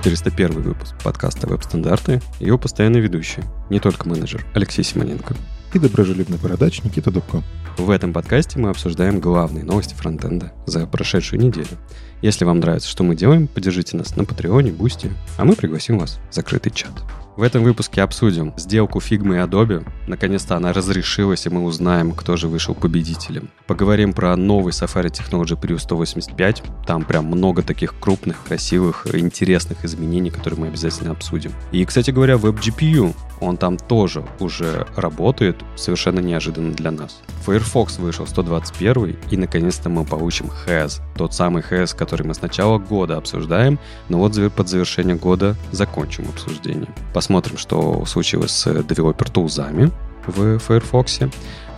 Привет! С вами 401 выпуск подкаста «Веб-стандарты» и его постоянный ведущий, не только менеджер, Алексей Симоненко. И доброжелюбный бородач Никита Дубко. В этом подкасте мы обсуждаем главные новости фронтенда за прошедшую неделю. Если вам нравится, что мы делаем, поддержите нас на Patreon е, Boosty, а мы пригласим вас в закрытый чат. В этом выпуске обсудим сделку Figma и Adobe. Наконец-то она разрешилась, и мы узнаем, кто же вышел победителем. Поговорим про новый Safari Technology Preview 185. Там прям много таких крупных, красивых, интересных изменений, которые мы обязательно обсудим. И, кстати говоря, WebGPU. Он там тоже уже работает, совершенно неожиданно для нас. Firefox вышел 121 и наконец-то мы получим HAS. Тот самый HAS, который мы с начала года обсуждаем, но вот под завершение года закончим обсуждение. Посмотрим, что случилось с Developer Tools в Firefox.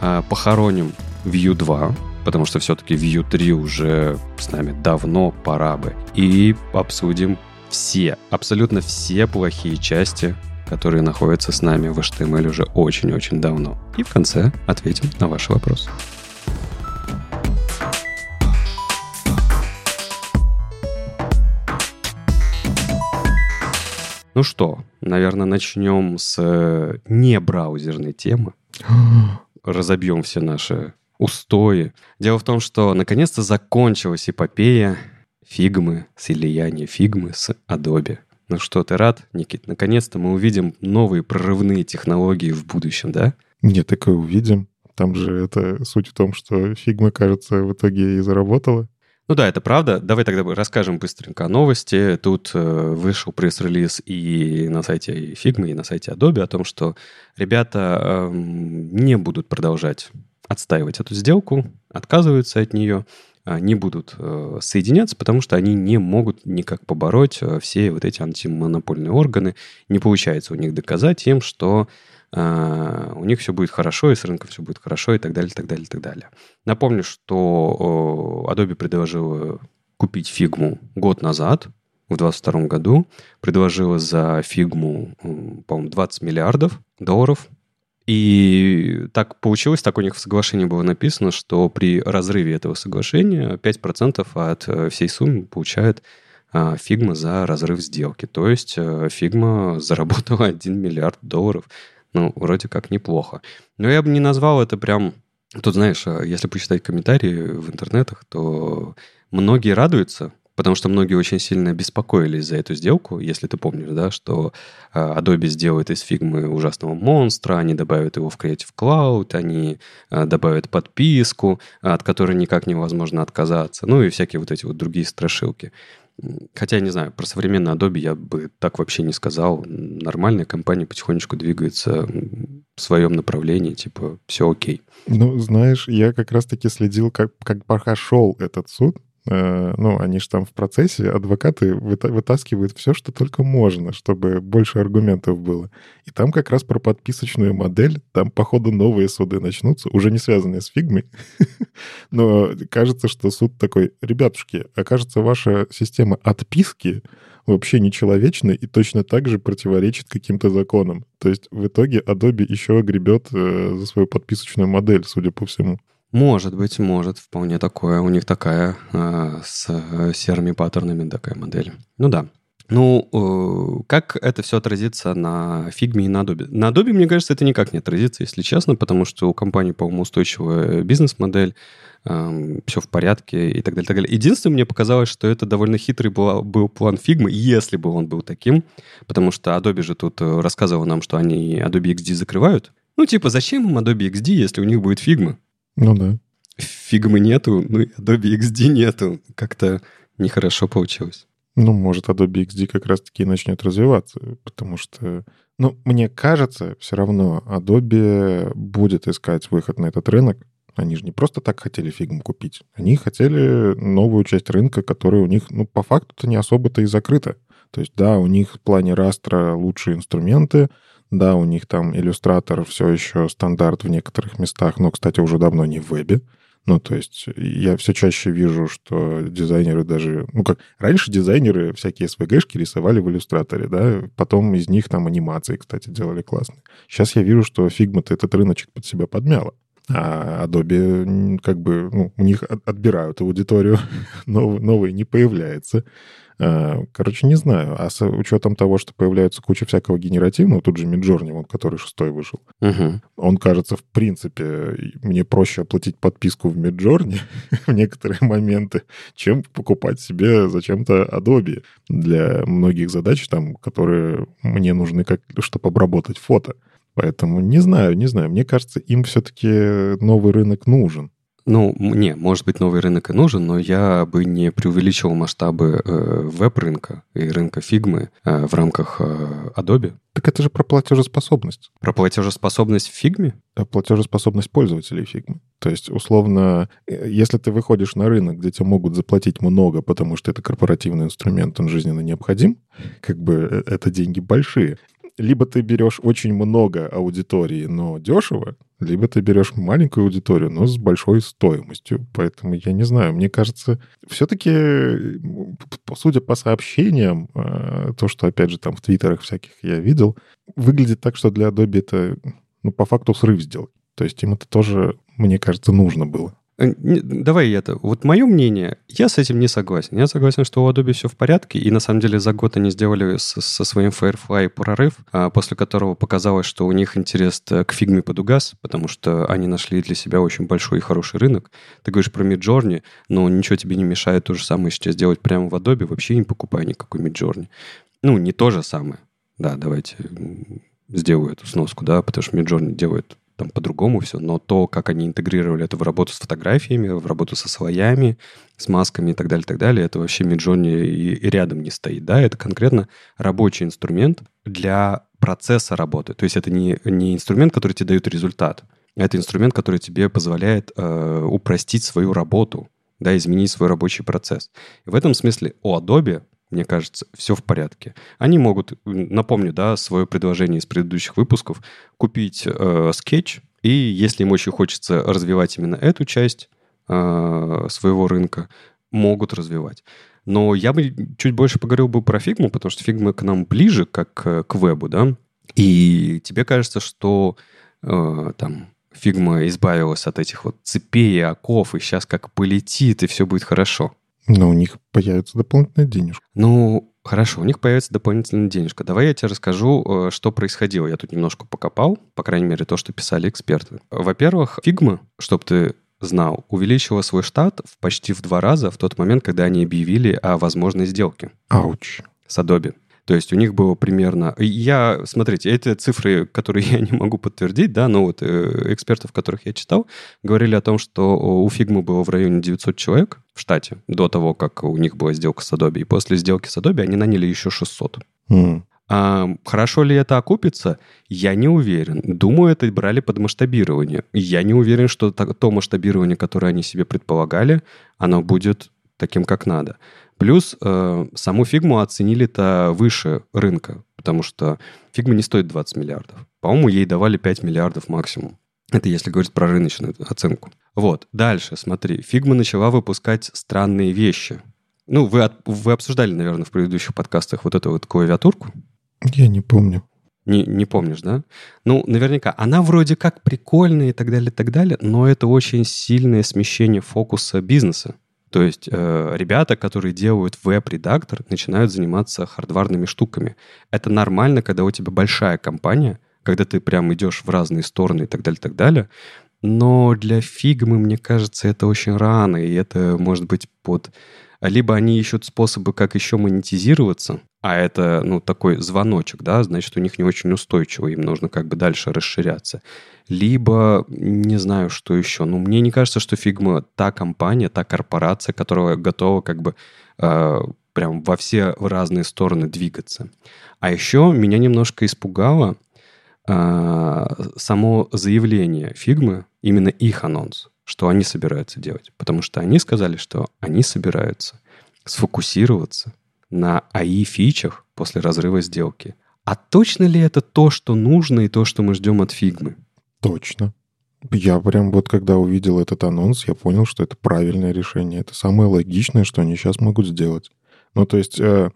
А, похороним Vue 2, потому что все-таки Vue 3 уже с нами давно пора бы. И обсудим все, абсолютно все плохие части которые находятся с нами в HTML уже очень-очень давно. И в конце ответим на ваши вопросы. Ну что, наверное, начнем с э, небраузерной темы. Разобьем все наши устои. Дело в том, что наконец-то закончилась эпопея фигмы, слияния фигмы с Adobe. Ну что, ты рад, Никит? Наконец-то мы увидим новые прорывные технологии в будущем, да? Нет, так и увидим. Там же это суть в том, что фигма, кажется, в итоге и заработала. Ну да, это правда. Давай тогда расскажем быстренько о новости. Тут э, вышел пресс-релиз и на сайте Figma, и на сайте Adobe о том, что ребята э, не будут продолжать отстаивать эту сделку, отказываются от нее. А, не будут э, соединяться, потому что они не могут никак побороть э, все вот эти антимонопольные органы. Не получается у них доказать им, что у них все будет хорошо, и с рынком все будет хорошо, и так далее, так далее, так далее. Напомню, что Adobe предложила купить фигму год назад, в 2022 году, предложила за фигму, по-моему, 20 миллиардов долларов, и так получилось, так у них в соглашении было написано, что при разрыве этого соглашения 5% от э, всей суммы получает а, Фигма за разрыв сделки. То есть Фигма э, заработала 1 миллиард долларов. Ну, вроде как неплохо. Но я бы не назвал это прям... Тут, знаешь, э, если почитать комментарии в интернетах, то многие радуются, потому что многие очень сильно беспокоились за эту сделку, если ты помнишь, да, что а, Adobe сделает из фигмы ужасного монстра, они добавят его в Creative Cloud, они а, добавят подписку, от которой никак невозможно отказаться, ну и всякие вот эти вот другие страшилки. Хотя, я не знаю, про современный Adobe я бы так вообще не сказал. Нормальная компания потихонечку двигается в своем направлении, типа, все окей. Ну, знаешь, я как раз-таки следил, как, как прошел этот суд, ну, они же там в процессе, адвокаты вытаскивают все, что только можно, чтобы больше аргументов было. И там как раз про подписочную модель, там, походу, новые суды начнутся, уже не связанные с фигмой. Но кажется, что суд такой, ребятушки, окажется, ваша система отписки вообще нечеловечна и точно так же противоречит каким-то законам. То есть в итоге Adobe еще огребет э, за свою подписочную модель, судя по всему. Может быть, может, вполне такое. У них такая э, с э, серыми паттернами такая модель. Ну да. Ну, э, как это все отразится на фигме и на Adobe? На Adobe, мне кажется, это никак не отразится, если честно, потому что у компании, по-моему, устойчивая бизнес-модель, э, все в порядке и так далее, так далее. Единственное, мне показалось, что это довольно хитрый был, был план фигмы, если бы он был таким, потому что Adobe же тут э, рассказывал нам, что они Adobe XD закрывают. Ну, типа, зачем им Adobe XD, если у них будет фигма? Ну да. Фигмы нету, ну и Adobe XD нету. Как-то нехорошо получилось. Ну, может, Adobe XD как раз-таки начнет развиваться, потому что, ну, мне кажется, все равно Adobe будет искать выход на этот рынок. Они же не просто так хотели фигму купить. Они хотели новую часть рынка, которая у них, ну, по факту-то не особо-то и закрыта. То есть, да, у них в плане растра лучшие инструменты, да, у них там иллюстратор все еще стандарт в некоторых местах, но, кстати, уже давно не в вебе. Ну, то есть я все чаще вижу, что дизайнеры даже... Ну, как раньше дизайнеры всякие SVG-шки рисовали в иллюстраторе, да, потом из них там анимации, кстати, делали классные. Сейчас я вижу, что Figma-то этот рыночек под себя подмяла. А Adobe как бы ну, у них отбирают аудиторию, новые не появляется. А, короче, не знаю. А с учетом того, что появляется куча всякого генеративного, тут же Midjourney, вот, который шестой вышел, угу. он, кажется, в принципе, мне проще оплатить подписку в Midjourney в некоторые моменты, чем покупать себе зачем-то Adobe для многих задач, там, которые мне нужны, как, чтобы обработать фото. Поэтому не знаю, не знаю. Мне кажется, им все-таки новый рынок нужен. Ну, не, может быть, новый рынок и нужен, но я бы не преувеличивал масштабы э, веб-рынка и рынка фигмы э, в рамках э, Adobe. Так это же про платежеспособность. Про платежеспособность в фигме? Да, платежеспособность пользователей фигмы. То есть, условно, э, если ты выходишь на рынок, где тебе могут заплатить много, потому что это корпоративный инструмент, он жизненно необходим, как бы э, это деньги большие либо ты берешь очень много аудитории, но дешево, либо ты берешь маленькую аудиторию, но с большой стоимостью. Поэтому я не знаю, мне кажется, все-таки, судя по сообщениям, э, то, что, опять же, там в твиттерах всяких я видел, выглядит так, что для Adobe это, ну, по факту срыв сделать. То есть им это тоже, мне кажется, нужно было. Э, давай это. Вот мое мнение, я с этим не согласен. Я согласен, что у Adobe все в порядке, и на самом деле за год они сделали со, со своим Firefly прорыв, а, после которого показалось, что у них интерес к фигме подугас, потому что они нашли для себя очень большой и хороший рынок. Ты говоришь про Midjourney, но ничего тебе не мешает то же самое сейчас сделать прямо в Adobe, вообще не покупай никакой Midjourney. Ну, не то же самое. Да, давайте сделаю эту сноску, да, потому что Midjourney делает там по-другому все, но то, как они интегрировали это в работу с фотографиями, в работу со слоями, с масками и так далее, так далее, это вообще Midjourney и, и рядом не стоит, да, это конкретно рабочий инструмент для процесса работы, то есть это не, не инструмент, который тебе дает результат, это инструмент, который тебе позволяет э, упростить свою работу, да, изменить свой рабочий процесс. И в этом смысле у Adobe мне кажется, все в порядке. Они могут, напомню, да, свое предложение из предыдущих выпусков, купить э, скетч, и если им очень хочется развивать именно эту часть э, своего рынка, могут развивать. Но я бы чуть больше поговорил бы про фигму, потому что фигма к нам ближе, как к вебу, да. И тебе кажется, что э, там фигма избавилась от этих вот цепей и оков, и сейчас как полетит, и все будет хорошо. Но у них появится дополнительная денежка. Ну, хорошо, у них появится дополнительная денежка. Давай я тебе расскажу, э, что происходило. Я тут немножко покопал, по крайней мере, то, что писали эксперты. Во-первых, Figma, чтобы ты знал, увеличила свой штат в почти в два раза в тот момент, когда они объявили о возможной сделке. Ouch. С Adobe. То есть у них было примерно... Я, смотрите, эти цифры, которые я не могу подтвердить, да, но вот э, экспертов, которых я читал, говорили о том, что у Figma было в районе 900 человек в штате до того, как у них была сделка с Adobe. И после сделки с Adobe они наняли еще 600. Mm. А, хорошо ли это окупится? Я не уверен. Думаю, это брали под масштабирование. Я не уверен, что то масштабирование, которое они себе предполагали, оно будет таким, как надо. Плюс э, саму фигму оценили-то выше рынка, потому что фигма не стоит 20 миллиардов. По-моему, ей давали 5 миллиардов максимум. Это если говорить про рыночную оценку. Вот, дальше, смотри. Фигма начала выпускать странные вещи. Ну, вы, от, вы обсуждали, наверное, в предыдущих подкастах вот эту вот клавиатурку. Я не помню. Не, не помнишь, да? Ну, наверняка. Она вроде как прикольная и так далее, и так далее, но это очень сильное смещение фокуса бизнеса. То есть э, ребята, которые делают веб-редактор, начинают заниматься хардварными штуками. Это нормально, когда у тебя большая компания, когда ты прям идешь в разные стороны и так далее, и так далее. Но для фигмы, мне кажется, это очень рано, и это может быть под... Либо они ищут способы, как еще монетизироваться, а это, ну, такой звоночек, да, значит, у них не очень устойчиво, им нужно как бы дальше расширяться либо не знаю, что еще. Ну, мне не кажется, что Figma та компания, та корпорация, которая готова как бы э, прям во все разные стороны двигаться. А еще меня немножко испугало э, само заявление Figma, именно их анонс, что они собираются делать. Потому что они сказали, что они собираются сфокусироваться на AI-фичах после разрыва сделки. А точно ли это то, что нужно и то, что мы ждем от фигмы? Точно. Я прям вот когда увидел этот анонс, я понял, что это правильное решение. Это самое логичное, что они сейчас могут сделать. Ну, то есть, э,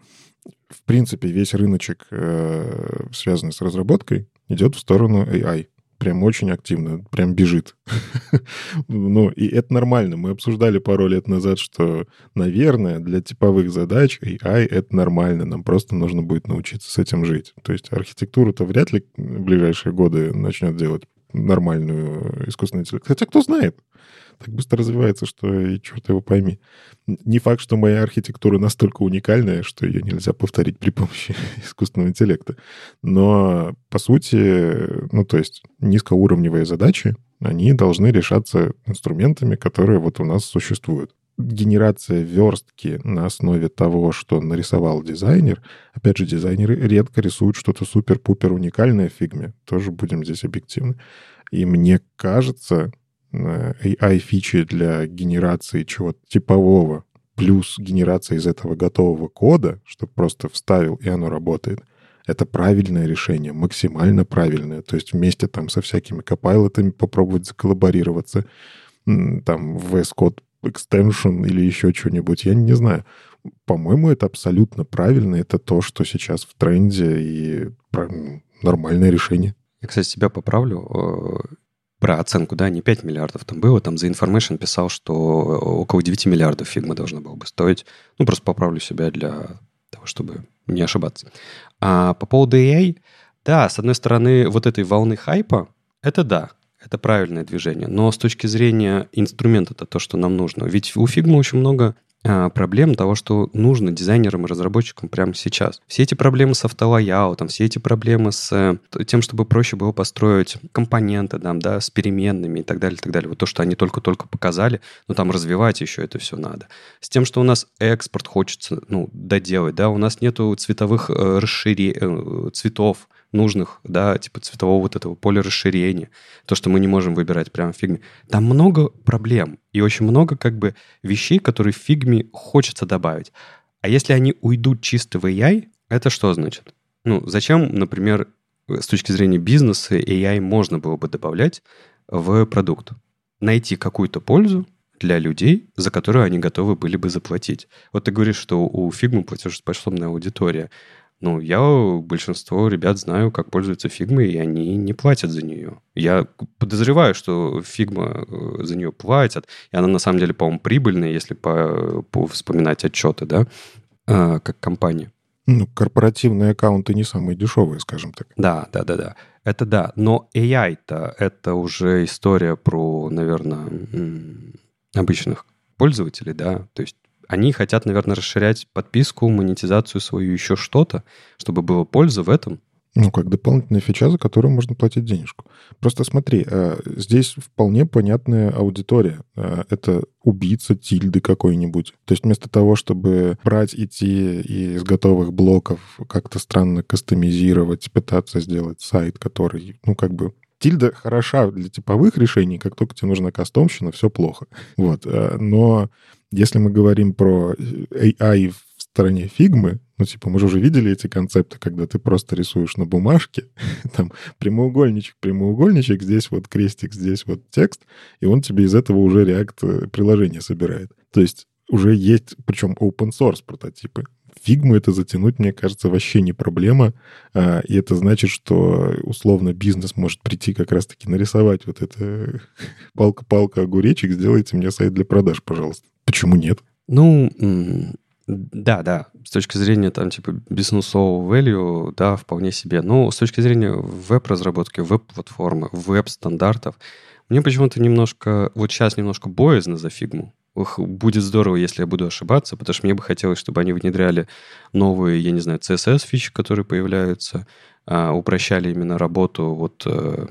в принципе, весь рыночек, э, связанный с разработкой, идет в сторону AI. Прям очень активно, прям бежит. ну, и это нормально. Мы обсуждали пару лет назад, что, наверное, для типовых задач AI — это нормально. Нам просто нужно будет научиться с этим жить. То есть архитектуру-то вряд ли в ближайшие годы начнет делать нормальную искусственный интеллект. Хотя кто знает так быстро развивается, что и черт его пойми. Не факт, что моя архитектура настолько уникальная, что ее нельзя повторить при помощи искусственного интеллекта. Но, по сути, ну, то есть низкоуровневые задачи, они должны решаться инструментами, которые вот у нас существуют генерация верстки на основе того, что нарисовал дизайнер. Опять же, дизайнеры редко рисуют что-то супер-пупер уникальное в фигме. Тоже будем здесь объективны. И мне кажется, AI-фичи для генерации чего-то типового, плюс генерация из этого готового кода, чтобы просто вставил, и оно работает, это правильное решение, максимально правильное. То есть вместе там со всякими копайлотами попробовать заколлаборироваться, там VS Code Extension или еще что-нибудь, я не знаю. По-моему, это абсолютно правильно. Это то, что сейчас в тренде и нормальное решение. Я, кстати, себя поправлю про оценку, да, не 5 миллиардов там было, там за Information писал, что около 9 миллиардов фигма должна была бы стоить. Ну, просто поправлю себя для того, чтобы не ошибаться. А по поводу AI, да, с одной стороны, вот этой волны хайпа, это да, это правильное движение. Но с точки зрения инструмента, это то, что нам нужно. Ведь у Figma очень много а, проблем того, что нужно дизайнерам и разработчикам прямо сейчас. Все эти проблемы с auto layout ом, все эти проблемы с э, тем, чтобы проще было построить компоненты там, да, с переменными и так далее, и так далее. Вот то, что они только-только показали, но там развивать еще это все надо. С тем, что у нас экспорт хочется ну, доделать, да, у нас нету цветовых э, расширений, э, цветов, нужных, да, типа цветового вот этого поля расширения, то, что мы не можем выбирать прямо в фигме. Там много проблем и очень много как бы вещей, которые в фигме хочется добавить. А если они уйдут чисто в AI, это что значит? Ну, зачем, например, с точки зрения бизнеса AI можно было бы добавлять в продукт? Найти какую-то пользу для людей, за которую они готовы были бы заплатить. Вот ты говоришь, что у фигмы платежеспособная аудитория. Ну, я большинство ребят знаю, как пользуются фигмой, и они не платят за нее. Я подозреваю, что фигма э, за нее платят, и она на самом деле, по-моему, прибыльная, если по, по вспоминать отчеты, да, а, как компания. Ну, корпоративные аккаунты не самые дешевые, скажем так. Да, да, да, да. Это да. Но AI-то это уже история про, наверное, обычных пользователей, да. То есть они хотят, наверное, расширять подписку, монетизацию свою, еще что-то, чтобы было польза в этом. Ну, как дополнительная фича, за которую можно платить денежку. Просто смотри, э, здесь вполне понятная аудитория. Э, это убийца тильды какой-нибудь. То есть вместо того, чтобы брать, идти и из готовых блоков как-то странно кастомизировать, пытаться сделать сайт, который, ну, как бы Тильда хороша для типовых решений, как только тебе нужна кастомщина, все плохо. Вот. Э, но если мы говорим про AI в стороне фигмы, ну, типа, мы же уже видели эти концепты, когда ты просто рисуешь на бумажке, там, прямоугольничек, прямоугольничек, здесь вот крестик, здесь вот текст, и он тебе из этого уже реакт э, приложение собирает. То есть уже есть, причем open source прототипы. Фигму это затянуть, мне кажется, вообще не проблема. А, и это значит, что условно бизнес может прийти как раз-таки нарисовать вот это палка-палка огуречек, сделайте мне сайт для продаж, пожалуйста. Почему нет? Ну, да, да. С точки зрения там типа бизнесового value, да, вполне себе. Но с точки зрения веб-разработки, веб-платформы, веб-стандартов, мне почему-то немножко, вот сейчас немножко боязно за фигму. Ох, будет здорово, если я буду ошибаться, потому что мне бы хотелось, чтобы они внедряли новые, я не знаю, CSS-фичи, которые появляются, а, упрощали именно работу вот э,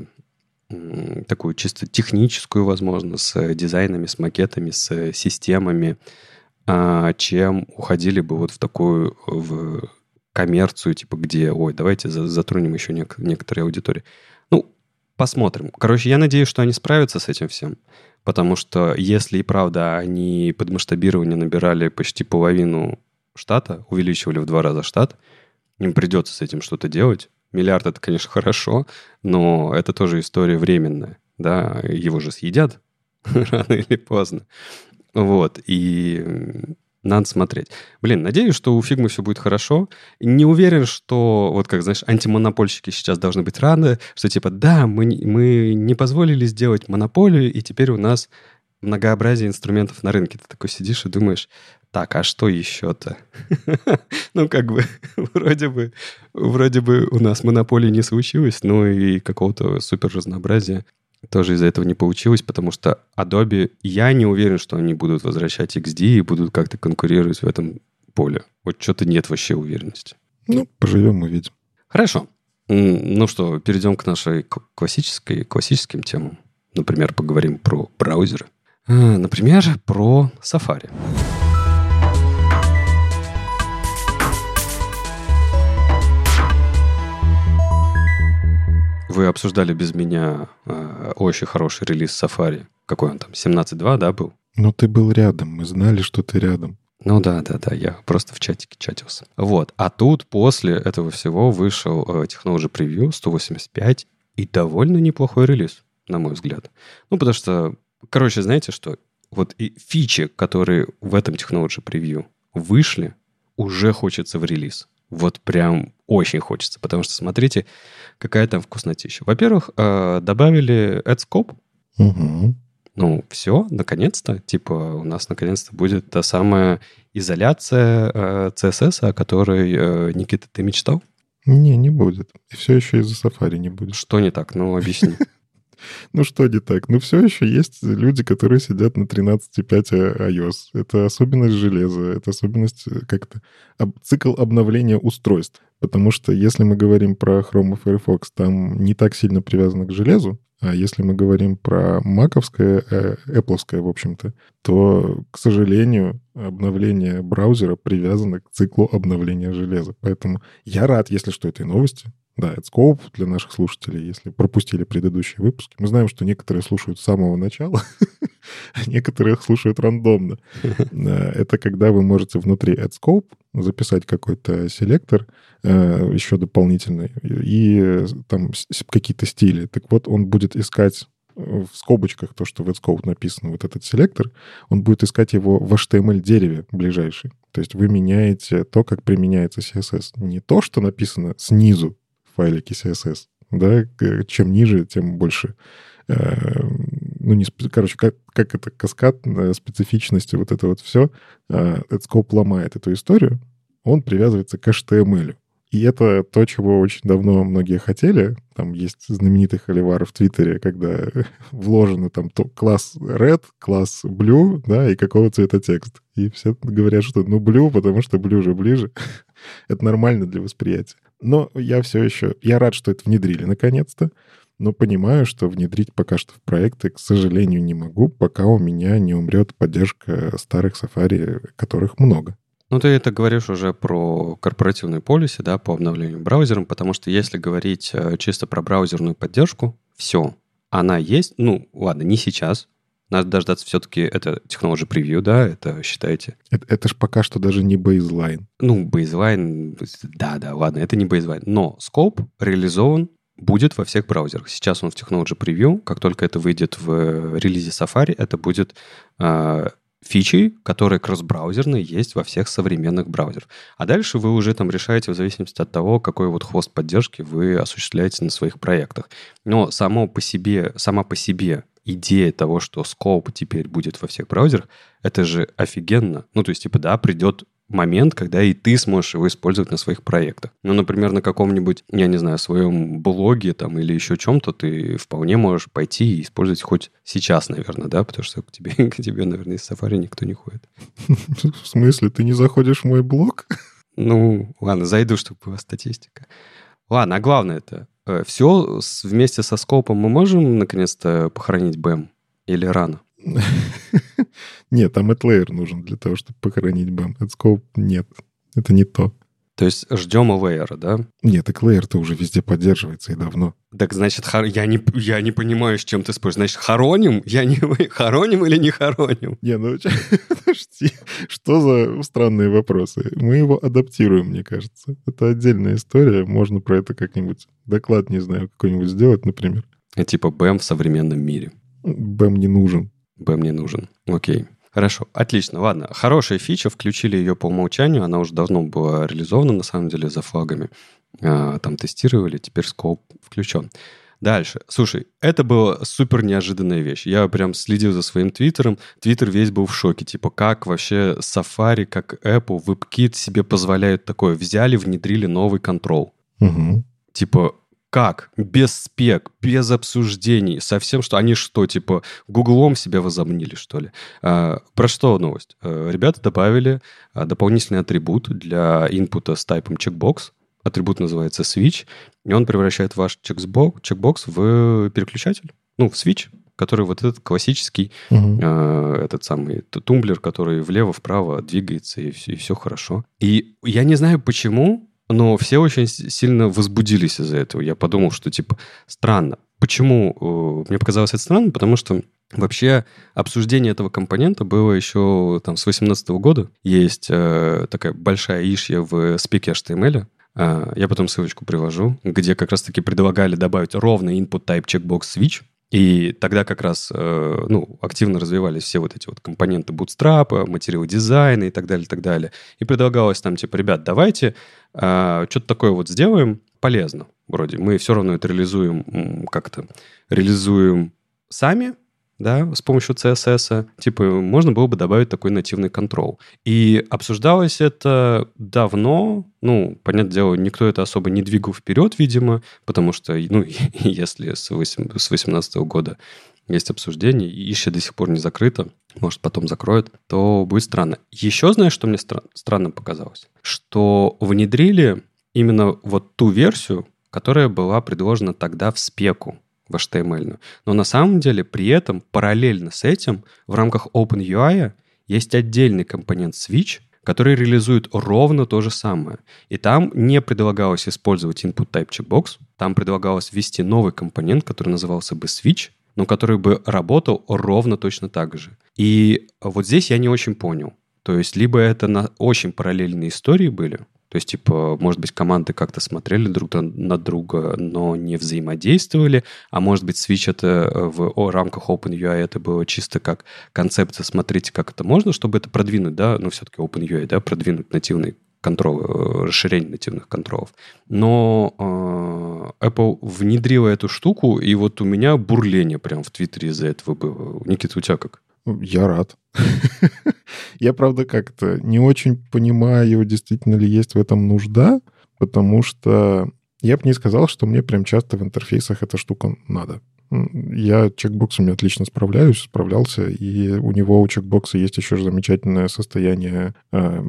такую чисто техническую, возможно, с дизайнами, с макетами, с системами, а, чем уходили бы вот в такую в коммерцию, типа где, ой, давайте затронем еще нек- некоторые аудитории. Ну, посмотрим. Короче, я надеюсь, что они справятся с этим всем, потому что если и правда они под масштабирование набирали почти половину штата, увеличивали в два раза штат, им придется с этим что-то делать, Миллиард это, конечно, хорошо, но это тоже история временная. Да, его же съедят рано или поздно. Вот. И Надо смотреть. Блин, надеюсь, что у Фигмы все будет хорошо. Не уверен, что, вот как, знаешь, антимонопольщики сейчас должны быть рады, что типа, да, мы, мы не позволили сделать монополию, и теперь у нас многообразие инструментов на рынке. Ты такой сидишь и думаешь, так, а что еще-то? ну, как бы, вроде бы, вроде бы у нас монополии не случилось, но и какого-то супер разнообразия тоже из-за этого не получилось, потому что Adobe, я не уверен, что они будут возвращать XD и будут как-то конкурировать в этом поле. Вот что-то нет вообще уверенности. Ну, поживем, увидим. Хорошо. Ну что, перейдем к нашей классической, классическим темам. Например, поговорим про браузеры. А, например, про Safari. Вы обсуждали без меня э, очень хороший релиз Safari. Какой он там? 17.2, да, был? Ну, ты был рядом. Мы знали, что ты рядом. Ну да, да, да, я просто в чатике чатился. Вот. А тут после этого всего вышел э, Technology Preview 185 и довольно неплохой релиз, на мой взгляд. Ну, потому что, короче, знаете что? Вот и фичи, которые в этом Technology Preview вышли, уже хочется в релиз. Вот прям очень хочется, потому что смотрите, какая там вкуснотища. Во-первых, э, добавили AdScope. Угу. Ну, все, наконец-то. Типа, у нас наконец-то будет та самая изоляция э, CSS, о которой, э, Никита, ты мечтал? Не, не будет. И все еще из-за Safari не будет. Что не так? Ну, объясни. Ну что не так? Ну все еще есть люди, которые сидят на 13.5 iOS. Это особенность железа, это особенность как-то цикл обновления устройств. Потому что если мы говорим про Chrome и Firefox, там не так сильно привязано к железу, а если мы говорим про маковское, э, Apple, в общем-то, то, к сожалению, обновление браузера привязано к циклу обновления железа. Поэтому я рад, если что, этой новости. Да, это скоп для наших слушателей, если пропустили предыдущие выпуски. Мы знаем, что некоторые слушают с самого начала, а некоторые слушают рандомно. Это когда вы можете внутри AdScope записать какой-то селектор э, еще дополнительный и там какие-то стили. Так вот, он будет искать в скобочках то, что в AdScope написано, вот этот селектор, он будет искать его в HTML-дереве ближайший. То есть вы меняете то, как применяется CSS. Не то, что написано снизу файлике CSS. Да? Чем ниже, тем больше э, ну, не, короче, как, как это каскад специфичности, вот это вот все, э, ломает эту историю, он привязывается к HTML. И это то, чего очень давно многие хотели. Там есть знаменитый холивар в Твиттере, когда вложены там класс red, класс blue, да, и какого цвета текст. И все говорят, что ну blue, потому что blue же ближе. это нормально для восприятия. Но я все еще... Я рад, что это внедрили наконец-то, но понимаю, что внедрить пока что в проекты, к сожалению, не могу, пока у меня не умрет поддержка старых Safari, которых много. Ну, ты это говоришь уже про корпоративную полиси, да, по обновлению браузером, потому что если говорить э, чисто про браузерную поддержку, все, она есть, ну, ладно, не сейчас, надо дождаться все-таки, это Technology Preview, да, это считайте. Это, это же пока что даже не бейзлайн. Ну, бейзлайн, да, да, ладно, это не бейзлайн. Но Scope реализован будет во всех браузерах. Сейчас он в Technology Preview. Как только это выйдет в релизе Safari, это будет э, фичи, которые кросс-браузерные есть во всех современных браузерах. А дальше вы уже там решаете в зависимости от того, какой вот хвост поддержки вы осуществляете на своих проектах. Но само по себе, сама по себе идея того, что Scope теперь будет во всех браузерах, это же офигенно. Ну, то есть, типа, да, придет момент, когда и ты сможешь его использовать на своих проектах. Ну, например, на каком-нибудь, я не знаю, своем блоге там или еще чем-то ты вполне можешь пойти и использовать хоть сейчас, наверное, да, потому что к тебе, к тебе наверное, из Safari никто не ходит. В смысле? Ты не заходишь в мой блог? Ну, ладно, зайду, чтобы была статистика. Ладно, а главное это, Э, все вместе со скопом мы можем наконец-то похоронить BEM? Или рано? Нет, там AdLayer нужен для того, чтобы похоронить BEM. AdScope нет. Это не то. То есть ждем Layer, да? Нет, так Layer-то уже везде поддерживается и давно. Так значит, хор... я, не, я не понимаю, с чем ты споришь. Значит, хороним? Я не... Хороним или не хороним? Не, ну подожди. Что за странные вопросы? Мы его адаптируем, мне кажется. Это отдельная история. Можно про это как-нибудь доклад, не знаю, какой-нибудь сделать, например. Типа БЭМ в современном мире. БЭМ не нужен. БЭМ не нужен. Окей. Хорошо, отлично, ладно. Хорошая фича, включили ее по умолчанию, она уже давно была реализована, на самом деле, за флагами. А, там тестировали, теперь скоп включен. Дальше. Слушай, это была супер неожиданная вещь. Я прям следил за своим твиттером. Твиттер весь был в шоке. Типа, как вообще Safari, как Apple, WebKit себе позволяют такое? Взяли, внедрили новый контрол. Угу. Типа, как? Без спек, без обсуждений, совсем что? Они что, типа, гуглом себя возомнили, что ли? А, про что новость? А, ребята добавили а, дополнительный атрибут для инпута с типом checkbox. Атрибут называется switch, и он превращает ваш чекбокс, чекбокс в переключатель, ну, в switch, который вот этот классический, Угу. э, этот самый тумблер, который влево-вправо двигается, и и все хорошо. И я не знаю почему, но все очень сильно возбудились из-за этого. Я подумал, что типа странно. Почему? э, Мне показалось это странно, потому что Вообще, обсуждение этого компонента было еще там, с 2018 года. Есть э, такая большая ишья в спеке HTML. Э, я потом ссылочку привожу, где как раз-таки предлагали добавить ровно input type checkbox switch. И тогда как раз э, ну, активно развивались все вот эти вот компоненты Bootstrap, материал дизайна и так далее, и так далее. И предлагалось там, типа, ребят, давайте э, что-то такое вот сделаем полезно. Вроде мы все равно это реализуем как-то, реализуем сами, да, с помощью CSS. Типа, можно было бы добавить такой нативный контрол. И обсуждалось это давно. Ну, понятное дело, никто это особо не двигал вперед, видимо, потому что, ну, если с 2018 года есть обсуждение, и ища до сих пор не закрыто, может, потом закроют, то будет странно. Еще знаешь, что мне стра- странным показалось? Что внедрили именно вот ту версию, которая была предложена тогда в спеку в HTML. Но на самом деле при этом параллельно с этим в рамках OpenUI есть отдельный компонент Switch, который реализует ровно то же самое. И там не предлагалось использовать input type checkbox, там предлагалось ввести новый компонент, который назывался бы Switch, но который бы работал ровно точно так же. И вот здесь я не очень понял. То есть либо это на очень параллельные истории были, то есть, типа, может быть, команды как-то смотрели друг на друга, но не взаимодействовали, а может быть, Switch это в о, рамках OpenUI это было чисто как концепция, смотрите, как это можно, чтобы это продвинуть, да, ну, все-таки OpenUI, да, продвинуть нативный контрол, расширение нативных контролов. Но э, Apple внедрила эту штуку, и вот у меня бурление прям в Твиттере из-за этого было. Никита, у тебя как? Я рад. Я, правда, как-то не очень понимаю, действительно ли есть в этом нужда, потому что я бы не сказал, что мне прям часто в интерфейсах эта штука надо. Я чекбоксами отлично справляюсь, справлялся, и у него у чекбокса есть еще замечательное состояние э,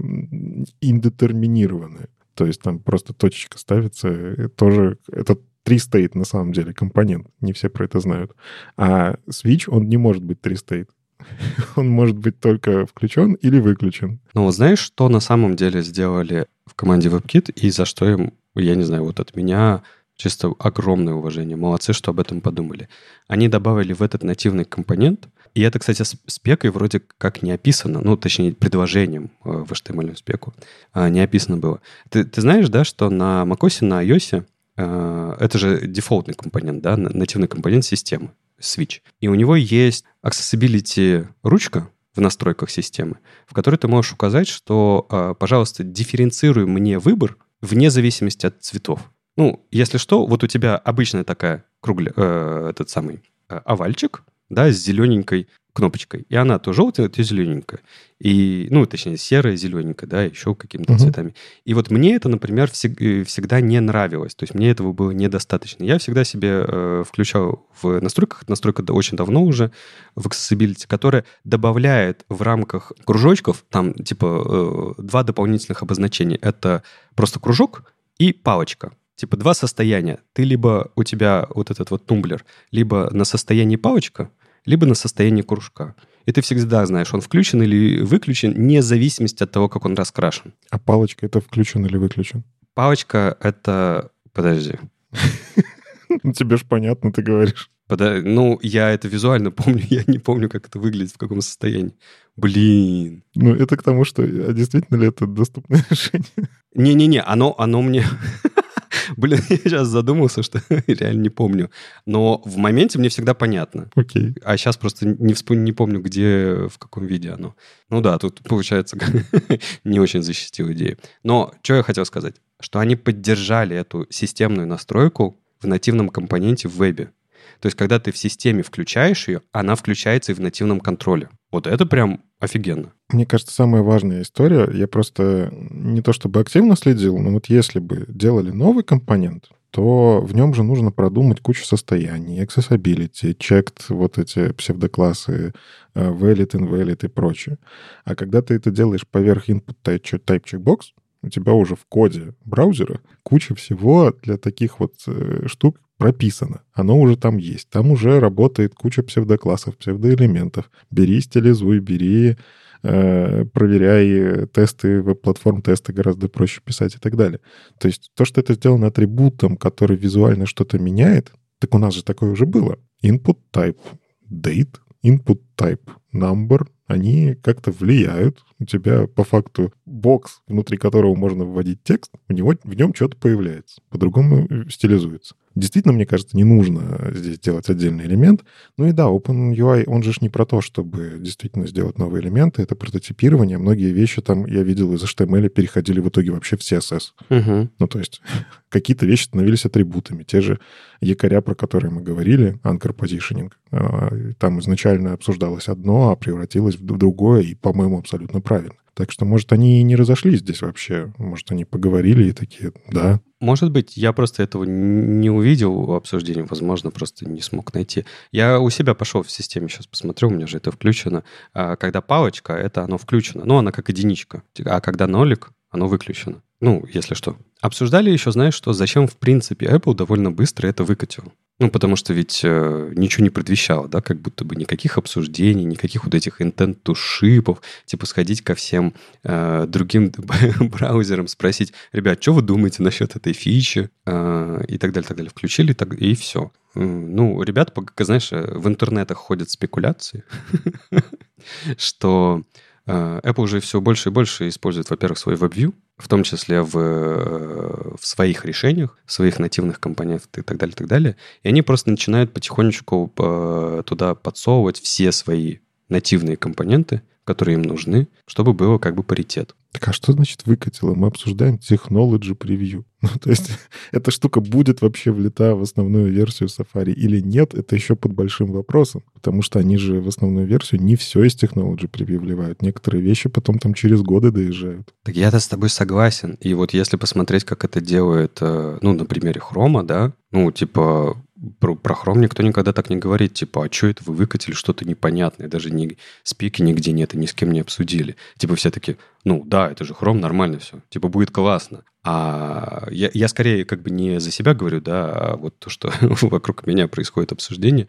индетерминированное. То есть там просто точечка ставится, и тоже это три стейт на самом деле компонент. Не все про это знают. А switch, он не может быть три стейт. Он может быть только включен или выключен. Ну вот знаешь, что на самом деле сделали в команде WebKit и за что им, я не знаю, вот от меня чисто огромное уважение. Молодцы, что об этом подумали. Они добавили в этот нативный компонент, и это, кстати, спекой вроде как не описано, ну, точнее, предложением в HTML спеку не описано было. Ты, ты знаешь, да, что на macOS, на iOS это же дефолтный компонент, да, нативный компонент системы, Switch. И у него есть accessibility ручка в настройках системы, в которой ты можешь указать, что, пожалуйста, дифференцируй мне выбор вне зависимости от цветов. Ну, если что, вот у тебя обычная такая кругля, э, этот самый э, овальчик, да, с зелененькой кнопочкой. И она то желтая, то зелененькая. И, ну, точнее, серая, зелененькая, да, еще какими-то uh-huh. цветами. И вот мне это, например, всег- всегда не нравилось. То есть мне этого было недостаточно. Я всегда себе э, включал в настройках, настройка очень давно уже, в Accessibility, которая добавляет в рамках кружочков, там, типа, э, два дополнительных обозначения. Это просто кружок и палочка типа два состояния. Ты либо у тебя вот этот вот тумблер, либо на состоянии палочка, либо на состоянии кружка. И ты всегда знаешь, он включен или выключен, вне зависимости от того, как он раскрашен. А палочка это включен или выключен? Палочка это... Подожди. Ну, тебе же понятно, ты говоришь. Ну, я это визуально помню, я не помню, как это выглядит, в каком состоянии. Блин. Ну, это к тому, что а действительно ли это доступное решение? Не-не-не, оно, оно мне... Блин, я сейчас задумался, что реально не помню. Но в моменте мне всегда понятно. Окей. А сейчас просто не, вспом... не помню, где, в каком виде оно. Ну да, тут, получается, не очень защитил идею. Но что я хотел сказать? Что они поддержали эту системную настройку в нативном компоненте в вебе. То есть, когда ты в системе включаешь ее, она включается и в нативном контроле. Вот это прям офигенно. Мне кажется, самая важная история, я просто не то чтобы активно следил, но вот если бы делали новый компонент, то в нем же нужно продумать кучу состояний, accessibility, checked, вот эти псевдоклассы, э, valid, invalid и прочее. А когда ты это делаешь поверх input type, type checkbox, у тебя уже в коде браузера куча всего для таких вот э, штук прописано. Оно уже там есть. Там уже работает куча псевдоклассов, псевдоэлементов. Бери, стилизуй, бери, э, проверяй тесты, веб-платформ тесты гораздо проще писать и так далее. То есть то, что это сделано атрибутом, который визуально что-то меняет, так у нас же такое уже было. Input type date, input type number, они как-то влияют. У тебя по факту бокс, внутри которого можно вводить текст, у него, в нем что-то появляется. По-другому э, стилизуется. Действительно, мне кажется, не нужно здесь делать отдельный элемент. Ну и да, OpenUI, он же не про то, чтобы действительно сделать новые элементы, это прототипирование. Многие вещи там, я видел, из HTML переходили в итоге вообще в CSS. Угу. Ну, то есть какие-то вещи становились атрибутами. Те же якоря, про которые мы говорили, anchor positioning. А, там изначально обсуждалось одно, а превратилось в другое, и, по-моему, абсолютно правильно. Так что, может, они и не разошлись здесь вообще. Может, они поговорили и такие, да. Может быть, я просто этого не увидел в обсуждении, возможно, просто не смог найти. Я у себя пошел в системе, сейчас посмотрю, у меня же это включено. А когда палочка, это оно включено. Ну, она как единичка. А когда нолик, оно выключено. Ну, если что. Обсуждали еще, знаешь, что зачем, в принципе, Apple довольно быстро это выкатил. Ну, потому что ведь э, ничего не предвещало, да, как будто бы никаких обсуждений, никаких вот этих intent to шипов, типа сходить ко всем э, другим браузерам, спросить, ребят, что вы думаете насчет этой фичи, э, и так далее, так далее. Включили, так, и все. Ну, ребята, знаешь, э, в интернетах ходят спекуляции, что Apple уже все больше и больше использует, во-первых, свой WebView, в том числе в, э, в своих решениях, в своих нативных компонентах и так далее, и так далее. И они просто начинают потихонечку э, туда подсовывать все свои нативные компоненты, которые им нужны, чтобы было как бы паритет. Так а что значит выкатило? Мы обсуждаем technology preview. Ну, то есть эта штука будет вообще влита в основную версию Safari или нет, это еще под большим вопросом. Потому что они же в основную версию не все из technology preview вливают. Некоторые вещи потом там через годы доезжают. Так я-то с тобой согласен. И вот если посмотреть, как это делает, э, ну, на примере Хрома, да, ну, типа, про, про Chrome никто никогда так не говорит, типа, а что это вы выкатили что-то непонятное, даже ни, спики нигде нет и ни с кем не обсудили. Типа все таки ну да, это же Chrome, нормально все, типа будет классно. А я, я скорее как бы не за себя говорю, да, а вот то, что вокруг меня происходит обсуждение,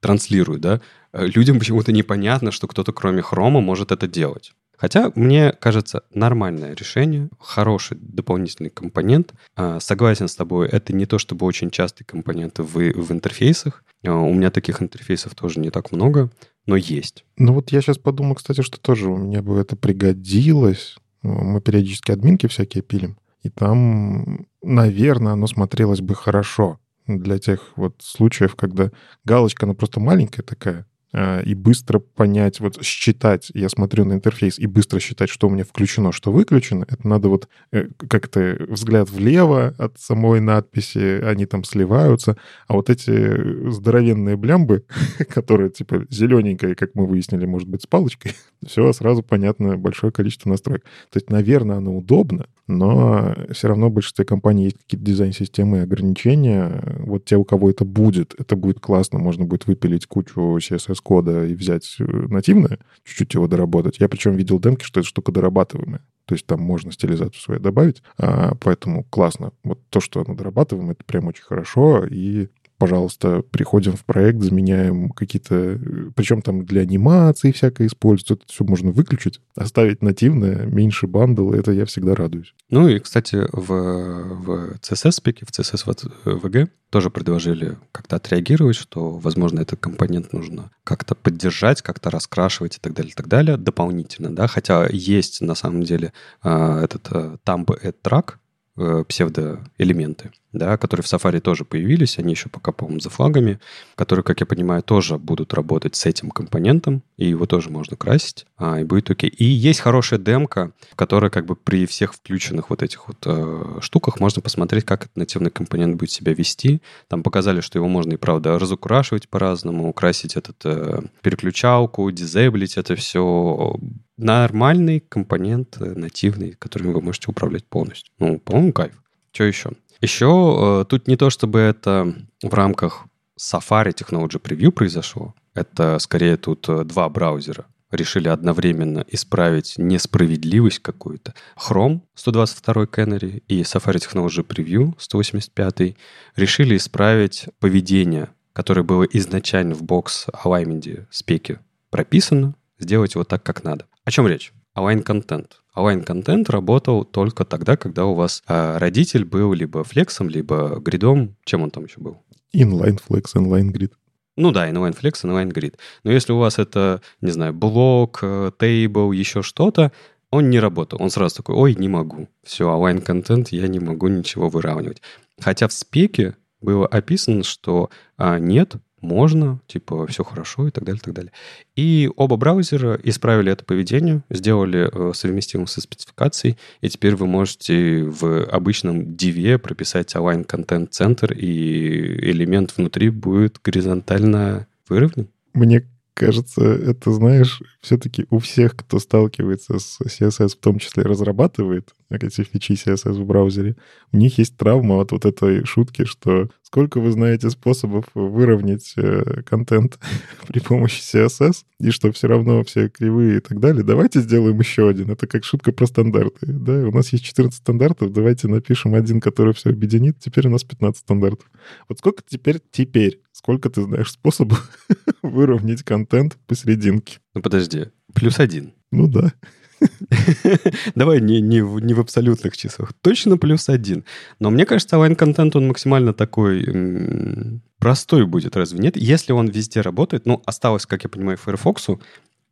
транслирую, да. Людям почему-то непонятно, что кто-то кроме Хрома может это делать. Хотя, мне кажется, нормальное решение, хороший дополнительный компонент. А, согласен с тобой, это не то чтобы очень частый компонент в, в интерфейсах. А, у меня таких интерфейсов тоже не так много, но есть. Ну вот я сейчас подумал, кстати, что тоже меня бы это пригодилось. Мы периодически админки всякие пилим. И там, наверное, оно смотрелось бы хорошо для тех вот случаев, когда галочка, она просто маленькая такая, и быстро понять, вот считать, я смотрю на интерфейс, и быстро считать, что у меня включено, что выключено, это надо вот э, как-то взгляд влево от самой надписи, они там сливаются, а вот эти здоровенные блямбы, которые типа зелененькие, как мы выяснили, может быть, с палочкой, все сразу понятно, большое количество настроек. То есть, наверное, оно удобно, но все равно в большинстве компаний есть какие-то дизайн-системы и ограничения. Вот те, у кого это будет, это будет классно, можно будет выпилить кучу CSS-кода и взять э, нативное, чуть-чуть его доработать. Я причем видел демки, что эта штука дорабатываемая. То есть там можно стилизацию свою добавить, а, поэтому классно. Вот то, что оно дорабатываем, это прям очень хорошо, и пожалуйста, приходим в проект, заменяем какие-то... Причем там для анимации всякое используется. Это все можно выключить, оставить нативное, меньше бандл. Это я всегда радуюсь. Ну и, кстати, в, в CSS-спеке, в CSS-VG тоже предложили как-то отреагировать, что, возможно, этот компонент нужно как-то поддержать, как-то раскрашивать и так далее, и так далее, дополнительно, да, хотя есть на самом деле а, этот Thumb Add Track, э, псевдоэлементы, да, которые в Safari тоже появились, они еще пока, по-моему, за флагами, которые, как я понимаю, тоже будут работать с этим компонентом, и его тоже можно красить, а, и будет окей. И есть хорошая демка, в которой как бы при всех включенных вот этих вот э, штуках можно посмотреть, как этот нативный компонент будет себя вести. Там показали, что его можно и, правда, разукрашивать по-разному, украсить этот э, переключалку, дизейблить это все. Нормальный компонент э, нативный, которым вы можете управлять полностью. Ну, по-моему, кайф. Что еще? Еще э, тут не то, чтобы это в рамках Safari Technology Preview произошло. Это скорее тут э, два браузера решили одновременно исправить несправедливость какую-то. Chrome 122 Canary и Safari Technology Preview 185 решили исправить поведение, которое было изначально в бокс alignment спеке прописано, сделать его так, как надо. О чем речь? Align Content. Align Content работал только тогда, когда у вас э, родитель был либо флексом, либо гридом. Чем он там еще был? Inline Flex, Inline Grid. Ну да, inline flex, inline grid. Но если у вас это, не знаю, блок, тейбл, еще что-то, он не работал. Он сразу такой, ой, не могу. Все, align контент, я не могу ничего выравнивать. Хотя в спеке было описано, что а, нет, можно, типа, все хорошо и так далее, и так далее. И оба браузера исправили это поведение, сделали э, совместимым со спецификацией, и теперь вы можете в обычном DV прописать align content центр, и элемент внутри будет горизонтально выровнен. Мне кажется, это, знаешь, все-таки у всех, кто сталкивается с CSS, в том числе разрабатывает эти фичи CSS в браузере, у них есть травма от вот этой шутки, что сколько вы знаете способов выровнять э, контент при помощи CSS, и что все равно все кривые и так далее, давайте сделаем еще один. Это как шутка про стандарты. Да? У нас есть 14 стандартов, давайте напишем один, который все объединит. Теперь у нас 15 стандартов. Вот сколько теперь, теперь сколько ты знаешь способов выровнять контент посерединке? Ну подожди, плюс один. Ну да. Давай не, не, в, не в абсолютных числах. Точно плюс один. Но мне кажется, онлайн-контент, он максимально такой простой будет, разве нет? Если он везде работает, ну, осталось, как я понимаю, Firefox,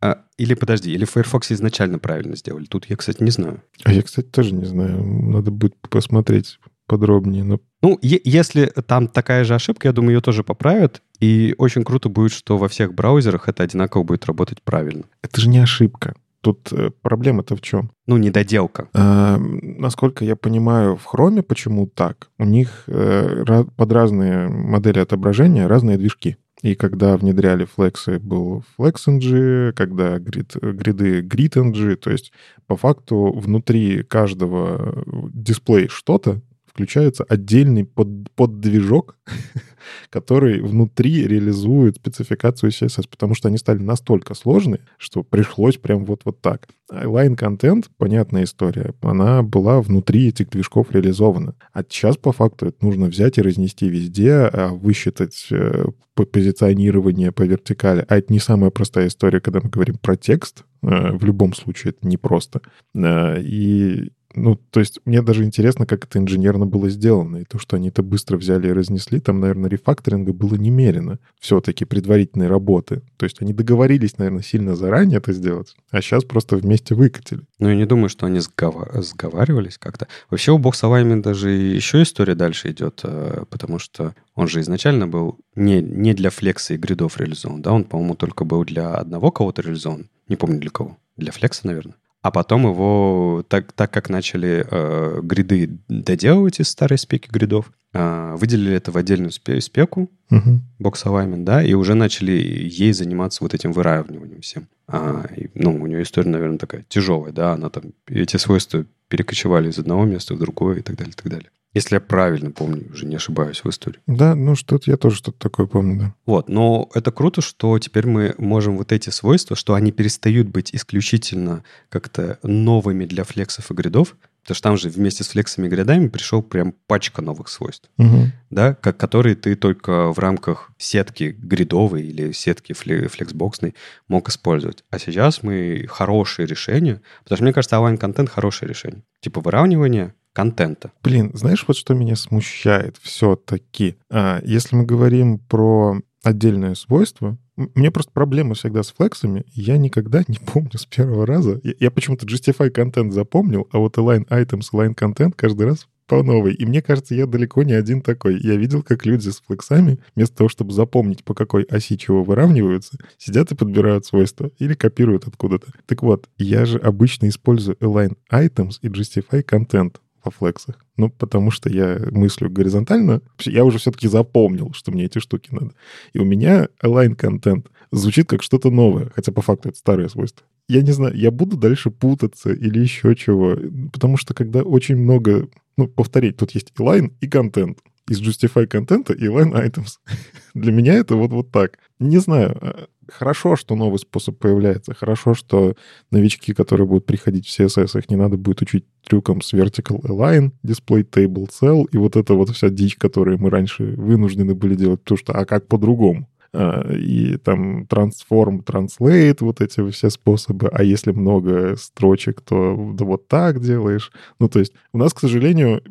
а, или подожди, или Firefox изначально правильно сделали? Тут я, кстати, не знаю. А я, кстати, тоже не знаю. Надо будет посмотреть подробнее. Но... Ну, е- если там такая же ошибка, я думаю, ее тоже поправят. И очень круто будет, что во всех браузерах это одинаково будет работать правильно. Это же не ошибка. Тут э, проблема-то в чем? Ну, недоделка. А, насколько я понимаю, в Chrome почему так? У них э, под разные модели отображения разные движки. И когда внедряли флексы, был FlexNG, когда грид, гриды GridNG, то есть по факту внутри каждого дисплея что-то, включается отдельный под, поддвижок, который внутри реализует спецификацию CSS, потому что они стали настолько сложные, что пришлось прям вот-вот так. Line контент, понятная история, она была внутри этих движков реализована. А сейчас по факту это нужно взять и разнести везде, а высчитать э, позиционирование по вертикали. А это не самая простая история, когда мы говорим про текст. Э, в любом случае это непросто. Э, и ну, то есть мне даже интересно, как это инженерно было сделано. И то, что они это быстро взяли и разнесли, там, наверное, рефакторинга было немерено. Все-таки предварительной работы. То есть они договорились, наверное, сильно заранее это сделать, а сейчас просто вместе выкатили. Ну, я не думаю, что они сгова- сговаривались как-то. Вообще у Box Alignment даже еще история дальше идет, э, потому что он же изначально был не, не для флекса и гридов реализован, да, он, по-моему, только был для одного кого-то реализован. Не помню для кого. Для флекса, наверное. А потом его, так, так как начали э, гриды доделывать из старой спеки гридов, э, выделили это в отдельную спе- спеку, uh-huh. Box Alignment, да, и уже начали ей заниматься вот этим выравниванием всем. А, и, ну, у нее история, наверное, такая тяжелая, да, она там, эти свойства перекочевали из одного места в другое и так далее, и так далее. Если я правильно помню, уже не ошибаюсь в истории. Да, ну что-то я тоже что-то такое помню, да. Вот, но это круто, что теперь мы можем вот эти свойства, что они перестают быть исключительно как-то новыми для флексов и гридов, потому что там же вместе с флексами и гридами пришел прям пачка новых свойств, угу. да, как, которые ты только в рамках сетки гридовой или сетки флексбоксной мог использовать. А сейчас мы хорошие решения, потому что мне кажется, онлайн-контент хорошее решение. Типа выравнивание, контента. Блин, знаешь, вот что меня смущает все-таки? А, если мы говорим про отдельное свойство, мне просто проблема всегда с флексами. Я никогда не помню с первого раза. Я, я почему-то Justify контент запомнил, а вот align items, align контент каждый раз по новой. И мне кажется, я далеко не один такой. Я видел, как люди с флексами, вместо того, чтобы запомнить, по какой оси чего выравниваются, сидят и подбирают свойства или копируют откуда-то. Так вот, я же обычно использую align items и justify content во флексах. Ну, потому что я мыслю горизонтально. Я уже все-таки запомнил, что мне эти штуки надо. И у меня align content звучит как что-то новое, хотя по факту это старое свойство. Я не знаю, я буду дальше путаться или еще чего, потому что когда очень много, ну, повторить, тут есть и line, и контент. Из justify контента и line items. Для меня это вот, вот так. Не знаю, а, хорошо, что новый способ появляется. Хорошо, что новички, которые будут приходить в CSS, их не надо будет учить трюкам с vertical align, display table cell и вот эта вот вся дичь, которую мы раньше вынуждены были делать, потому что а как по-другому? А, и там transform, translate, вот эти все способы. А если много строчек, то да вот так делаешь. Ну, то есть у нас, к сожалению,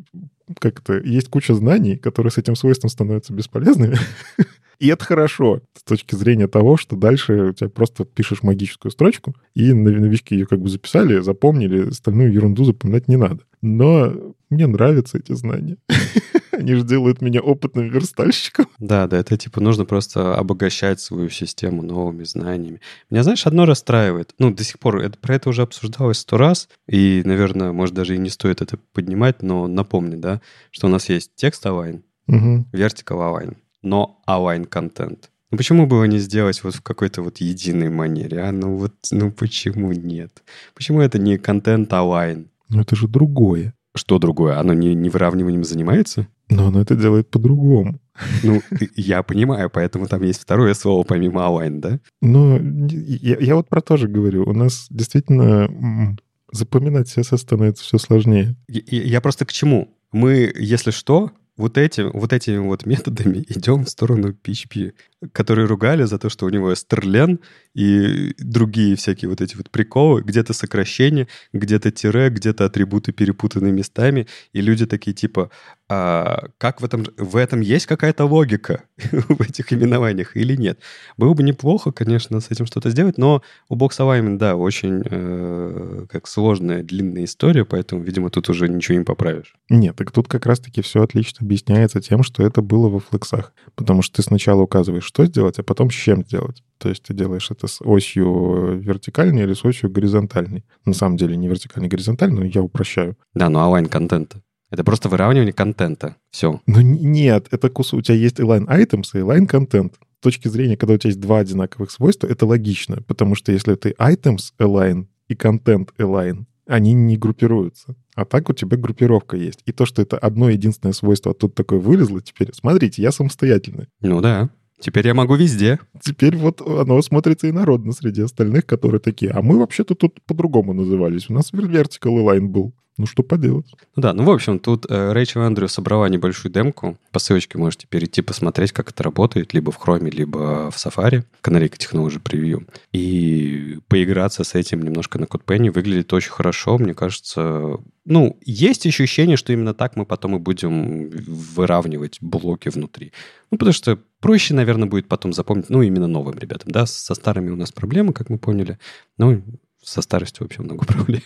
как-то есть куча знаний, которые с этим свойством становятся бесполезными. И это хорошо с точки зрения того, что дальше у тебя просто пишешь магическую строчку, и новички ее как бы записали, запомнили, остальную ерунду запоминать не надо. Но мне нравятся эти знания. Они же делают меня опытным верстальщиком. Да, да, это типа нужно просто обогащать свою систему новыми знаниями. Меня, знаешь, одно расстраивает. Ну, до сих пор это, про это уже обсуждалось сто раз, и, наверное, может, даже и не стоит это поднимать, но напомню, да, что у нас есть текст align, угу. vertical align, но align контент. Ну почему бы его не сделать вот в какой-то вот единой манере, а? Ну вот, ну почему нет? Почему это не контент align? Ну это же другое. Что другое? Оно не, не выравниванием занимается? Но оно это делает по-другому. Ну, я понимаю, поэтому там есть второе слово помимо align, да? Ну, я, я вот про то же говорю. У нас действительно запоминать CSS становится все сложнее. Я, я просто к чему? Мы, если что, вот этим, вот этими вот методами идем в сторону PHP, которые ругали за то, что у него стерлен и другие всякие вот эти вот приколы, где-то сокращения, где-то тире, где-то атрибуты перепутаны местами, и люди такие типа, а как в этом, в этом есть какая-то логика в этих именованиях или нет? Было бы неплохо, конечно, с этим что-то сделать, но у Box Alignment, да, очень э, как сложная, длинная история, поэтому, видимо, тут уже ничего не поправишь. Нет, так тут как раз-таки все отлично объясняется тем, что это было во флексах. Потому что ты сначала указываешь, что сделать, а потом с чем сделать. То есть ты делаешь это с осью вертикальной или с осью горизонтальной. На самом деле не вертикальной, горизонтальной, но я упрощаю. Да, но align контента. Это просто выравнивание контента. Все. Ну нет, это кусок. У тебя есть align items и align контент. С точки зрения, когда у тебя есть два одинаковых свойства, это логично. Потому что если ты items align и content align, они не группируются. А так у тебя группировка есть. И то, что это одно единственное свойство, а тут такое вылезло, теперь, смотрите, я самостоятельный. Ну да. Теперь я могу везде. Теперь вот оно смотрится инородно среди остальных, которые такие, а мы вообще-то тут по-другому назывались. У нас vertical line был. Ну, что поделать. Ну да, ну, в общем, тут э, Рэйчел Эндрю собрала небольшую демку. По ссылочке можете перейти посмотреть, как это работает, либо в Chrome, либо в Safari, Canarica Technology Preview. И поиграться с этим немножко на CodePenny выглядит очень хорошо. Мне кажется, ну, есть ощущение, что именно так мы потом и будем выравнивать блоки внутри. Ну, потому что проще, наверное, будет потом запомнить, ну, именно новым ребятам, да, со старыми у нас проблемы, как мы поняли. Ну, со старостью вообще много проблем.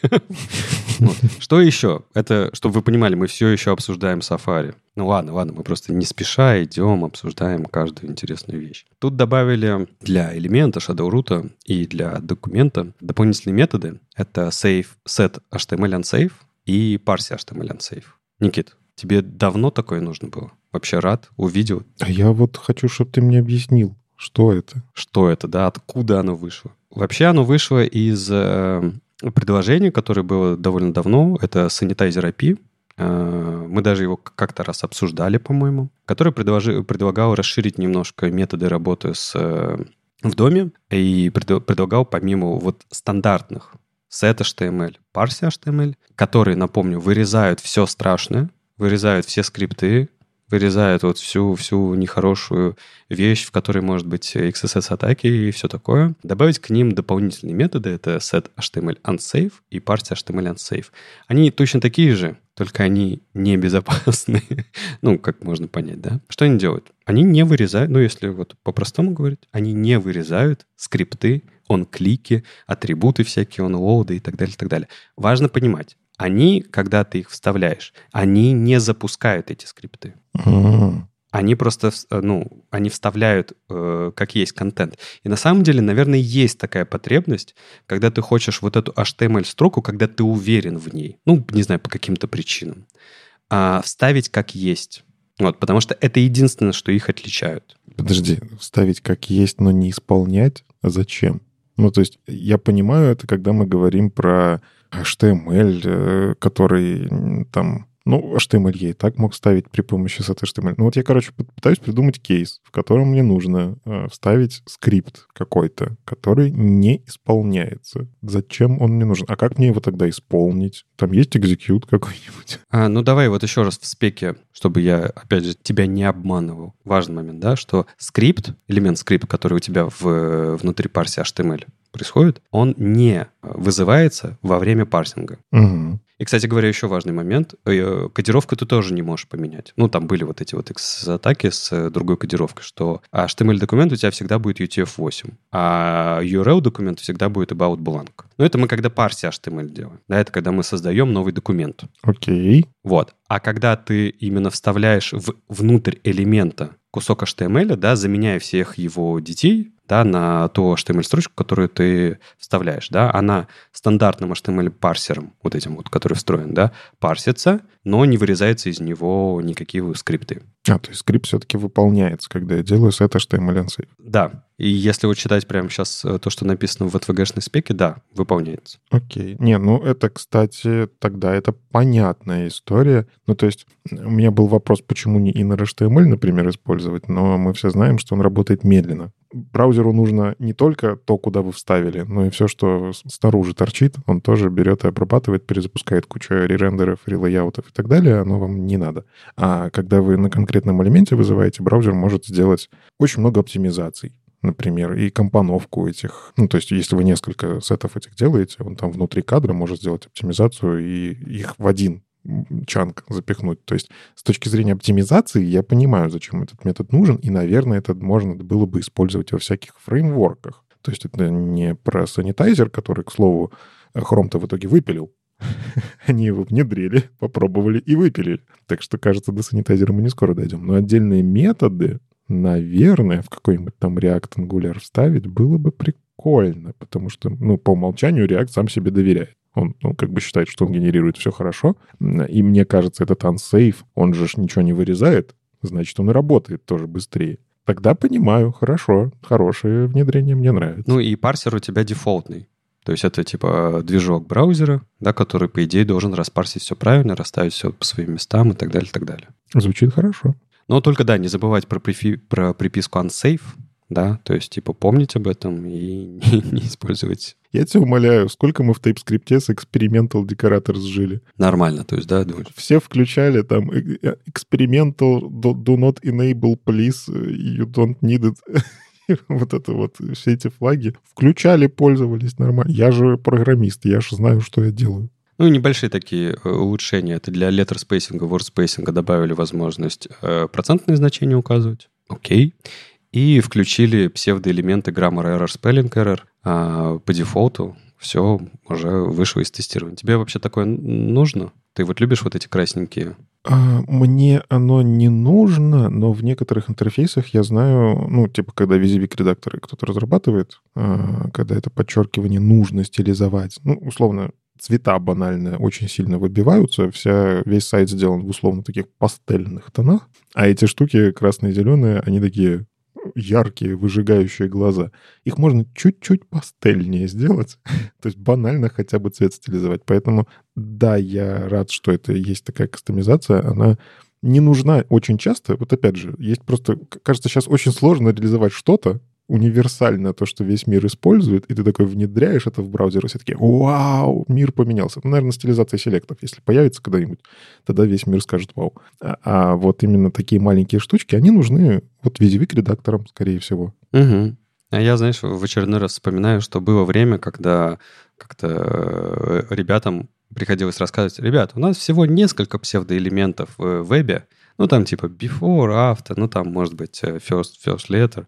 Что еще? Это, чтобы вы понимали, мы все еще обсуждаем Safari. Ну ладно, ладно, мы просто не спеша идем, обсуждаем каждую интересную вещь. Тут добавили для элемента Shadow Root и для документа дополнительные методы. Это save, set HTML unsafe и parse HTML unsafe. Никит, тебе давно такое нужно было? Вообще рад, увидел? А я вот хочу, чтобы ты мне объяснил, что это. Что это, да? Откуда оно вышло? Вообще оно вышло из э, предложения, которое было довольно давно. Это Sanitizer API. Э, мы даже его как-то раз обсуждали, по-моему. Который предложи, предлагал расширить немножко методы работы с, э, в доме и пред, предлагал помимо вот стандартных set HTML, parse HTML, которые, напомню, вырезают все страшное, вырезают все скрипты, вырезает вот всю, всю нехорошую вещь, в которой может быть XSS-атаки и все такое. Добавить к ним дополнительные методы, это set HTML unsafe и parse HTML unsafe. Они точно такие же, только они не безопасны. ну, как можно понять, да? Что они делают? Они не вырезают, ну, если вот по-простому говорить, они не вырезают скрипты, он клики, атрибуты всякие, он лоуды и так далее, и так далее. Важно понимать, они, когда ты их вставляешь, они не запускают эти скрипты. М. Они просто, э, ну, они вставляют э, как есть контент. И на самом деле, наверное, есть такая потребность, когда ты хочешь вот эту HTML-строку, когда ты уверен в ней, ну, не знаю, по каким-то причинам, а, вставить как есть. Вот, потому что это единственное, что их отличают. Подожди, вставить как есть, но не исполнять? А зачем? Ну, то есть я понимаю это, когда мы говорим про HTML, э, который там... Ну, HTML я и так мог ставить при помощи сета HTML. Ну вот я, короче, пы- пытаюсь придумать кейс, в котором мне нужно э, вставить скрипт какой-то, который не исполняется. Зачем он мне нужен? А как мне его тогда исполнить? Там есть execute какой-нибудь? А, ну, давай вот еще раз в спеке, чтобы я, опять же, тебя не обманывал. Важный момент, да, что скрипт, элемент скрипта, который у тебя в, внутри парси HTML происходит, он не вызывается во время парсинга. Мгм. И, кстати говоря, еще важный момент. э, Кодировку ты тоже не можешь поменять. Ну, там были вот эти вот атаки с э, другой кодировкой, что HTML-документ у тебя всегда будет UTF-8, а URL-документ всегда будет about blank. Но это мы когда парси HTML делаем. Да, это когда мы создаем новый документ. Окей. Вот. А когда ты именно вставляешь в, внутрь элемента кусок HTML, да, заменяя всех его детей, да, на ту HTML-строчку, которую ты вставляешь, да, она стандартным HTML-парсером, вот этим вот, который встроен, да, парсится, но не вырезается из него никакие скрипты. А, то есть скрипт все-таки выполняется, когда я делаю set HTML and save. Да, и если вот читать прямо сейчас э, то, что написано в ATVG-шной спеке, да, выполняется. Окей. Не, ну это, кстати, тогда это понятная история. Ну, то есть у меня был вопрос, почему не inner HTML, например, использовать, но мы все знаем, что он работает медленно. Браузеру нужно не только то, куда вы вставили, но и все, что снаружи торчит, он тоже берет и обрабатывает, перезапускает кучу ререндеров, релейаутов и так далее, оно вам не надо. А когда вы на конкретном элементе вызываете, браузер может сделать очень много оптимизаций например, и компоновку этих. Ну, то есть, если вы несколько сетов этих делаете, он там внутри кадра может сделать оптимизацию и их в один чанк запихнуть. То есть, с точки зрения оптимизации, я понимаю, зачем этот метод нужен, и, наверное, это можно было бы использовать во всяких фреймворках. То есть, это не про санитайзер, который, к слову, Chrome-то в итоге выпилил. Они его внедрили, попробовали и выпилили. Так что, кажется, до санитайзера мы не скоро дойдем. Но отдельные методы, наверное, в какой-нибудь там React Angular вставить было бы прикольно, потому что, ну, по умолчанию React сам себе доверяет. Он, ну, как бы считает, что он генерирует все хорошо. И мне кажется, этот unsafe, он же ничего не вырезает, значит, он и работает тоже быстрее. Тогда понимаю, хорошо, хорошее внедрение мне нравится. Ну и парсер у тебя дефолтный. То есть это типа движок браузера, да, который, по идее, должен распарсить все правильно, расставить все по своим местам и так далее, и так далее. Звучит хорошо. Но только, да, не забывать про, прифи- про приписку unsafe, да, то есть, типа, помнить об этом и не, не использовать Я тебя умоляю, сколько мы в TypeScript с Experimental Decorators жили? нормально, то есть, да, думаешь, Все включали там э, э, Experimental do, do not enable please, э, you don't need it. вот это вот, все эти флаги. Включали, пользовались нормально. Я же программист, я же знаю, что я делаю. Ну, небольшие такие э, улучшения. Это для letter spacing'а, word spacing'а добавили возможность э, процентные значения указывать. Окей. И включили псевдоэлементы grammar error, spelling error. А по дефолту все уже вышло из тестирования. Тебе вообще такое нужно? Ты вот любишь вот эти красненькие? А, Мне оно не нужно, но в некоторых интерфейсах я знаю, ну, типа, когда WYSIWYG редакторы кто-то разрабатывает, а, когда это подчеркивание нужно стилизовать, ну, условно, цвета банально очень сильно выбиваются, вся, весь сайт сделан в условно таких пастельных тонах, а эти штуки красные и зеленые, они такие яркие, выжигающие глаза. Их можно чуть-чуть пастельнее сделать, то есть банально хотя бы цвет стилизовать. Поэтому да, я рад, что это есть такая кастомизация. Она не нужна очень часто. Вот опять же, есть просто... Кажется, сейчас очень сложно реализовать что-то универсально, то, что весь мир использует, и ты такой внедряешь это в браузер, и все такие, вау, мир поменялся. Ну, наверное, стилизация селектов, если появится когда-нибудь, тогда весь мир скажет вау. А, а вот именно такие маленькие штучки, они нужны вот визивик редакторам, скорее всего. Угу. А я, знаешь, в очередной раз вспоминаю, что было время, когда как-то э, ребятам приходилось рассказывать, ребят, у нас всего несколько псевдоэлементов в вебе, Ну, там типа before, after, ну, там может быть э, first, first letter,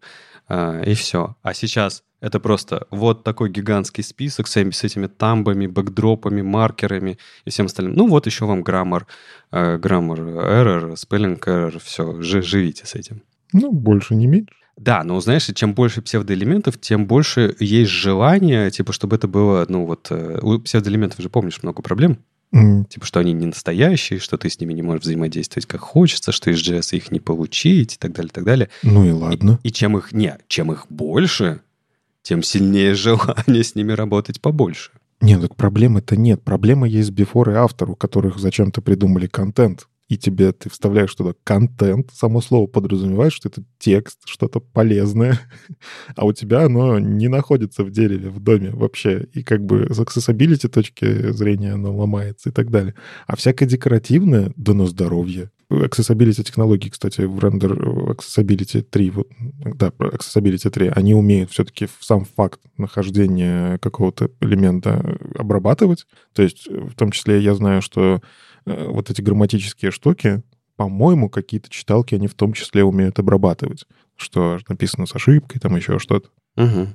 э, и все. А сейчас это просто вот такой гигантский список с, с этими тамбами, бэкдропами, маркерами и всем остальным. Ну, вот еще вам граммар, э, граммар error, spelling error, все, живите с этим. Ну, больше не меньше. Да, но знаешь, чем больше псевдоэлементов, тем больше есть желание, типа, чтобы это было, ну вот, у псевдоэлементов же, помнишь, много проблем. Mm. Типа, что они не настоящие, что ты с ними не можешь взаимодействовать как хочется, что из JS их не получить и так далее, и так далее. Ну и ладно. И, и чем их, не, чем их больше, тем сильнее желание с ними работать побольше. Нет, так проблемы-то нет. Проблема есть before и after, у которых зачем-то придумали контент и тебе ты вставляешь туда контент, само слово подразумевает, что это текст, что-то полезное, а у тебя оно не находится в дереве, в доме вообще, и как бы с accessibility точки зрения оно ломается и так далее. А всякое декоративное, да на здоровье. Accessibility технологии, кстати, в Render Accessibility 3, вот, да, Accessibility 3, они умеют все-таки сам факт нахождения какого-то элемента обрабатывать. То есть в том числе я знаю, что Э, вот эти грамматические штуки, по-моему, какие-то читалки они в том числе умеют обрабатывать, что написано с ошибкой, там еще что-то. Угу.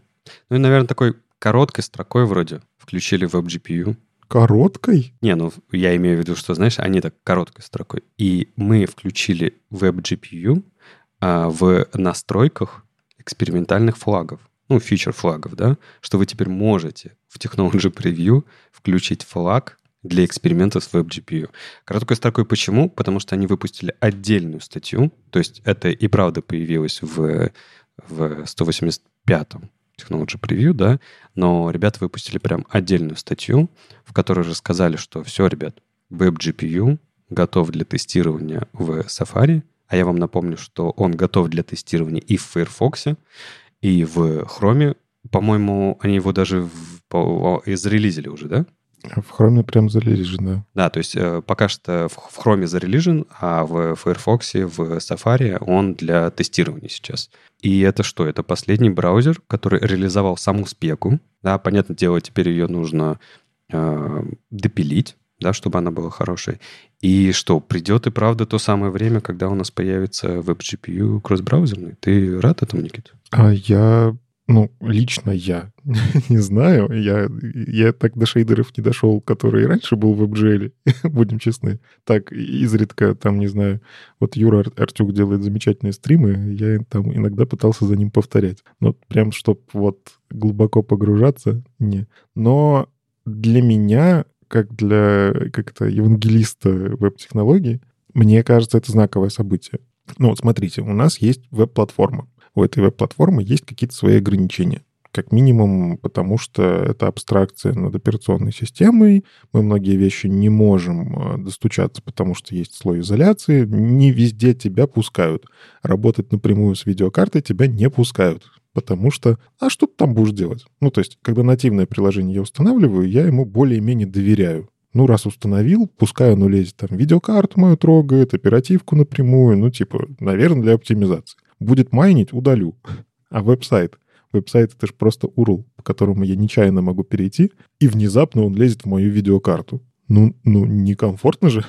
Ну и, наверное, такой короткой строкой вроде включили в WebGPU. Короткой? Не, ну я имею в виду, что, знаешь, они так короткой строкой. И мы включили WebGPU а, в настройках экспериментальных флагов, ну, фичер флагов, да, что вы теперь можете в Technology Preview включить флаг для экспериментов с WebGPU. Короткой строкой почему? Потому что они выпустили отдельную статью, то есть это и правда появилось в, в 185-м Technology Preview, да, но ребята выпустили прям отдельную статью, в которой рассказали, что все, ребят, WebGPU готов для тестирования в Safari, а я вам напомню, что он готов для тестирования и в Firefox, и в Chrome. По-моему, они его даже в, по, изрелизили уже, да? В Chrome прям зарелижен, да. Да, то есть э, пока что в, в Chrome зарелижен, а в Firefox, в Safari он для тестирования сейчас. И это что? Это последний браузер, который реализовал саму спеку. Да, понятное дело, теперь ее нужно э, допилить, да, чтобы она была хорошей. И что, придет и правда то самое время, когда у нас появится WebGPU кросс-браузерный? Ты рад этому, Никита? А я ну, лично я не знаю. Я, я так до шейдеров не дошел, который раньше был в WebGL, будем честны. Так, изредка, там, не знаю, вот Юра Артюк делает замечательные стримы, я там иногда пытался за ним повторять. Но прям, чтобы вот глубоко погружаться, не. Но для меня, как для как-то евангелиста веб-технологий, мне кажется, это знаковое событие. Ну вот смотрите, у нас есть веб-платформа у этой веб-платформы есть какие-то свои ограничения. Как минимум, потому что это абстракция над операционной системой. Мы многие вещи не можем э, достучаться, потому что есть слой изоляции. Не везде тебя пускают. Работать напрямую с видеокартой тебя не пускают. Потому что, а что ты там будешь делать? Ну, то есть, когда нативное приложение я устанавливаю, я ему более-менее доверяю. Ну, раз установил, пускай оно лезет там видеокарту мою трогает, оперативку напрямую, ну, типа, наверное, для оптимизации будет майнить, удалю. А веб-сайт? Веб-сайт — это же просто URL, по которому я нечаянно могу перейти, и внезапно он лезет в мою видеокарту. Ну, ну, некомфортно же.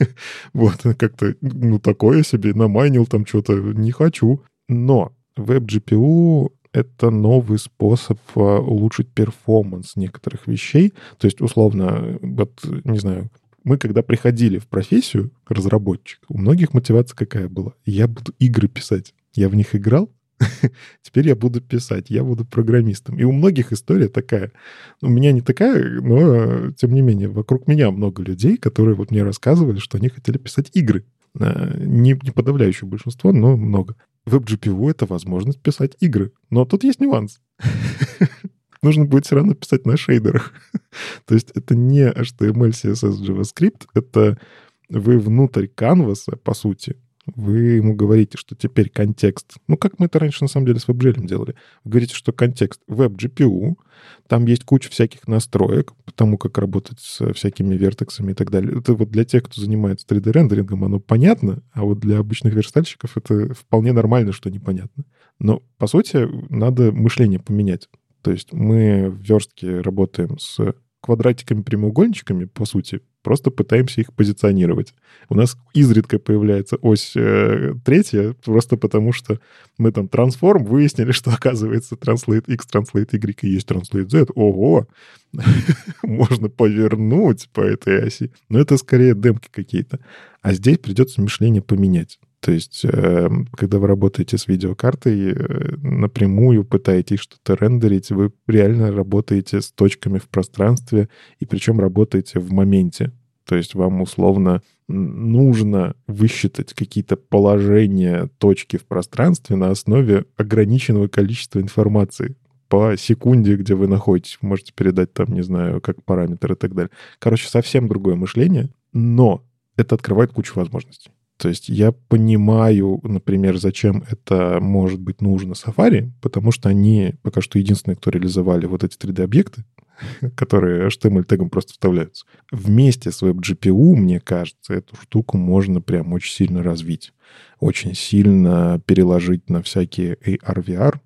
вот, как-то, ну, такое себе, намайнил там что-то, не хочу. Но WebGPU — это новый способ а, улучшить performance некоторых вещей. То есть, условно, вот, не знаю, мы когда приходили в профессию разработчик, у многих мотивация какая была? Я буду игры писать. Я в них играл, теперь я буду писать, я буду программистом. И у многих история такая. У меня не такая, но тем не менее, вокруг меня много людей, которые вот мне рассказывали, что они хотели писать игры. А, не, не подавляющее большинство, но много. WebGPU — это возможность писать игры. Но тут есть нюанс. Нужно будет все равно писать на шейдерах. То есть это не HTML, CSS, JavaScript, это вы внутрь канваса, по сути, вы ему говорите, что теперь контекст, ну, как мы это раньше, на самом деле, с WebGL делали, вы говорите, что контекст WebGPU, там есть куча всяких настроек, потому как работать с всякими вертексами и так далее. Это вот для тех, кто занимается 3D-рендерингом, оно понятно, а вот для обычных верстальщиков это вполне нормально, что непонятно. Но, по сути, надо мышление поменять. То есть мы в верстке работаем с квадратиками, прямоугольничками, по сути, просто пытаемся их позиционировать. У нас изредка появляется ось э, третья, просто потому что мы там трансформ выяснили, что оказывается Translate X, Translate Y и есть Translate Z. Ого! Можно повернуть по этой оси. Но это скорее демки какие-то. А здесь придется мышление поменять. То есть, э, когда вы работаете с видеокартой, э, напрямую пытаетесь что-то рендерить, вы реально работаете с точками в пространстве, и причем работаете в моменте. То есть вам условно нужно высчитать какие-то положения точки в пространстве на основе ограниченного количества информации по секунде, где вы находитесь. Вы можете передать там, не знаю, как параметр и так далее. Короче, совсем другое мышление, но это открывает кучу возможностей. То есть я понимаю, например, зачем это может быть нужно Safari, потому что они пока что единственные, кто реализовали вот эти 3D-объекты, которые HTML-тегом просто вставляются. Вместе с WebGPU, мне кажется, эту штуку можно прям очень сильно развить. Очень сильно переложить на всякие AR-VR,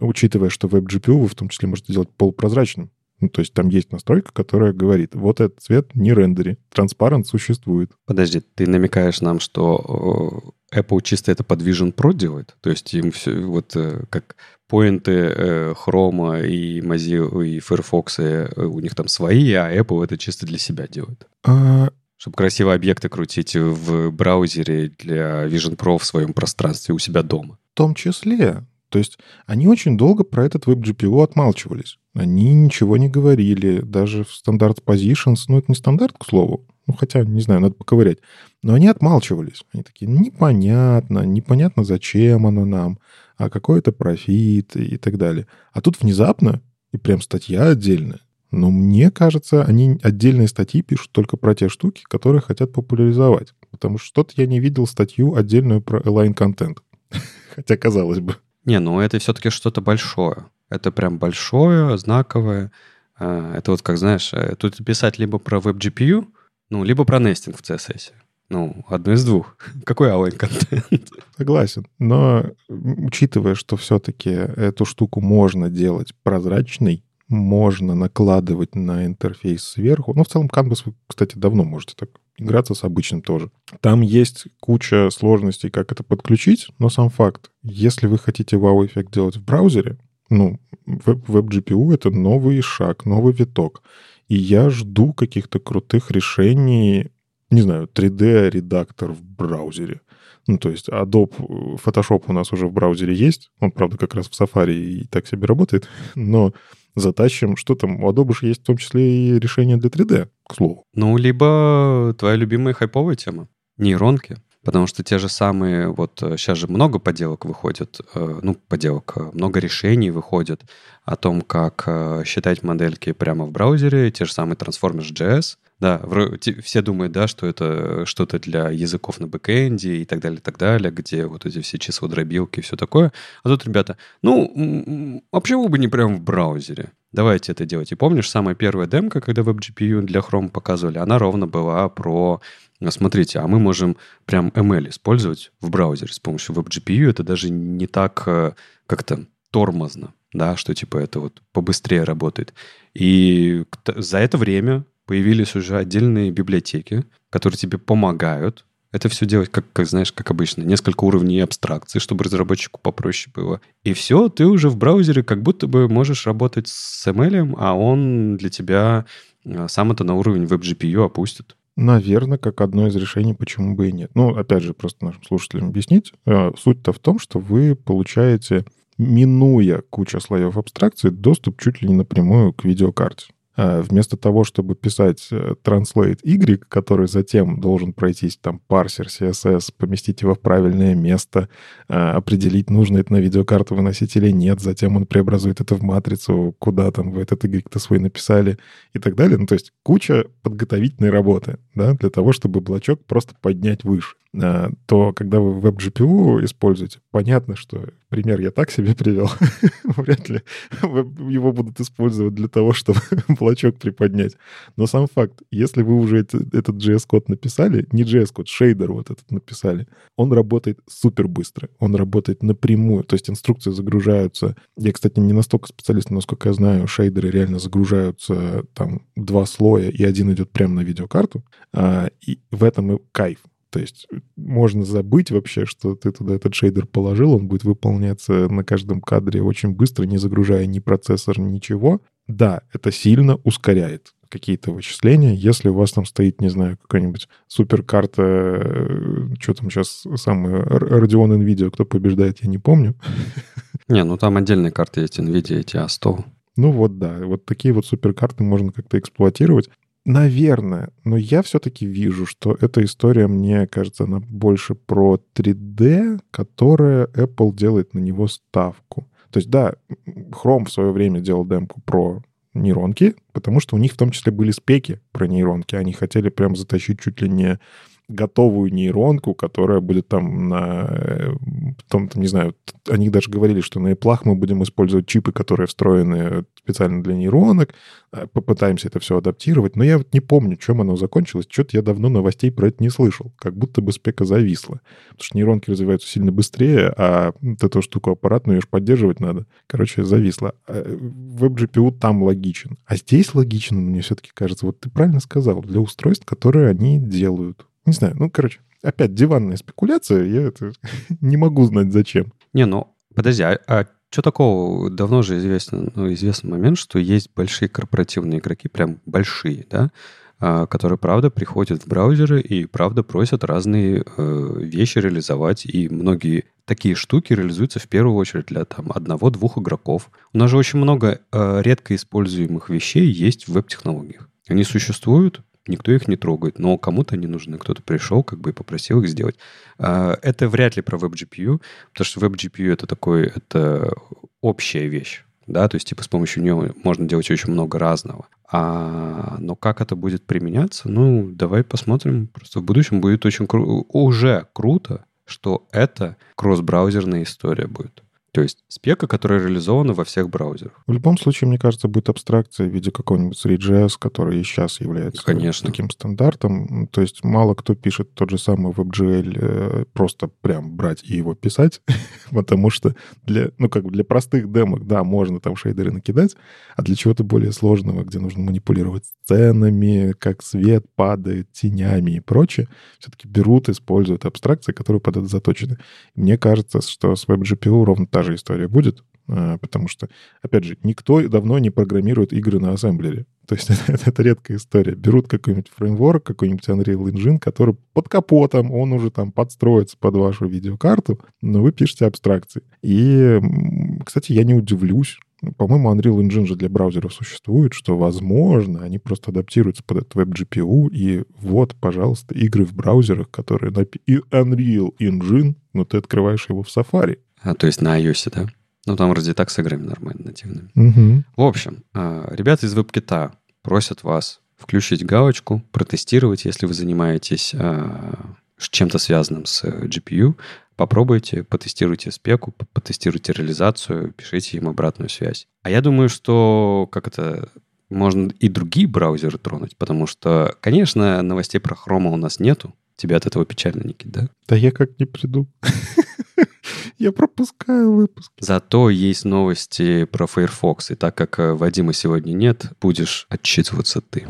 учитывая, что WebGPU вы в том числе можете сделать полупрозрачным. Ну, то есть там есть настройка, которая говорит, вот этот цвет не рендери, транспарант существует. Подожди, ты намекаешь нам, что Apple чисто это под Vision Pro делает? То есть им все вот э, как поинты э, Chrome и Mozilla и Firefox у них там свои, а Apple это чисто для себя делает? А... Чтобы красивые объекты крутить в браузере для Vision Pro в своем пространстве у себя дома. В том числе. То есть они очень долго про этот WebGPU отмалчивались. Они ничего не говорили, даже в стандарт positions, ну это не стандарт, к слову, ну хотя, не знаю, надо поковырять, но они отмалчивались. Они такие, непонятно, непонятно, зачем оно нам, а какой это профит и так далее. А тут внезапно, и прям статья отдельная, но мне кажется, они отдельные статьи пишут только про те штуки, которые хотят популяризовать. Потому что что-то я не видел статью отдельную про align контент. Хотя, казалось бы. Не, ну это все-таки что-то большое. Это прям большое, знаковое. А, это вот как, знаешь, э, тут писать либо про WebGPU, ну, либо про нестинг в CSS. Ну, одно из двух. Какой align контент? Согласен. Но учитывая, что все-таки эту штуку можно делать прозрачной, можно накладывать на интерфейс сверху. Ну, в целом, Canvas вы, кстати, давно можете так играться с обычным тоже. Там есть куча сложностей, как это подключить, но сам факт, если вы хотите вау-эффект делать в браузере, ну, WebGPU — это новый шаг, новый виток. И я жду каких-то крутых решений, не знаю, 3D-редактор в браузере. Ну, то есть Adobe Photoshop у нас уже в браузере есть. Он, правда, как раз в Safari и так себе работает. Но затащим, что там, у Adobe же есть в том числе и решение для 3D, к слову. Ну, либо твоя любимая хайповая тема. Нейронки. Потому что те же самые, вот сейчас э, же много поделок выходит, э, ну, поделок, э, много решений выходит о том, как считать модельки прямо в браузере, те же самые Transformers.js, да, все думают, да, что это что-то для языков на бэкэнде и так далее, и так далее, где вот эти все числа дробилки и все такое. А тут, ребята, ну, а почему бы не прямо в браузере? Давайте это делать. И помнишь, самая первая демка, когда WebGPU для Chrome показывали, она ровно была про «А смотрите, а мы можем прям ML использовать в браузере с помощью WebGPU. Это даже не так э, как-то тормозно, да, что типа это вот побыстрее работает. И за это время появились уже отдельные библиотеки, которые тебе помогают это все делать, как, как знаешь, как обычно, несколько уровней абстракции, чтобы разработчику попроще было. И все, ты уже в браузере как будто бы можешь работать с ML, а он для тебя э, сам это на уровень WebGPU опустит. Наверное, как одно из решений, почему бы и нет. Ну, опять же, просто нашим слушателям объяснить. Э, суть-то в том, что вы получаете, минуя кучу слоев абстракции, доступ чуть ли не напрямую к видеокарте. А вместо того, чтобы писать э, translate y, который затем должен пройтись там парсер CSS, поместить его в правильное место, а, определить, нужно это на видеокарту выносить или нет, затем он преобразует это в матрицу, куда там вы этот y-то свой написали и так далее. Ну, то есть куча подготовительной работы, да, для того, чтобы блочок просто поднять выше. А, то когда вы WebGPU используете, понятно, что пример я так себе привел. Вряд ли его будут использовать для того, чтобы блочок приподнять. Но сам факт, если вы уже это, этот JS-код написали, не JS-код, шейдер вот этот написали, он работает супер быстро. Он работает напрямую. То есть инструкции загружаются. Я, кстати, не настолько специалист, но, насколько я знаю, шейдеры реально загружаются там два слоя, и один идет прямо на видеокарту. А, и в этом и кайф. То есть можно забыть вообще, что ты туда этот шейдер положил, он будет выполняться на каждом кадре очень быстро, не загружая ни процессор, ничего. Да, это сильно ускоряет какие-то вычисления. Если у вас там стоит, не знаю, какая-нибудь суперкарта, э, что там сейчас самое, Radeon NVIDIA, кто побеждает, я не помню. Не, ну там отдельные карты есть NVIDIA, эти A100. Ну вот да, вот такие вот суперкарты можно как-то эксплуатировать. Наверное, но я все-таки вижу, что эта история, мне кажется, она больше про 3D, которая Apple делает на него ставку. То есть, да, Chrome в свое время делал демку про нейронки, потому что у них в том числе были спеки про нейронки. Они хотели прям затащить чуть ли не готовую нейронку, которая будет там на... Э, там, там, не знаю, они даже говорили, что на Apple мы будем использовать чипы, которые встроены специально для нейронок, э, попытаемся это все адаптировать. Но я вот не помню, чем оно закончилось. Что-то я давно новостей про это не слышал. Как будто бы спека зависла. Потому что нейронки развиваются сильно быстрее, а вот эту штуку аппаратную ее же поддерживать надо. Короче, зависла. Веб-GPU э, там логичен. А здесь логично, мне все-таки кажется. Вот ты правильно сказал. Для устройств, которые они делают. Не знаю, ну, короче, опять диванная спекуляция, я это не могу знать зачем. Не, ну, подожди, а, а что такого? Давно же известен, ну, известный момент, что есть большие корпоративные игроки, прям большие, да, а, которые, правда, приходят в браузеры и, правда, просят разные э, вещи реализовать. И многие такие штуки реализуются в первую очередь для там одного-двух игроков. У нас же очень много э, редко используемых вещей есть в веб-технологиях. Они существуют, никто их не трогает, но кому-то они нужны. Кто-то пришел как бы и попросил их сделать. А, это вряд ли про WebGPU, потому что WebGPU это такой, это общая вещь. Да, то есть, типа, с помощью нее можно делать очень много разного. А, но как это будет применяться, ну, давай посмотрим. Просто в будущем будет очень кру- уже круто, что это кросс-браузерная история будет. То есть спека, которая реализована во всех браузерах. В любом случае, мне кажется, будет абстракция в виде какого-нибудь 3GS, который сейчас является Конечно. таким стандартом. То есть мало кто пишет тот же самый WebGL э, просто прям брать и его писать, потому что для, ну, как бы для простых демок, да, можно там шейдеры накидать, а для чего-то более сложного, где нужно манипулировать сценами, как свет падает, тенями и прочее, все-таки берут, используют абстракции, которые под это заточены. Мне кажется, что с WebGPU ровно так же история будет, а, потому что, опять же, никто давно не программирует игры на ассемблере. То есть это, это редкая история. Берут какой-нибудь фреймворк, какой-нибудь Unreal Engine, который под капотом, он уже там подстроится под вашу видеокарту, но вы пишете абстракции. И, кстати, я не удивлюсь, по-моему, Unreal Engine же для браузеров существует, что, возможно, они просто адаптируются под этот веб-GPU, и вот, пожалуйста, игры в браузерах, которые... И Unreal Engine, но ты открываешь его в Safari. А, то есть на iOS, да? Ну, там вроде так с играми нормально, нативными. Угу. В общем, а, ребята из WebKit просят вас включить галочку, протестировать, если вы занимаетесь а, чем-то связанным с GPU. Попробуйте, потестируйте спеку, потестируйте реализацию, пишите им обратную связь. А я думаю, что как это можно и другие браузеры тронуть, потому что, конечно, новостей про Chrome у нас нету. Тебе от этого печально, Никит, да? Да я как не приду. Я пропускаю выпуск. Зато есть новости про Firefox. И так как э, Вадима сегодня нет, будешь отчитываться ты.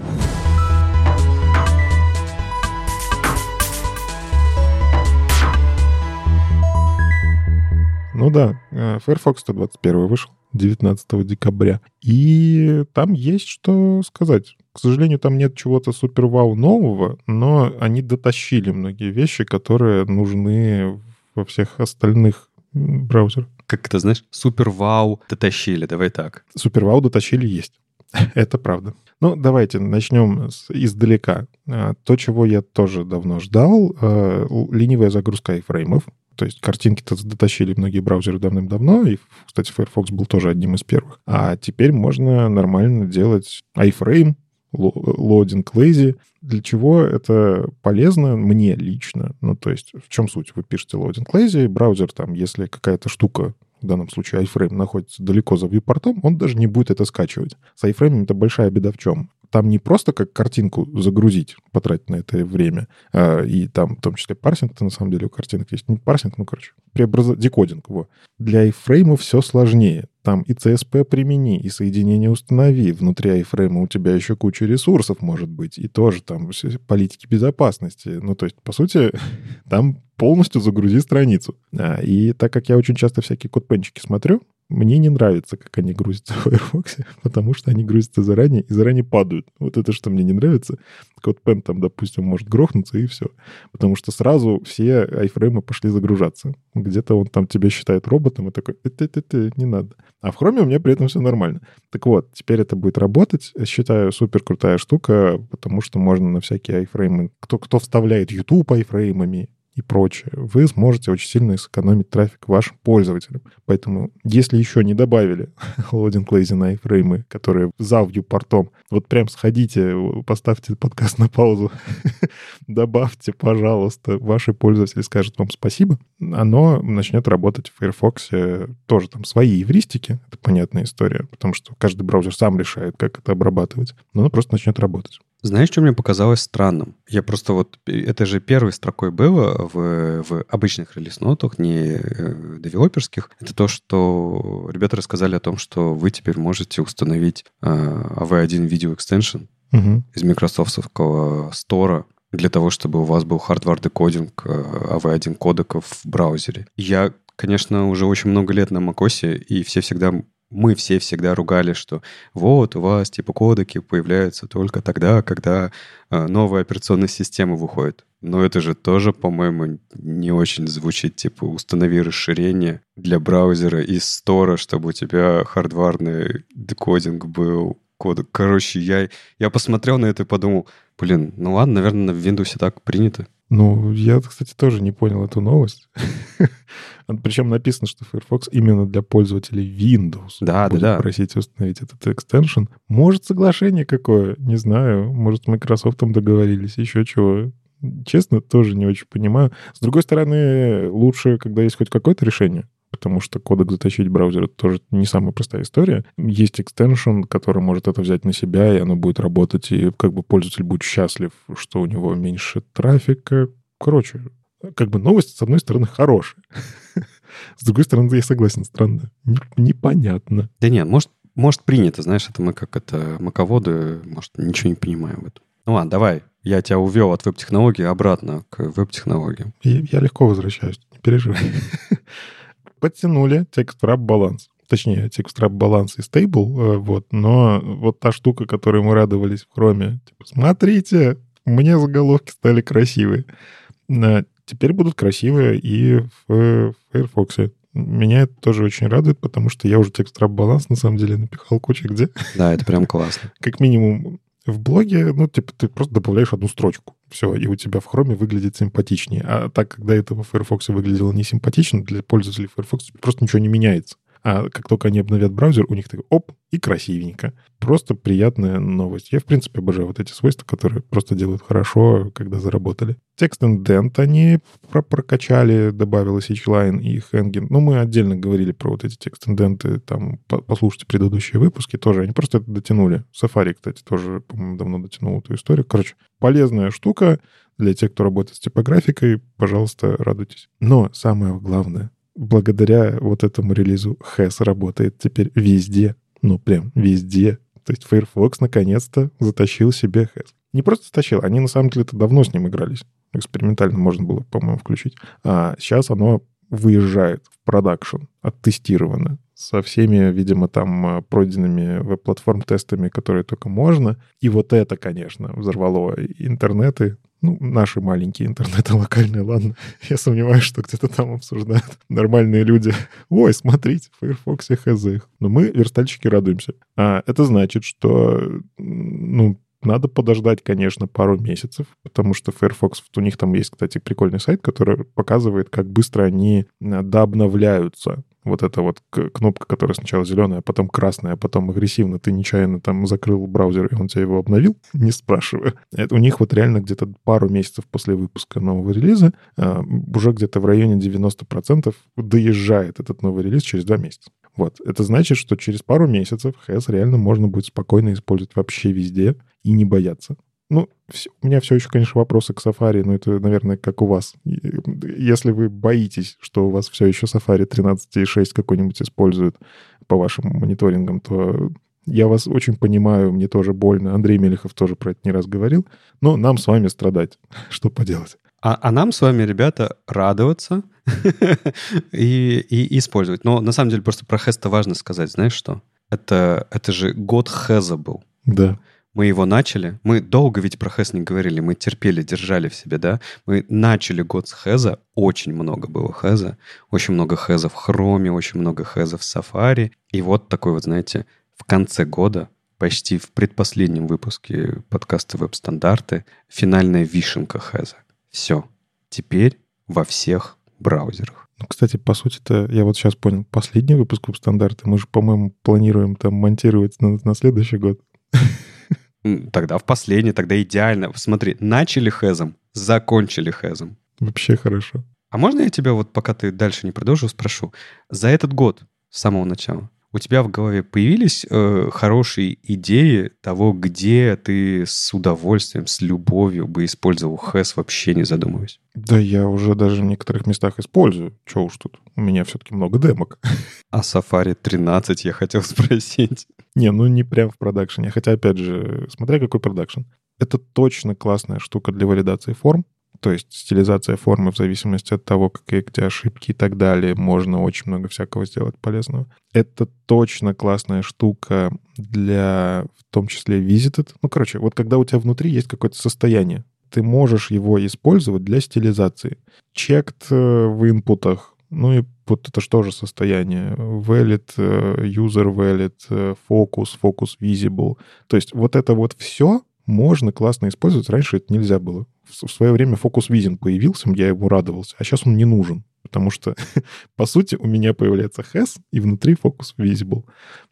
Ну да, э, Firefox 121 вышел 19 декабря. И там есть что сказать. К сожалению, там нет чего-то супер-вау нового, но они дотащили многие вещи, которые нужны во всех остальных браузерах. Как это, знаешь, супер-вау дотащили, давай так. Супер-вау дотащили есть. Это правда. Ну, давайте начнем с, издалека. А, то, чего я тоже давно ждал, а, ленивая загрузка iframe'ов. То есть картинки-то дотащили многие браузеры давным-давно, и, кстати, Firefox был тоже одним из первых. А теперь можно нормально делать iframe, loading lazy. Для чего это полезно мне лично? Ну, то есть в чем суть? Вы пишете loading lazy, браузер там, если какая-то штука в данном случае iFrame, находится далеко за viewport, он даже не будет это скачивать. С iFrame это большая беда в чем? Там не просто как картинку загрузить, потратить на это время, а, и там в том числе парсинг-то на самом деле у картинок есть. Не парсинг, ну, короче, преобраз... декодинг. Во. Для iFrame все сложнее. Там и CSP примени, и соединение установи. Внутри iFrame у тебя еще куча ресурсов может быть, и тоже там политики безопасности. Ну, то есть, по сути, там полностью загрузи страницу. А, и так как я очень часто всякие кодпенчики смотрю, мне не нравится, как они грузятся в Firefox, потому что они грузятся заранее и заранее падают. Вот это, что мне не нравится. CodePen там, допустим, может грохнуться, и все. Потому что сразу все айфреймы пошли загружаться. Где-то он там тебя считает роботом и такой, ты ты ты не надо. А в Chrome у меня при этом все нормально. Так вот, теперь это будет работать. Считаю, супер крутая штука, потому что можно на всякие айфреймы... Кто, кто вставляет YouTube айфреймами, и прочее, вы сможете очень сильно сэкономить трафик вашим пользователям. Поэтому, если еще не добавили loading lazy на iframe, которые за портом, вот прям сходите, поставьте подкаст на паузу, добавьте, пожалуйста, ваши пользователи скажут вам спасибо, оно начнет работать в Firefox тоже там свои евристики, это понятная история, потому что каждый браузер сам решает, как это обрабатывать, но оно просто начнет работать. Знаешь, что мне показалось странным? Я просто вот... Это же первой строкой было в, в обычных релиз-нотах, не э, девелоперских. Это то, что ребята рассказали о том, что вы теперь можете установить э, AV1 Video Extension угу. из Microsoftского стора для того, чтобы у вас был hardware декодинг э, AV1 кодеков в браузере. Я, конечно, уже очень много лет на macOS, и все всегда мы все всегда ругали, что вот у вас типа кодеки появляются только тогда, когда э, новая операционная система выходит. Но это же тоже, по-моему, не очень звучит. Типа установи расширение для браузера из стора, чтобы у тебя хардварный декодинг был кодек. Короче, я, я посмотрел на это и подумал, блин, ну ладно, наверное, в Windows так принято. Ну, я, кстати, тоже не понял эту новость. Причем написано, что Firefox именно для пользователей Windows. Да, да, да. просить установить этот экстеншн. Может, соглашение какое? Не знаю. Может, с Microsoft договорились, еще чего. Честно, тоже не очень понимаю. С другой стороны, лучше, когда есть хоть какое-то решение потому что кодек затащить в браузер — это тоже не самая простая история. Есть экстеншн, который может это взять на себя, и оно будет работать, и как бы пользователь будет счастлив, что у него меньше трафика. Короче, как бы новость, с одной стороны, хорошая. С другой стороны, я согласен, странно. Непонятно. Да нет, может, может принято, знаешь, это мы как это маководы, может, ничего не понимаем в этом. Ну ладно, давай, я тебя увел от веб-технологий обратно к веб-технологиям. Я, я легко возвращаюсь, не переживай. подтянули текст-раб баланс. Точнее, текст-раб баланс и стейбл, э, вот, но вот та штука, которой мы радовались в хроме, типа, смотрите, мне заголовки стали красивые. Теперь будут красивые и в Firefox. Меня это тоже очень радует, потому что я уже текст-раб баланс на самом деле напихал куча где. Да, это прям классно. Как минимум в блоге, ну, типа, ты просто добавляешь одну строчку. Все, и у тебя в хроме выглядит симпатичнее. А так, когда это в Firefox выглядело не симпатично, для пользователей Firefox просто ничего не меняется. А как только они обновят браузер, у них так оп, и красивенько. Просто приятная новость. Я, в принципе, обожаю вот эти свойства, которые просто делают хорошо, когда заработали. Текст Indent они про прокачали, добавилось H-Line и Hanging. Ну, мы отдельно говорили про вот эти текст инденты, там, послушайте предыдущие выпуски тоже. Они просто это дотянули. Safari, кстати, тоже, по-моему, давно дотянул эту историю. Короче, полезная штука для тех, кто работает с типографикой. Пожалуйста, радуйтесь. Но самое главное, благодаря вот этому релизу HES работает теперь везде. Ну, прям везде. То есть Firefox наконец-то затащил себе HES. Не просто затащил, они на самом деле это давно с ним игрались. Экспериментально можно было, по-моему, включить. А сейчас оно выезжает в продакшн, оттестировано со всеми, видимо, там пройденными веб-платформ-тестами, которые только можно. И вот это, конечно, взорвало интернеты ну, наши маленькие интернеты локальные, ладно. Я сомневаюсь, что где-то там обсуждают нормальные люди. Ой, смотрите, в Firefox хз их. Но мы, верстальщики, радуемся. А это значит, что, ну, надо подождать, конечно, пару месяцев, потому что Firefox, у них там есть, кстати, прикольный сайт, который показывает, как быстро они дообновляются вот эта вот кнопка, которая сначала зеленая, а потом красная, а потом агрессивно ты нечаянно там закрыл браузер, и он тебя его обновил, не спрашиваю. Это у них вот реально где-то пару месяцев после выпуска нового релиза а, уже где-то в районе 90% доезжает этот новый релиз через два месяца. Вот. Это значит, что через пару месяцев HES реально можно будет спокойно использовать вообще везде и не бояться. Ну, у меня все еще, конечно, вопросы к Safari, но это, наверное, как у вас. Если вы боитесь, что у вас все еще Safari 13.6 какой-нибудь используют по вашим мониторингам, то я вас очень понимаю, мне тоже больно. Андрей Мелехов тоже про это не раз говорил. Но нам с вами страдать. Что поделать? А, а нам с вами, ребята, радоваться и, и использовать. Но на самом деле просто про Хеста важно сказать. Знаешь что? Это, это же год Хеза был. Да. Мы его начали. Мы долго ведь про Хэз не говорили. Мы терпели, держали в себе, да? Мы начали год с Хэза. Очень много было Хэза. Очень много Хэза в Хроме, очень много Хэза в Сафари. И вот такой вот, знаете, в конце года, почти в предпоследнем выпуске подкаста «Веб-стандарты», финальная вишенка Хэза. Все. Теперь во всех браузерах. Ну, кстати, по сути-то, я вот сейчас понял, последний выпуск веб-стандарты мы же, по-моему, планируем там монтировать на, на следующий год. Тогда в последний, тогда идеально. Смотри, начали хэзом, закончили хэзом. Вообще хорошо. А можно я тебя вот, пока ты дальше не продолжил, спрошу? За этот год, с самого начала, у тебя в голове появились э, хорошие идеи того, где ты с удовольствием, с любовью бы использовал хэс, вообще не задумываясь? Да я уже даже в некоторых местах использую. Че уж тут, у меня все-таки много демок. А Safari 13 я хотел спросить. Не, ну не прям в продакшене. Хотя, опять же, смотря какой продакшн. Это точно классная штука для валидации форм. То есть стилизация формы в зависимости от того, какие где ошибки и так далее. Можно очень много всякого сделать полезного. Это точно классная штука для, в том числе, visited. Ну, короче, вот когда у тебя внутри есть какое-то состояние, ты можешь его использовать для стилизации. Checked э, в инпутах, ну и вот это что же состояние? Valid, э, user valid, э, focus, focus visible. То есть вот это вот все можно классно использовать. Раньше это нельзя было. В свое время фокус визин появился, я его радовался, а сейчас он не нужен. Потому что, по сути, у меня появляется has, и внутри фокус visible.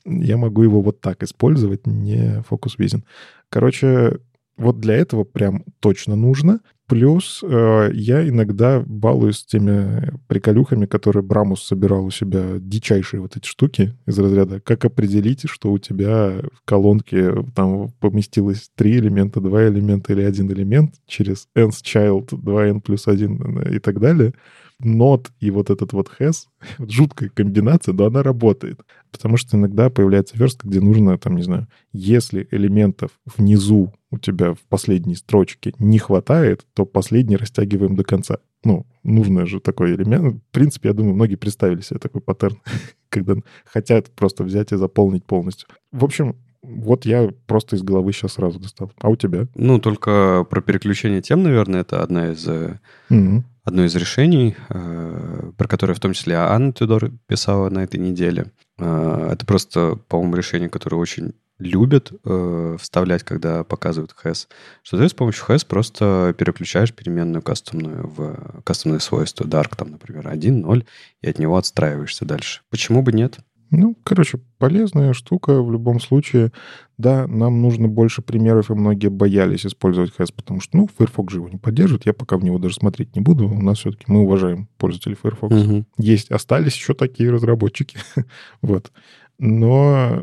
Я могу его вот так использовать, не фокус визин. Короче, вот для этого прям точно нужно. Плюс э, я иногда балуюсь теми приколюхами, которые Брамус собирал у себя, дичайшие вот эти штуки из разряда. Как определить, что у тебя в колонке там поместилось три элемента, два элемента или один элемент через n's child, 2n плюс 1 и так далее not и вот этот вот has, жуткая комбинация, но она работает. Потому что иногда появляется верстка, где нужно, там, не знаю, если элементов внизу у тебя в последней строчке не хватает, то последний растягиваем до конца. Ну, нужно же такой элемент. В принципе, я думаю, многие представили себе такой паттерн, когда хотят просто взять и заполнить полностью. В общем, вот я просто из головы сейчас сразу достал. А у тебя? Ну, только про переключение тем, наверное, это одна из, mm одно из решений, э, про которое в том числе Анна Тюдор писала на этой неделе. Э, это просто, по-моему, решение, которое очень любят э, вставлять, когда показывают хэс, что ты с помощью хэс просто переключаешь переменную кастомную в кастомные свойства dark, там, например, 1, 0, и от него отстраиваешься дальше. Почему бы нет? Ну, короче, полезная штука в любом случае. Да, нам нужно больше примеров, и многие боялись использовать Хэс, потому что, ну, Firefox же его не поддерживает. Я пока в него даже смотреть не буду. У нас все-таки мы уважаем пользователей Firefox. Угу. Есть, остались еще такие разработчики. вот. Но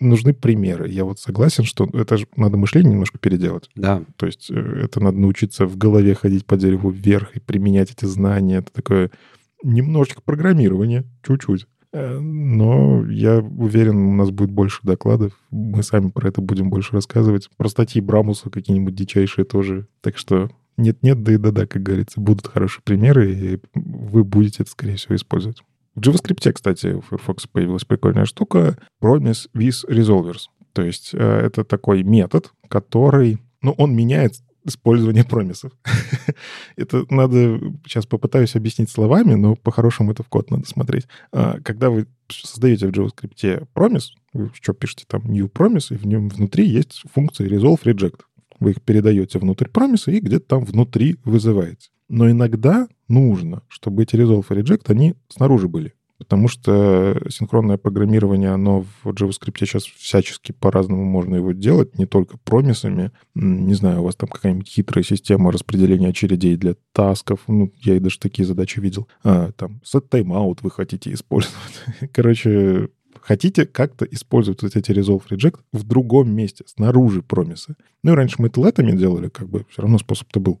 нужны примеры. Я вот согласен, что это же надо мышление немножко переделать. Да. То есть э, это надо научиться в голове ходить по дереву вверх и применять эти знания. Это такое немножечко программирование, чуть-чуть. Э, но я уверен, у нас будет больше докладов. Мы сами про это будем больше рассказывать. Про статьи Брамуса какие-нибудь дичайшие тоже. Так что нет-нет, да и да-да, как говорится. Будут хорошие примеры, и вы будете это, скорее всего, использовать. В JavaScript, кстати, у Firefox появилась прикольная штука Promise with Resolvers. То есть э, это такой метод, который, ну, он меняет использование промисов. это надо, сейчас попытаюсь объяснить словами, но по-хорошему это в код надо смотреть. А, когда вы создаете в JavaScript промис, вы что пишете там new promise, и в нем внутри есть функция resolve reject. Вы их передаете внутрь промиса и где-то там внутри вызываете. Но иногда нужно, чтобы эти resolve и reject, они снаружи были. потому что синхронное программирование, оно в JavaScript сейчас всячески по-разному можно его делать, не только промисами. Не знаю, у вас там какая-нибудь хитрая система распределения очередей для тасков, ну, я и даже такие задачи видел. А, там, set timeout вы хотите использовать. Короче, хотите как-то использовать вот эти resolve reject в другом месте, снаружи промисы. Ну и раньше мы это летами делали, как бы все равно способ-то был.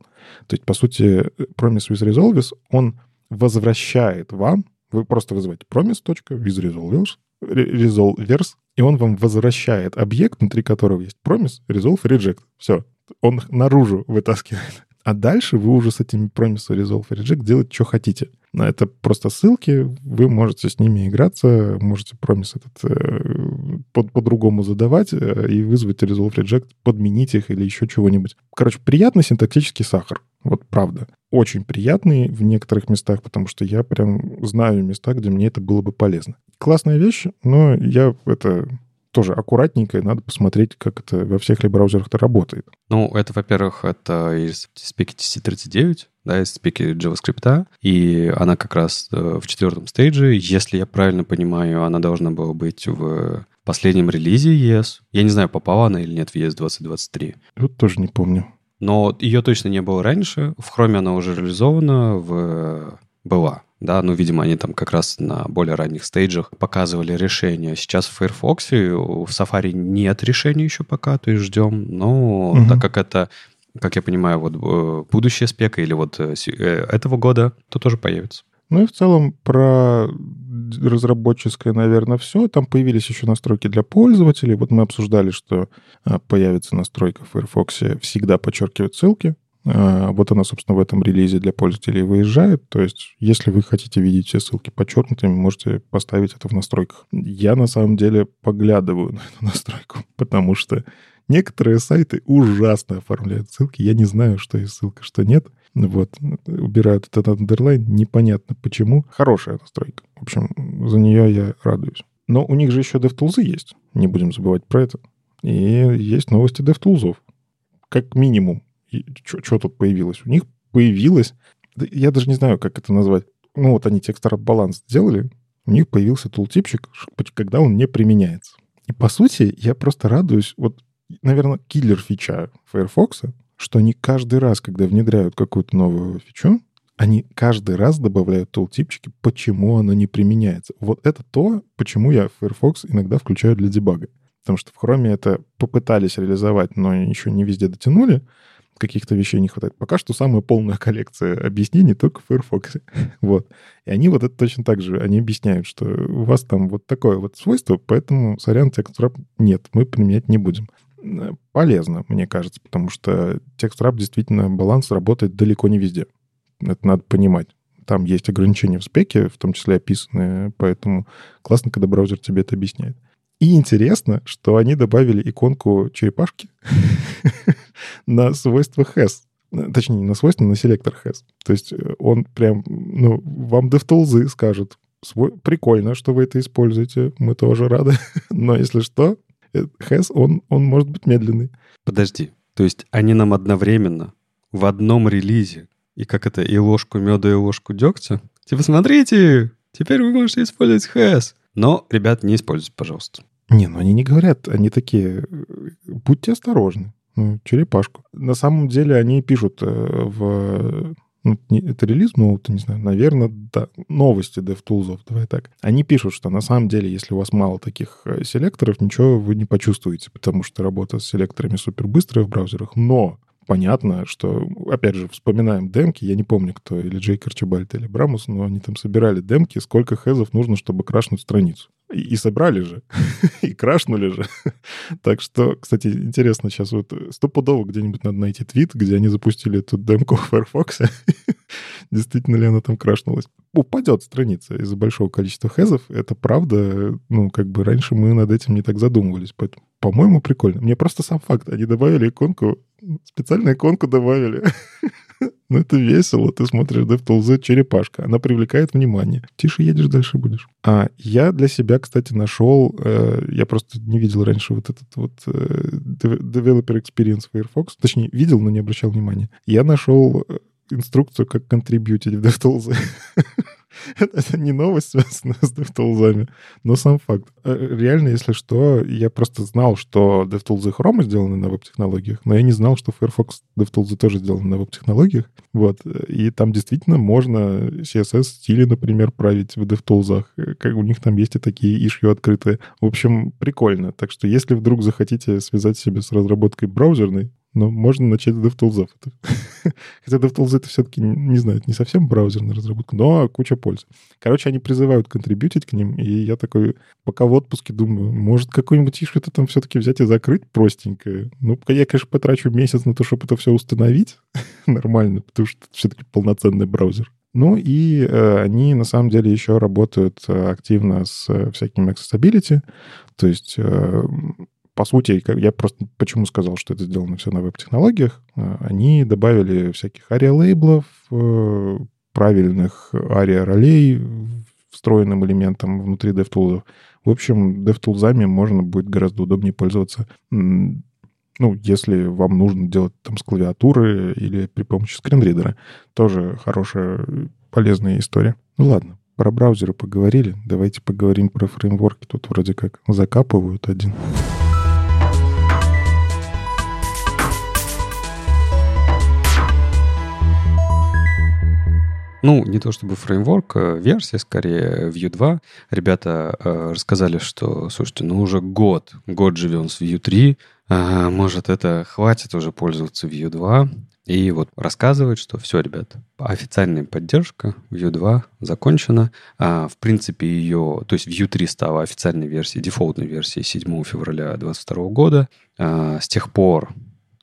То есть, по сути, promise with resolves, он возвращает вам, вы просто вызываете promise.withresolvers, resolvers, и он вам возвращает объект, внутри которого есть promise, resolve, reject. Все. Он наружу вытаскивает. А дальше вы уже с этими promise, resolve, reject делать, что хотите. Это просто ссылки, вы можете с ними играться, можете промис этот э, под, по-другому задавать э, и вызвать resolve reject, подменить их или еще чего-нибудь. Короче, приятный синтаксический сахар. Вот правда. Очень приятный в некоторых местах, потому что я прям знаю места, где мне это было бы полезно. Классная вещь, но я это тоже аккуратненько, и надо посмотреть, как это во всех ли браузерах-то работает. Ну, это, во-первых, это из спеки TC39, да, из спеки JavaScript, и она как раз э, в четвертом стейдже. Если я правильно понимаю, она должна была быть в последнем релизе ES. Я не знаю, попала она или нет в ES 2023. Вот тоже не помню. Но ее точно не было раньше. В Chrome она уже реализована, в... была да, ну, видимо, они там как раз на более ранних стейджах показывали решение. Сейчас в Firefox, в Safari нет решения еще пока, то есть ждем, но угу. так как это, как я понимаю, вот э, будущая спека или вот э, э, этого года, то тоже появится. Ну и в целом про разработческое, наверное, все. Там появились еще настройки для пользователей. Вот мы обсуждали, что появится настройка в Firefox всегда подчеркивать ссылки. Вот она, собственно, в этом релизе для пользователей выезжает. То есть, если вы хотите видеть все ссылки подчеркнутыми, можете поставить это в настройках. Я, на самом деле, поглядываю на эту настройку, потому что некоторые сайты ужасно оформляют ссылки. Я не знаю, что есть ссылка, что нет. Вот. Убирают этот андерлайн. Непонятно почему. Хорошая настройка. В общем, за нее я радуюсь. Но у них же еще DevTools есть. Не будем забывать про это. И есть новости DevTools. Как минимум что тут появилось? У них появилось, я даже не знаю, как это назвать. Ну, вот они текстор баланс сделали, у них появился тултипчик, когда он не применяется. И по сути, я просто радуюсь, вот, наверное, киллер фича Firefox, что они каждый раз, когда внедряют какую-то новую фичу, они каждый раз добавляют тултипчики, почему она не применяется. Вот это то, почему я Firefox иногда включаю для дебага. Потому что в Chrome это попытались реализовать, но еще не везде дотянули каких-то вещей не хватает. Пока что самая полная коллекция объяснений только в Firefox. вот. И они вот это точно так же, они объясняют, что у вас там вот такое вот свойство, поэтому, сорян, текст-рап нет, мы применять не будем. Э, полезно, мне кажется, потому что текст-рап действительно баланс работает далеко не везде. Это надо понимать. Там есть ограничения в спеке, в том числе описанные, поэтому классно, когда браузер тебе это объясняет. И интересно, что они добавили иконку черепашки на свойства has. Точнее, не на свойства, на селектор has. То есть э, он прям, ну, вам DevTools скажет, прикольно, что вы это используете, мы тоже рады. Но если что, has, он, он может быть медленный. Подожди, то есть они нам одновременно в одном релизе, и как это, и ложку меда, и ложку дегтя? Типа, смотрите, теперь вы можете использовать has. Но, ребят, не используйте, пожалуйста. Не, ну они не говорят, они такие, будьте осторожны, ну, черепашку. На самом деле они пишут э, в ну, это релиз ноута, не знаю, наверное, да, новости DevTools, давай так. Они пишут, что на самом деле, если у вас мало таких э, селекторов, ничего вы не почувствуете, потому что работа с селекторами супер быстрая в браузерах, но понятно, что, опять же, вспоминаем демки, я не помню, кто, или Джейк Арчибальд, или Брамус, но они там собирали демки, сколько хезов нужно, чтобы крашнуть страницу. И, собрали же, и крашнули же. так что, кстати, интересно, сейчас вот стопудово где-нибудь надо найти твит, где они запустили эту демку в Firefox. Действительно ли она там крашнулась? Упадет страница из-за большого количества хезов. Это правда. Ну, как бы раньше мы над этим не так задумывались. Поэтому, по-моему, прикольно. Мне просто сам факт. Они добавили иконку, специальную иконку добавили. Ну, это весело. Ты смотришь DevTools, черепашка. Она привлекает внимание. Тише едешь, дальше будешь. А я для себя, кстати, нашел... Э, я просто не видел раньше вот этот вот э, Developer Experience Firefox. Точнее, видел, но не обращал внимания. Я нашел э, инструкцию, как контрибьютить в DevTools. Это не новость, связанная с DevTools, но сам факт. Э, реально, если что, я просто знал, что DevTools и Chrome сделаны на веб-технологиях, но я не знал, что Firefox DevTools тоже сделаны на веб-технологиях. Вот. И там действительно можно CSS-стили, например, править в DevTools. Как у них там есть и такие ишью открытые. В общем, прикольно. Так что если вдруг захотите связать себя с разработкой браузерной, но можно начать с DevTools. Хотя DevTools это все-таки, не знаю, не совсем браузерная разработка, но куча пользы. Короче, они призывают контрибьютить к ним, и я такой, пока в отпуске думаю, может, какой-нибудь ишь это там все-таки взять и закрыть простенькое. Ну, я, конечно, потрачу месяц на то, чтобы это все установить нормально, потому что это все-таки полноценный браузер. Ну и э, они на самом деле еще работают э, активно с э, всякими accessibility, то есть э, по сути, я просто почему сказал, что это сделано все на веб-технологиях, э, они добавили всяких ария-лейблов, э, правильных ария-ролей встроенным элементом внутри DevTools. В общем, DevTools можно будет гораздо удобнее пользоваться ну, если вам нужно делать там с клавиатуры или при помощи скринридера. Тоже хорошая, полезная история. Ну ладно, про браузеры поговорили. Давайте поговорим про фреймворки. Тут вроде как закапывают один. Ну, не то чтобы фреймворк, а версия скорее Vue 2. Ребята э, рассказали, что, слушайте, ну уже год, год живем с Vue 3, э, может это хватит уже пользоваться Vue 2. И вот рассказывают, что все, ребят, официальная поддержка Vue 2 закончена. А, в принципе, ее, то есть Vue 3 стала официальной версией, дефолтной версией 7 февраля 2022 года. А, с тех пор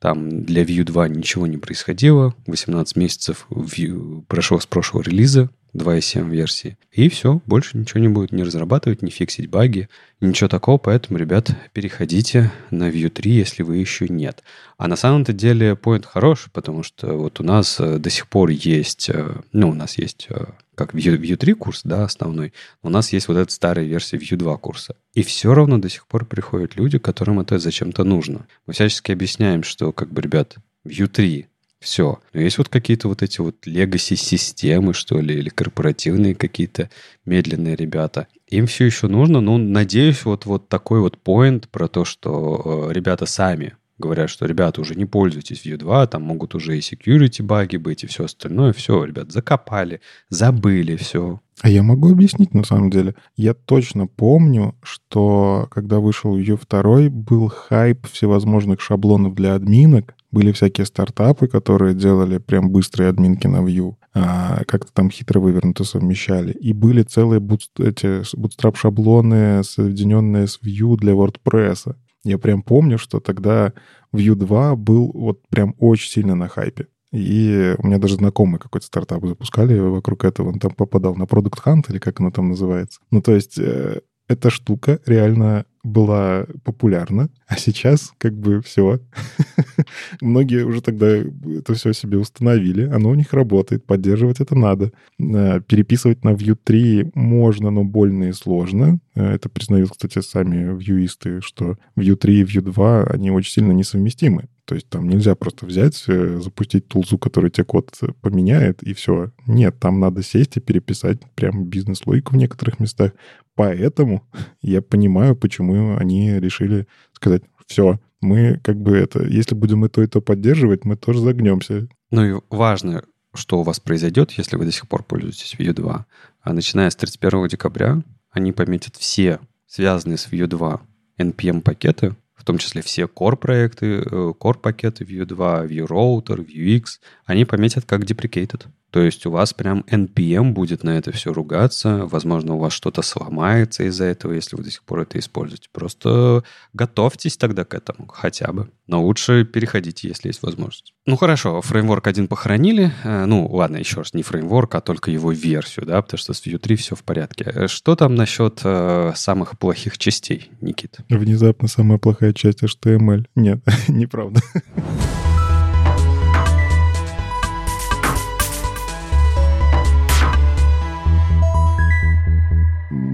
там для Vue 2 ничего не происходило. 18 месяцев Vue прошло с прошлого релиза 2.7 версии. И все, больше ничего не будет не разрабатывать, не фиксить баги, ничего такого. Поэтому, ребят, переходите на Vue 3, если вы еще нет. А на самом-то деле point хороший, потому что вот у нас э, до сих пор есть, э, ну, у нас есть э, как Vue, Vue 3 курс, да, основной, у нас есть вот эта старая версия Vue 2 курса. И все равно до сих пор приходят люди, которым это зачем-то нужно. Мы всячески объясняем, что, как бы, ребят, Vue 3 все. Но есть вот какие-то вот эти вот легаси-системы, что ли, или корпоративные какие-то медленные ребята. Им все еще нужно, но надеюсь, вот, вот такой вот поинт про то, что э, ребята сами говорят, что, ребята, уже не пользуйтесь Vue 2, там могут уже и security баги быть, и все остальное. Все, ребят, закопали, забыли все. А я могу объяснить, на самом деле. Я точно помню, что когда вышел Vue 2, был хайп всевозможных шаблонов для админок, были всякие стартапы, которые делали прям быстрые админки на Vue, а, как-то там хитро вывернуто совмещали. И были целые бут, эти bootstrap-шаблоны, соединенные с Vue для WordPress. Я прям помню, что тогда Vue 2 был вот прям очень сильно на хайпе. И у меня даже знакомые какой-то стартап запускали вокруг этого. Он там попадал на Product Hunt, или как оно там называется. Ну, то есть э, эта штука реально была популярна, а сейчас как бы все. Многие уже тогда это все себе установили, оно у них работает, поддерживать это надо. Э, переписывать на Vue 3 можно, но больно и сложно. Э, это признают, кстати, сами вьюисты, что Vue 3 и Vue 2, они очень сильно несовместимы. То есть там нельзя просто взять, э, запустить тулзу, который тебе код поменяет, и все. Нет, там надо сесть и переписать прям бизнес-логику в некоторых местах. Поэтому я понимаю, почему они решили сказать, все, мы как бы это, если будем и то, и то поддерживать, мы тоже загнемся. Ну и важно, что у вас произойдет, если вы до сих пор пользуетесь Vue 2. А начиная с 31 декабря они пометят все связанные с Vue 2 NPM-пакеты в том числе все core-проекты, э, core-пакеты Vue 2, Vue Router, Vuex, они пометят как deprecated. То есть у вас прям NPM будет на это все ругаться. Возможно, у вас что-то сломается из-за этого, если вы до сих пор это используете. Просто готовьтесь тогда к этому хотя бы. Но лучше переходите, если есть возможность. Ну хорошо, фреймворк один похоронили. Э, ну ладно, еще раз, не фреймворк, а только его версию, да, потому что с Vue 3 все в порядке. Э, что там насчет э, самых плохих частей, Никит? Внезапно самая плохая часть HTML. Нет, неправда.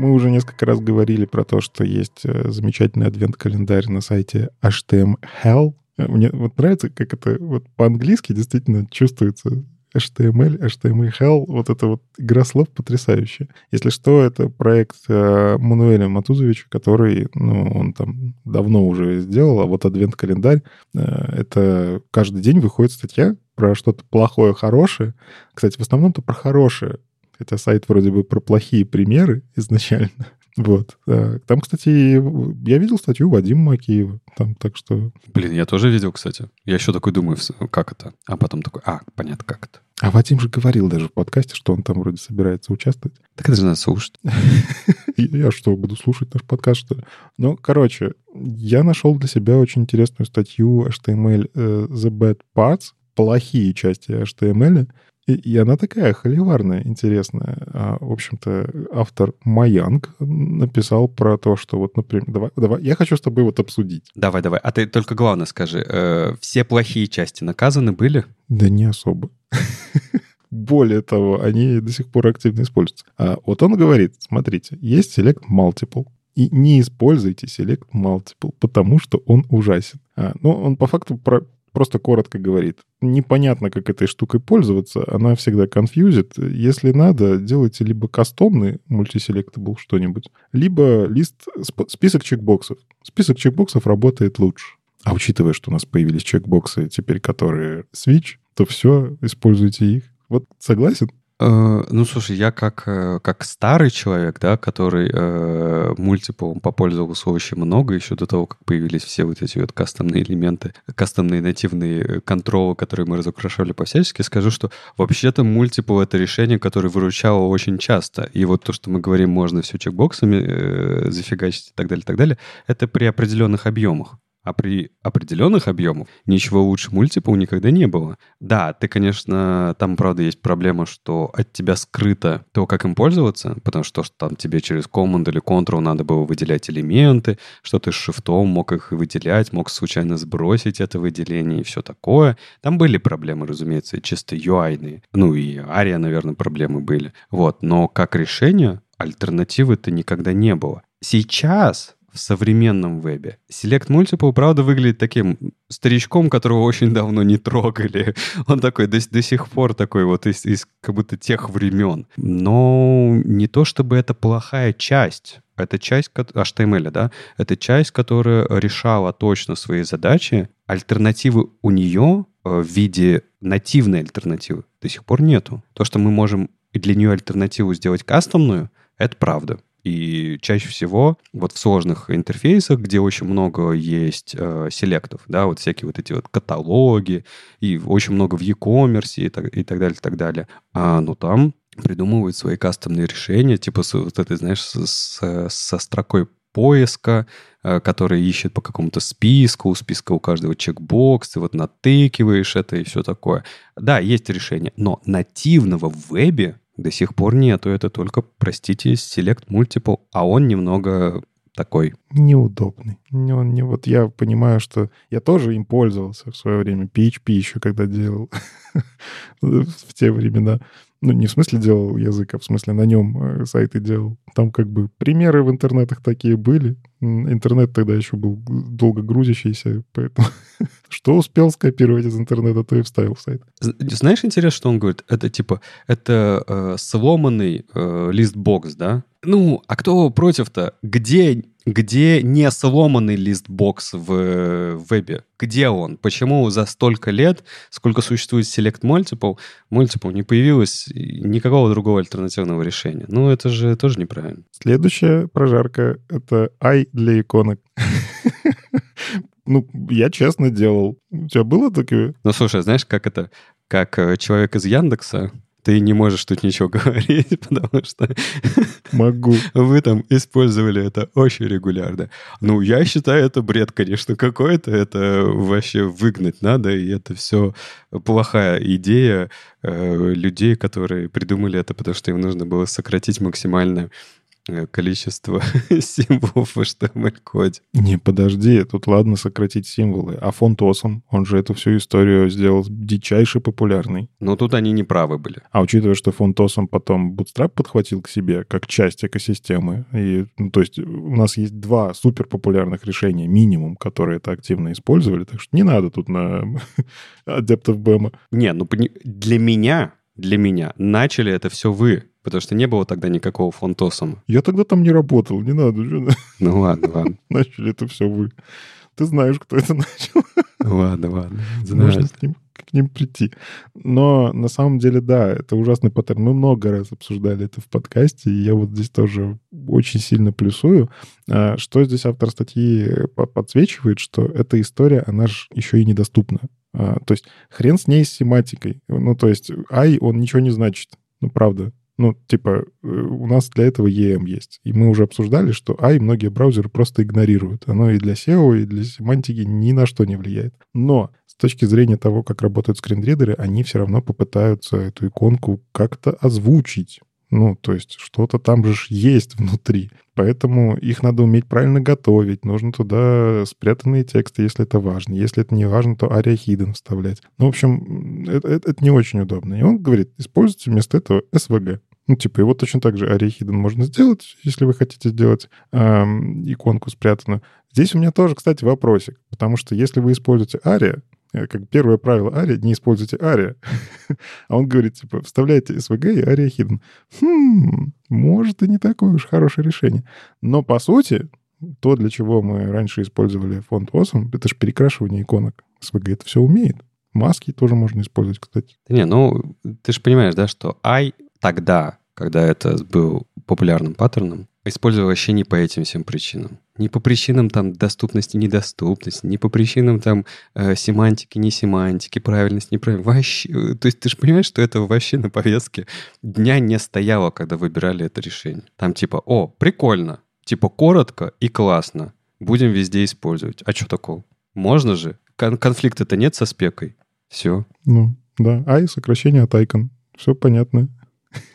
Мы уже несколько раз говорили про то, что есть э, замечательный адвент-календарь на сайте HTML. Э, мне вот нравится, как это вот по-английски действительно чувствуется HTML, HTML Hell, вот это вот игра слов потрясающая. Если что, это проект э, Мануэля Матузовича, который, ну, он там давно уже сделал, а вот адвент-календарь, э, это каждый день выходит статья про что-то плохое, хорошее. Кстати, в основном-то про хорошее, хотя сайт вроде бы про плохие примеры изначально. Вот. Там, кстати, я видел статью Вадима Макеева. Там, так что... Блин, я тоже видел, кстати. Я еще такой думаю, как это? А потом такой, а, понятно, как это. А Вадим же говорил даже в подкасте, что он там вроде собирается участвовать. Так это же надо слушать. Я что, буду слушать наш подкаст, что ли? Ну, короче, я нашел для себя очень интересную статью HTML э, The Bad Parts, плохие части HTML, и, и она такая холиварная, интересная. А, в общем-то, автор Маянг написал про то, что вот, например, давай, давай, я хочу с тобой вот обсудить. Давай, давай. А ты только главное скажи, э, все плохие части наказаны были? Да не особо. Более того, они до сих пор активно используются. А вот он говорит, смотрите, есть Select Multiple. И не используйте Select Multiple, потому что он ужасен. А, ну, он по факту про, просто коротко говорит. Непонятно, как этой штукой пользоваться, она всегда конфьюзит. Если надо, делайте либо кастомный мультиселектабл что-нибудь, либо лист, список чекбоксов. Список чекбоксов работает лучше. А учитывая, что у нас появились чекбоксы теперь, которые Switch, то все, используйте их. Вот согласен? Э, ну, слушай, я как, э, как старый человек, да, который э, мультиплом попользовался очень много еще до того, как появились все вот эти вот кастомные элементы, кастомные нативные э, контролы, которые мы разукрашивали по-всячески, скажу, что вообще-то мультипл — это решение, которое выручало очень часто. И вот то, что мы говорим, можно все чекбоксами э, зафигачить и так далее, и так далее, это при определенных объемах. А при определенных объемах ничего лучше мультипл никогда не было. Да, ты, конечно, там, правда, есть проблема, что от тебя скрыто то, как им пользоваться, потому что, там тебе через Command или Control надо было выделять элементы, что ты с шифтом мог их выделять, мог случайно сбросить это выделение и все такое. Там были проблемы, разумеется, чисто UI-ные. Ну и Ария, наверное, проблемы были. Вот, но как решение альтернативы-то никогда не было. Сейчас в современном вебе. Select Multiple, правда, выглядит таким старичком, которого очень давно не трогали. Он такой до, до сих пор такой вот из, из как будто тех времен. Но не то чтобы это плохая часть. Это часть HTML, да? Это часть, которая решала точно свои задачи. Альтернативы у нее э, в виде нативной альтернативы до сих пор нету. То, что мы можем для нее альтернативу сделать кастомную, это правда. И чаще всего вот в сложных интерфейсах, где очень много есть э, селектов, да, вот всякие вот эти вот каталоги, и очень много в e-commerce и так, и так далее, и так далее, а, ну там придумывают свои кастомные решения, типа с, вот этой, знаешь, с, с, со строкой поиска, э, который ищет по какому-то списку, у списка у каждого чекбокс, ты вот натыкиваешь это и все такое. Да, есть решение, но нативного в вебе до сих пор нету. Это только, простите, Select Multiple, а он немного такой. Неудобный. Он не, вот я понимаю, что я тоже им пользовался в свое время. PHP еще когда делал в те времена. Ну, не в смысле делал язык, а в смысле на нем э, сайты делал. Там как бы примеры в интернетах такие были. Интернет тогда еще был долго грузящийся, поэтому что успел скопировать из интернета, то и вставил в сайт. Знаешь, интересно, что он говорит? Это типа, это э, сломанный э, лист-бокс, да? Ну, а кто против-то? Где где не сломанный листбокс в, в вебе? Где он? Почему за столько лет, сколько существует Select Multiple, Multiple не появилось никакого другого альтернативного решения? Ну, это же тоже неправильно. Следующая прожарка — это I для иконок. Ну, я честно делал. У тебя было такое? Ну, слушай, знаешь, как это? Как э, человек из Яндекса ты не можешь тут ничего говорить, потому что... Могу. Вы там использовали это очень регулярно. Ну, я считаю, это бред, конечно, какой-то. Это вообще выгнать надо, и это все плохая идея э, людей, которые придумали это, потому что им нужно было сократить максимально количество символов в HTML-коде. Не, подожди, тут ладно сократить символы. А Awesome, он же эту всю историю сделал дичайше популярной. Но тут они не правы были. А учитывая, что Awesome потом Bootstrap подхватил к себе как часть экосистемы, и, ну, то есть у нас есть два супер популярных решения, минимум, которые это активно использовали, так что не надо тут на адептов BEM. Не, ну для меня, для меня начали это все вы, потому что не было тогда никакого фонтосома. Я тогда там не работал, не надо. Ну ладно, ладно. Начали это все вы. Ты знаешь, кто это начал. Ладно, ладно. Знаю. Можно с ним, к ним прийти. Но на самом деле, да, это ужасный паттерн. Мы много раз обсуждали это в подкасте, и я вот здесь тоже очень сильно плюсую. А, что здесь автор статьи подсвечивает, что эта история, она же еще и недоступна. А, то есть хрен с ней с семантикой. Ну, то есть ай, он ничего не значит. Ну, правда. Ну, типа, э, у нас для этого EM есть. И мы уже обсуждали, что AI многие браузеры просто игнорируют. Оно и для SEO, и для семантики ни на что не влияет. Но с точки зрения того, как работают скринридеры, они все равно попытаются эту иконку как-то озвучить. Ну, то есть что-то там же есть внутри. Поэтому их надо уметь правильно готовить. Нужно туда спрятанные тексты, если это важно. Если это не важно, то aria hidden вставлять. Ну, в общем, это, это, это не очень удобно. И он говорит, используйте вместо этого SVG. Ну, типа, его точно так же hidden можно сделать, если вы хотите сделать эм, иконку спрятанную. Здесь у меня тоже, кстати, вопросик. Потому что если вы используете aria, Э, как первое правило ARIA, не используйте ARIA. а он говорит, типа, вставляйте SVG и ARIA hidden. Хм, может, и не такое уж хорошее решение. Но, по сути, то, для чего мы раньше использовали фонд Awesome, это же перекрашивание иконок. SVG это все умеет. Маски тоже можно использовать, кстати. Не, ну, ты же понимаешь, да, что I тогда, когда это был популярным паттерном, использую вообще не по этим всем причинам. Не по причинам там доступности, недоступности, не по причинам там э, семантики, не семантики, правильность, неправильность. Вообще, э, то есть ты же понимаешь, что это вообще на повестке дня не стояло, когда выбирали это решение. Там типа, о, прикольно, типа коротко и классно, будем везде использовать. А что такого? Можно же. Кон- конфликта-то нет со спекой. Все. Ну, да. Ай, сокращение от icon. Все понятно.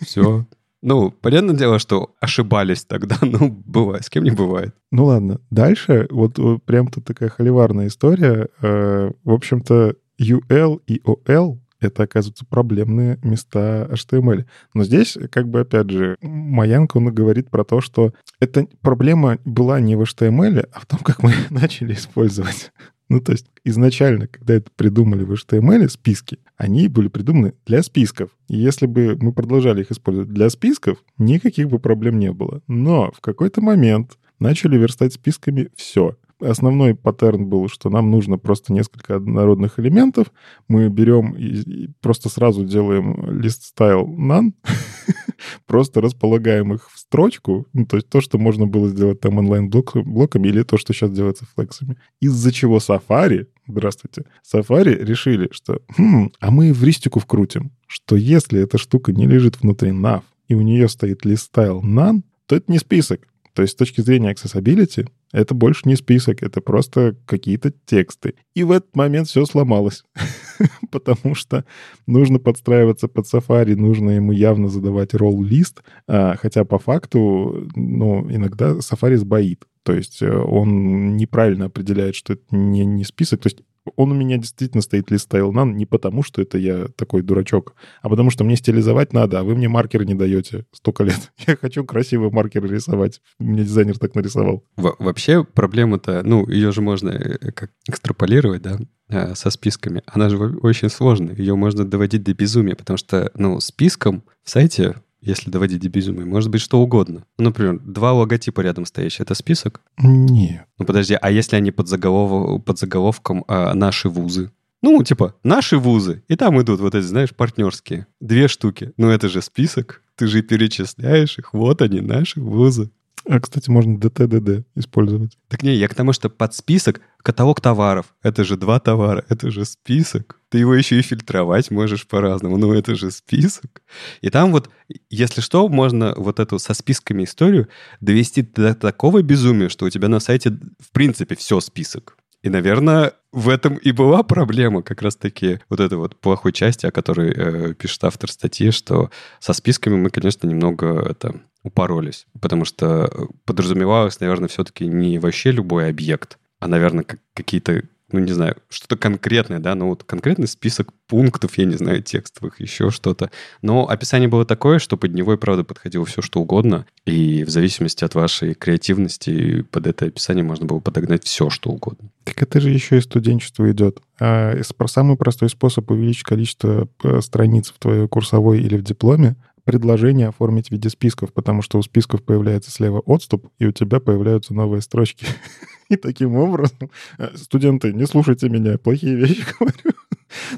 Все. Ну, понятное дело, что ошибались тогда, ну, бывает, с кем не бывает. Ну ладно, дальше вот, вот прям тут такая холиварная история. Э, в общем-то, UL и OL это, оказывается, проблемные места HTML. Но здесь, как бы, опять же, Маянка, он говорит про то, что эта проблема была не в HTML, а в том, как мы начали использовать ну, то есть изначально, когда это придумали в HTML списки, они были придуманы для списков. И если бы мы продолжали их использовать для списков, никаких бы проблем не было. Но в какой-то момент начали верстать списками все. Основной паттерн был, что нам нужно просто несколько однородных элементов. Мы берем и, просто сразу делаем list style none, просто располагаем их в строчку, ну, то есть то, что можно было сделать там онлайн-блоками, или то, что сейчас делается флексами. Из-за чего Safari, здравствуйте, Safari решили, что хм, а мы в ристику вкрутим, что если эта штука не лежит внутри nav, и у нее стоит list style none, то это не список. То есть с точки зрения accessibility это больше не список, это просто какие-то тексты. И в этот момент все сломалось, потому что нужно подстраиваться под Safari, нужно ему явно задавать ролл-лист, а, хотя по факту, ну, иногда Safari сбоит. То есть э, он неправильно определяет, что это не, не список. То есть он у меня действительно стоит лист none не потому, что это я такой дурачок, а потому что мне стилизовать надо, а вы мне маркеры не даете столько лет. Я хочу красивые маркеры рисовать. Мне дизайнер так нарисовал. Во вообще проблема-то, ну, ее же можно э, как экстраполировать, да, э, со списками. Она же очень сложная. Ее можно доводить до безумия, потому что, ну, списком в сайте если доводить до безумия, может быть что угодно. Ну, например, два логотипа рядом стоящие, это список? Нет. Ну, подожди, а если они под, заголов... под заголовком а, «Наши вузы»? Ну, типа, наши вузы. И там идут вот эти, знаешь, партнерские. Две штуки. Ну, это же список. Ты же перечисляешь их. Вот они, наши вузы. А, кстати, можно DTDD использовать. Так не, я к тому, что под список каталог товаров. Это же два товара, это же список. Ты его еще и фильтровать можешь по-разному, но это же список. И там вот, если что, можно вот эту со списками историю довести до такого безумия, что у тебя на сайте в принципе все список. И, наверное, в этом и была проблема как раз-таки вот этой вот плохой части, о которой э, пишет автор статьи, что со списками мы, конечно, немного это упоролись, потому что подразумевалось, наверное, все-таки не вообще любой объект, а, наверное, как какие-то ну, не знаю, что-то конкретное, да, ну, вот конкретный список пунктов, я не знаю, текстовых, еще что-то. Но описание было такое, что под него и правда подходило все, что угодно, и в зависимости от вашей креативности под это описание можно было подогнать все, что угодно. Так это же еще и студенчество идет. А самый простой способ увеличить количество э, страниц в твоей курсовой или в дипломе предложение оформить в виде списков, потому что у списков появляется слева отступ, и у тебя появляются новые строчки. И таким образом, э, студенты, не слушайте меня, плохие вещи говорю.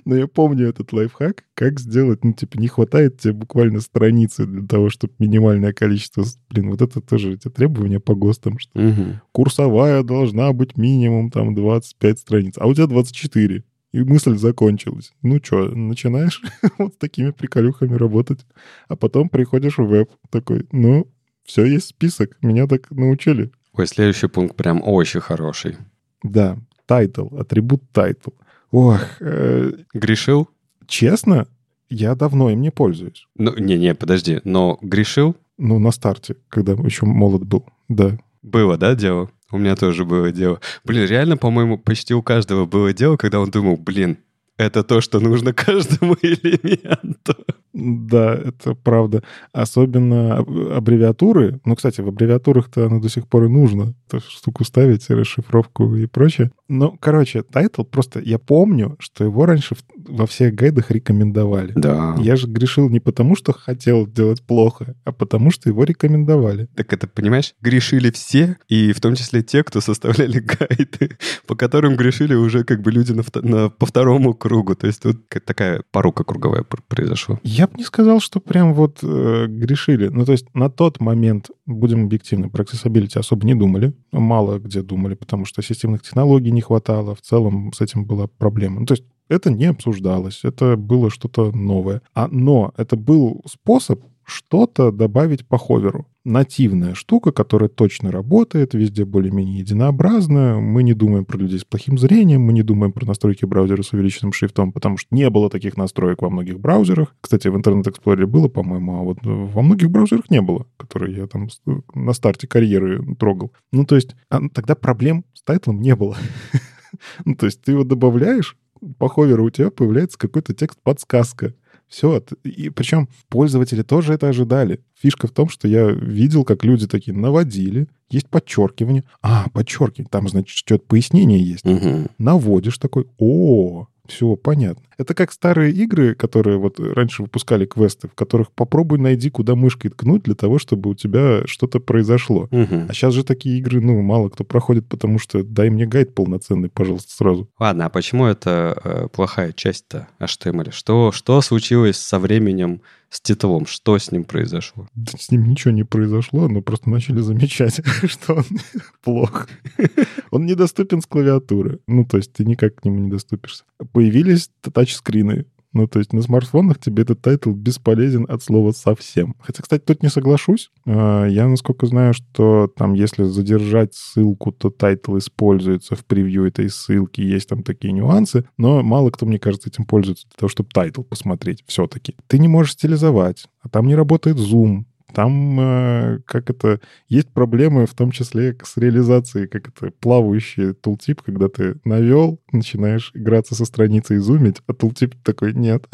Но я помню этот лайфхак, как сделать, ну, типа, не хватает тебе буквально страницы для того, чтобы минимальное количество... Блин, вот это тоже эти требования по ГОСТам, что угу. курсовая должна быть минимум там 25 страниц, а у тебя 24. И мысль закончилась. Ну что, начинаешь вот с такими приколюхами работать, а потом приходишь в веб такой, ну, все есть список, меня так научили. Ой, следующий пункт прям очень хороший. Да, title, атрибут title. Ох. Э, грешил? Честно, я давно им не пользуюсь. Ну, не-не, подожди, но грешил? Ну, на старте, когда еще молод был, да. Было, да, дело? У меня тоже было дело. Блин, реально, по-моему, почти у каждого было дело, когда он думал, блин, это то, что нужно каждому элементу. Да, это правда. Особенно аббревиатуры. Ну, кстати, в аббревиатурах-то оно до сих пор и нужно. Эту штуку ставить, расшифровку и прочее. Ну, короче, title просто... Я помню, что его раньше во всех гайдах рекомендовали. Да. Я же грешил не потому, что хотел делать плохо, а потому, что его рекомендовали. Так это, понимаешь, грешили все, и в том числе те, кто составляли гайды, по которым грешили уже как бы люди на, на, по второму кругу. То есть тут такая порука круговая произошла. Я бы не сказал, что прям вот э, грешили. Ну, то есть на тот момент, будем объективны, про accessibility особо не думали. Мало где думали, потому что системных технологий не хватало. В целом с этим была проблема. Ну, то есть это не обсуждалось, это было что-то новое. А, но это был способ что-то добавить по ховеру. Нативная штука, которая точно работает, везде более-менее единообразная. Мы не думаем про людей с плохим зрением, мы не думаем про настройки браузера с увеличенным шрифтом, потому что не было таких настроек во многих браузерах. Кстати, в Internet Explorer было, по-моему, а вот во многих браузерах не было, которые я там на старте карьеры трогал. Ну, то есть а, тогда проблем с тайтлом не было. Ну, то есть ты его добавляешь, по ховеру у тебя появляется какой-то текст-подсказка. Все. И причем пользователи тоже это ожидали. Фишка в том, что я видел, как люди такие наводили, есть подчеркивание. А, подчеркивание, там, значит, что-то пояснение есть. Угу. Наводишь такой, о, все понятно. Это как старые игры, которые вот раньше выпускали квесты, в которых попробуй найди, куда мышкой ткнуть для того, чтобы у тебя что-то произошло. Угу. А сейчас же такие игры, ну, мало кто проходит, потому что дай мне гайд полноценный, пожалуйста, сразу. Ладно, а почему это э, плохая часть-то HTML? Что, что случилось со временем с title'ом? Что с ним произошло? Да с ним ничего не произошло, но просто начали замечать, что он плох. Он недоступен с клавиатуры. Ну, то есть ты никак к нему не доступишься. Появились тачскрины. Ну, то есть на смартфонах тебе этот title бесполезен от слова совсем. Хотя, кстати, тут не соглашусь. А, я, насколько знаю, что там, если задержать ссылку, то title используется в превью этой ссылки. Есть там такие нюансы. Но мало кто, мне кажется, этим пользуется для того, чтобы title посмотреть все-таки. Ты не можешь стилизовать, а там не работает зум. Там, э, как это, есть проблемы в том числе с реализацией, как это, плавающий тултип, когда ты навел, начинаешь играться со страницей и зумить, а тултип такой, нет.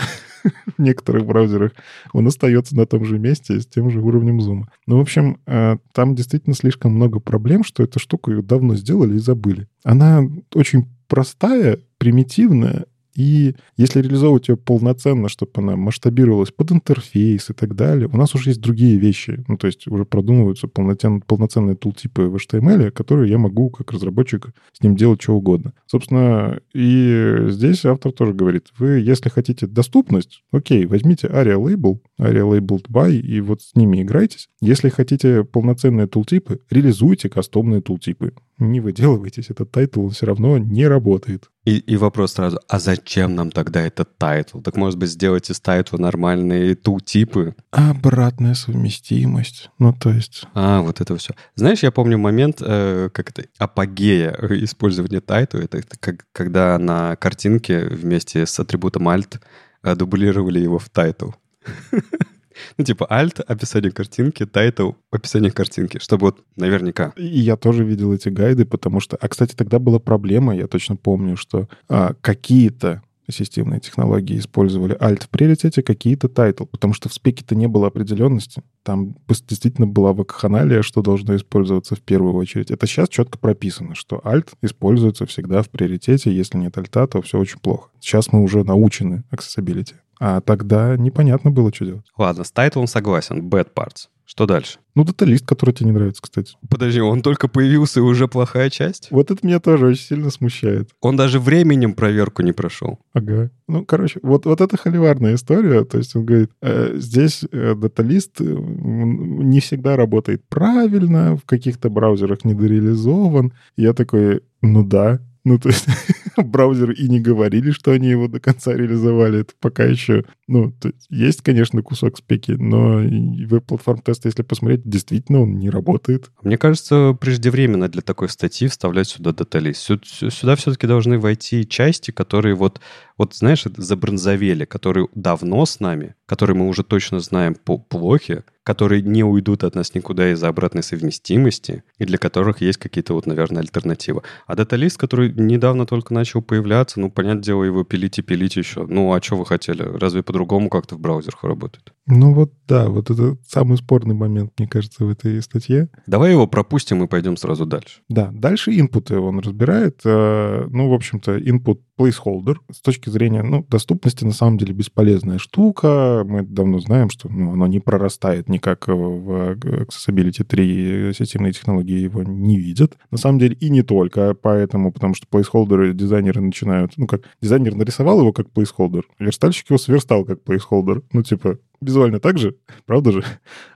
в некоторых браузерах он остается на том же месте с тем же уровнем зума. Ну, в общем, э, там действительно слишком много проблем, что эту штуку ее давно сделали и забыли. Она очень простая, примитивная, и если реализовывать ее полноценно, чтобы она масштабировалась под интерфейс и так далее, у нас уже есть другие вещи. Ну, то есть уже продумываются полноценные, полноценные тултипы в HTML, которые я могу как разработчик с ним делать что угодно. Собственно, и здесь автор тоже говорит, вы, если хотите доступность, окей, возьмите ARIA Label, ARIA Labeled by, и вот с ними играйтесь. Если хотите полноценные tooltip'ы, реализуйте кастомные tooltip'ы не выделывайтесь, этот title все равно не работает. И, и вопрос сразу, а зачем нам тогда этот title? Так, может быть, сделать из title'а нормальные tooltip'ы? Обратная совместимость. Ну, то есть... А, вот это все. Знаешь, я помню момент, э, как это, апогея использования title'а. Это, это как, когда на картинке вместе с атрибутом alt э, дублировали его в title. Ну, типа, alt — описание картинки, title — описание картинки, чтобы вот наверняка. И я тоже видел эти гайды, потому что... А, кстати, тогда была проблема, я точно помню, что а, какие-то системные технологии использовали alt в приоритете, какие-то title, потому что в спеке-то не было определенности. Там действительно была вакханалия, что должно использоваться в первую очередь. Это сейчас четко прописано, что alt используется всегда в приоритете. Если нет alt'а, то все очень плохо. Сейчас мы уже научены accessibility. А тогда непонятно было, что делать. Ладно, с тайтлом согласен. Bad parts. Что дальше? Ну, даталист, который тебе не нравится, кстати. Подожди, он только появился и уже плохая часть? Вот это меня тоже очень сильно смущает. Он даже временем проверку не прошел. Ага. Ну, короче, вот, вот это холиварная история. То есть он говорит, э, здесь э, даталист э, не всегда работает правильно, в каких-то браузерах недореализован. Я такой, ну да, ну, то есть браузеры и не говорили, что они его до конца реализовали. Это пока еще... Ну, то есть, есть, конечно, кусок спеки, но веб-платформ теста, если посмотреть, действительно он не работает. Мне кажется, преждевременно для такой статьи вставлять сюда даталист. Сюда все-таки должны войти части, которые вот, вот знаешь, забронзовели, которые давно с нами, которые мы уже точно знаем по плохи, которые не уйдут от нас никуда из-за обратной совместимости, и для которых есть какие-то вот, наверное, альтернативы. А даталист, который недавно только начал появляться, ну, понятное дело, его пилить и пилить еще. Ну, а что вы хотели? Разве по-другому как-то в браузерах работает? Ну вот да, вот это самый спорный момент, мне кажется, в этой статье. Давай его пропустим и пойдем сразу дальше. Да, дальше инпуты он разбирает. Э, ну, в общем-то, input placeholder с точки зрения ну, доступности на самом деле бесполезная штука. Мы давно знаем, что ну, оно не прорастает никак в Accessibility 3, системные технологии его не видят. На самом деле и не только поэтому, потому что placeholder дизайнеры начинают... Ну, как дизайнер нарисовал его как placeholder, верстальщик его сверстал как placeholder. Ну, типа, визуально так же, правда же?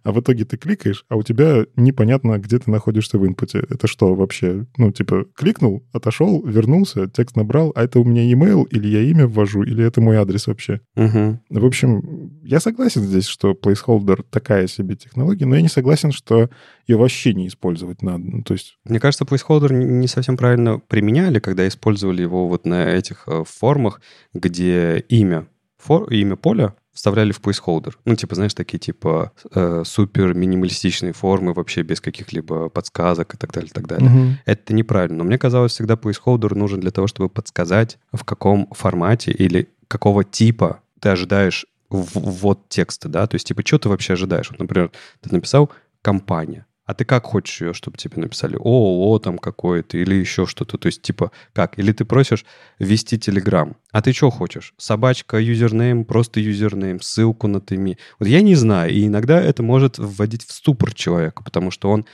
А в итоге ты кликаешь, а у тебя непонятно, где ты находишься в инпуте. Это что вообще? Ну, типа, кликнул, отошел, вернулся, текст набрал, а это у меня email, или я имя ввожу, или это мой адрес вообще. Угу. В общем, я согласен здесь, что placeholder такая себе технология, но я не согласен, что ее вообще не использовать надо. Ну, то есть... Мне кажется, placeholder не совсем правильно применяли, когда использовали его вот на этих э, формах, где имя, фор, имя поля вставляли в placeholder. Ну, типа, знаешь, такие типа э, супер минималистичные формы, вообще без каких-либо подсказок и так далее, и так далее. Угу. Это неправильно. Но мне казалось, всегда placeholder нужен для того, чтобы подсказать, в каком формате или какого типа ты ожидаешь ввод текста, да, то есть, типа, что ты вообще ожидаешь? Вот, например, ты написал компания, а ты как хочешь ее, чтобы тебе написали? ООО там какое-то или еще что-то. То есть типа как? Или ты просишь ввести Телеграм. А ты что хочешь? Собачка, username, просто username, ссылку на t.me. Вот я не знаю. И иногда это может вводить в ступор человека, потому что он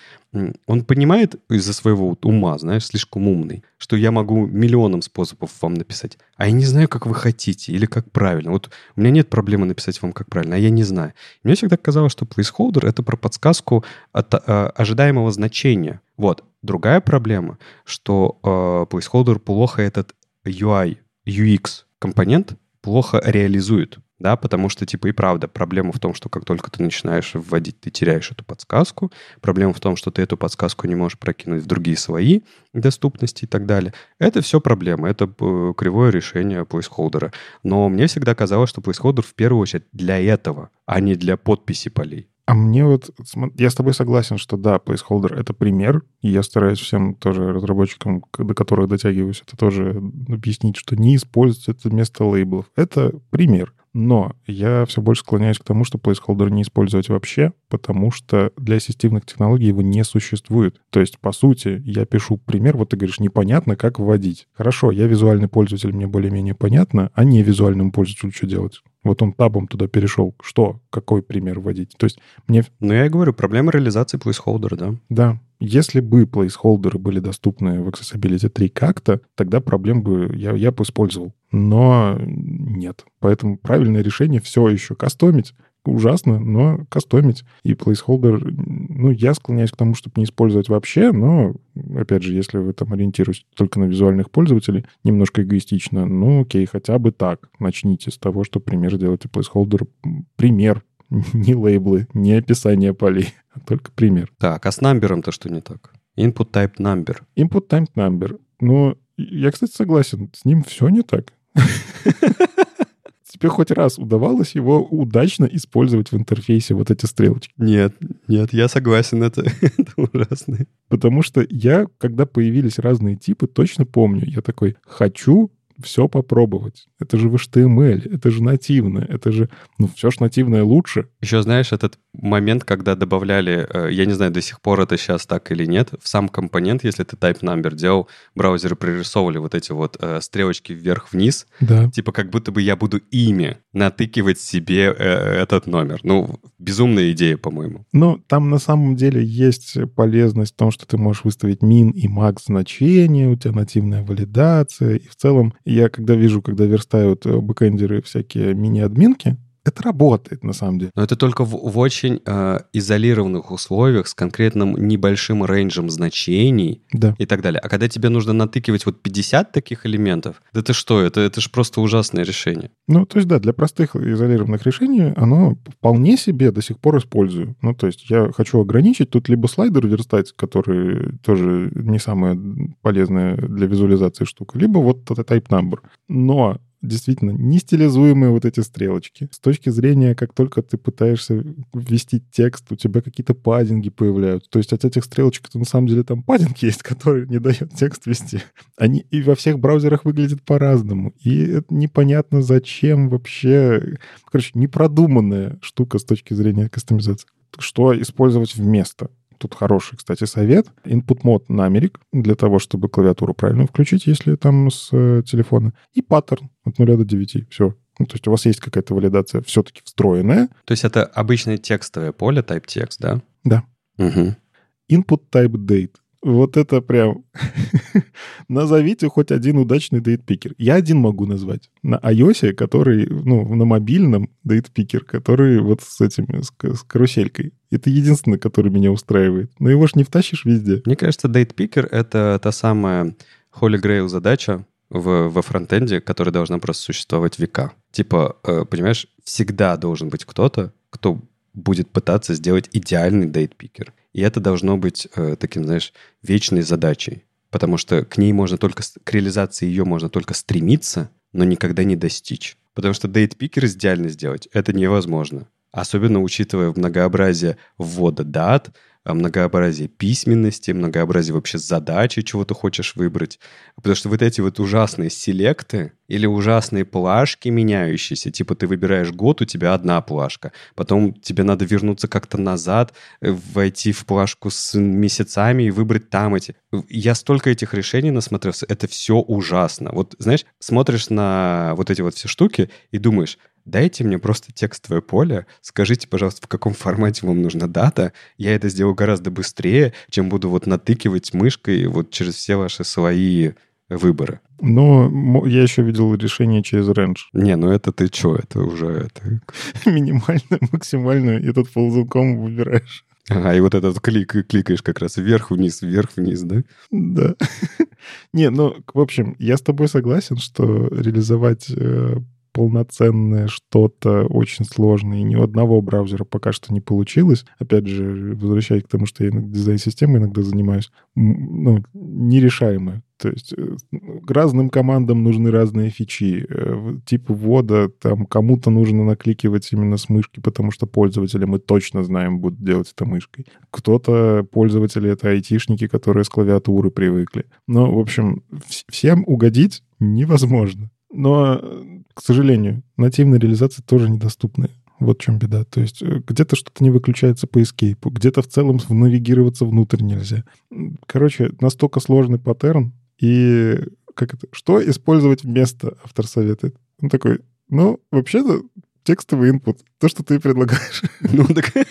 он понимает из-за своего ума, знаешь, слишком умный, что я могу миллионом способов вам написать, а я не знаю, как вы хотите или как правильно. Вот у меня нет проблемы написать вам как правильно, а я не знаю. Мне всегда казалось, что placeholder — это про подсказку от а, ожидаемого значения. Вот. Другая проблема, что э, placeholder плохо этот UI, UX компонент плохо реализует да, потому что, типа, и правда, проблема в том, что как только ты начинаешь вводить, ты теряешь эту подсказку, проблема в том, что ты эту подсказку не можешь прокинуть в другие свои доступности и так далее. Это все проблема, это э, кривое решение плейсхолдера. Но мне всегда казалось, что плейсхолдер в первую очередь для этого, а не для подписи полей. А мне вот... Я с тобой согласен, что да, placeholder — это пример, и я стараюсь всем тоже разработчикам, до которых дотягиваюсь, это тоже объяснить, что не используется это вместо лейблов. Это пример. Но я все больше склоняюсь к тому, что placeholder не использовать вообще, потому что для ассистивных технологий его не существует. То есть, по сути, я пишу пример, вот ты говоришь, непонятно, как вводить. Хорошо, я визуальный пользователь, мне более-менее понятно, а не визуальному пользователю что делать? Вот он табом туда перешел. Что? Какой пример вводить? То есть мне... Ну, я и говорю, проблема реализации placeholder, да? Да. Если бы placeholder были доступны в Accessibility 3 как-то, тогда проблем бы я, я бы использовал. Но нет. Поэтому правильное решение все еще кастомить. Ужасно, но кастомить. И placeholder, ну, я склоняюсь к тому, чтобы не использовать вообще, но, опять же, если вы там ориентируетесь только на визуальных пользователей, немножко эгоистично, ну, окей, хотя бы так. Начните с того, что пример делайте placeholder. Пример, не лейблы, не описание полей, а только пример. Так, а с number-то что не так? Input type number. Input type number. Ну, я, кстати, согласен, с ним все не так. Тебе хоть раз удавалось его удачно использовать в интерфейсе, вот эти стрелочки? Нет, нет, я согласен, это, это ужасно. Потому что я, когда появились разные типы, точно помню, я такой, хочу все попробовать. Это же в HTML, это же нативное, это же, ну, все ж нативное лучше. Еще знаешь, этот момент, когда добавляли, э, я не знаю, до сих пор это сейчас так или нет, в сам компонент, если ты type number делал, браузеры прорисовывали вот эти вот э, стрелочки вверх-вниз, да. типа как будто бы я буду ими натыкивать себе э, этот номер. Ну, безумная идея, по-моему. Ну, там на самом деле есть полезность в том, что ты можешь выставить min и max значения, у тебя нативная валидация, и в целом я когда вижу, когда верстают э, бэкэндеры всякие мини-админки, это работает, на самом деле. Но это только в, в очень э, изолированных условиях с конкретным небольшим рейнджем значений да. и так далее. А когда тебе нужно натыкивать вот 50 таких элементов, да это что? Это, это же просто ужасное решение. Ну, то есть, да, для простых изолированных решений оно вполне себе до сих пор использую. Ну, то есть я хочу ограничить тут либо слайдер верстать, который тоже не самая полезная для визуализации штука, либо вот этот type number. Но действительно не стилизуемые вот эти стрелочки. С точки зрения, как только ты пытаешься ввести текст, у тебя какие-то паддинги появляются. То есть от этих стрелочек это на самом деле там паддинг есть, который не дает текст вести. Они и во всех браузерах выглядят по-разному. И это непонятно зачем вообще... Короче, непродуманная штука с точки зрения кастомизации. Что использовать вместо? Тут хороший, кстати, совет. Input мод на Америк для того, чтобы клавиатуру правильно включить, если там с э, телефона. И паттерн от 0 до 9. Все. Ну, то есть у вас есть какая-то валидация все-таки встроенная. То есть это обычное текстовое поле, type text, да? Да. Угу. Input type date. Вот это прям... Назовите хоть один удачный дейтпикер. Я один могу назвать. На iOS, который, ну, на мобильном дейтпикер, который вот с этим, с, с каруселькой. Это единственный, который меня устраивает. Но его ж не втащишь везде. Мне кажется, дейтпикер — это та самая Holy Grail задача в, во фронтенде, которая должна просто существовать века. Типа, э, понимаешь, всегда должен быть кто-то, кто будет пытаться сделать идеальный дейтпикер. И это должно быть э, таким, знаешь, вечной задачей. Потому что к ней можно только, к реализации ее можно только стремиться, но никогда не достичь. Потому что дейтпикер идеально сделать это невозможно. Особенно учитывая многообразие ввода дат, многообразие письменности, многообразие вообще задачи, чего ты хочешь выбрать. Потому что вот эти вот ужасные селекты или ужасные плашки меняющиеся, типа ты выбираешь год, у тебя одна плашка, потом тебе надо вернуться как-то назад, э, войти в плашку с месяцами и выбрать там эти. Я столько этих решений насмотрелся, это все ужасно. Вот, знаешь, смотришь на вот эти вот все штуки и думаешь, дайте мне просто текстовое поле, скажите, пожалуйста, в каком формате вам нужна дата, я это сделаю гораздо быстрее, чем буду вот натыкивать мышкой вот через все ваши свои выборы. Но я еще видел решение через range. Не, ну это ты что, это уже... Это... Минимальную, максимальную, и тут ползунком выбираешь. Ага, и вот этот клик, кликаешь как раз вверх-вниз, вверх-вниз, да? Да. Не, ну, в общем, я с тобой согласен, что реализовать э, полноценное что-то очень сложное, и ни у одного браузера пока что не получилось. Опять же, возвращаясь к тому, что я дизайн-системой иногда занимаюсь, ну, нерешаемое. То есть э, разным командам нужны разные фичи. Э, тип ввода, там кому-то нужно накликивать именно с мышки, потому что пользователи, мы точно знаем, будут делать это мышкой. Кто-то, пользователи, это айтишники, которые с клавиатуры привыкли. Но, в общем, всем угодить невозможно. Но к сожалению, нативная реализация тоже недоступная. Вот в чем беда. То есть э, где-то что-то не выключается по эскейпу, где-то в целом навигироваться внутрь нельзя. Короче, настолько сложный паттерн, и как это, что использовать вместо, автор советует. Он такой, ну, вообще-то текстовый input, то, что ты предлагаешь. Ну, так...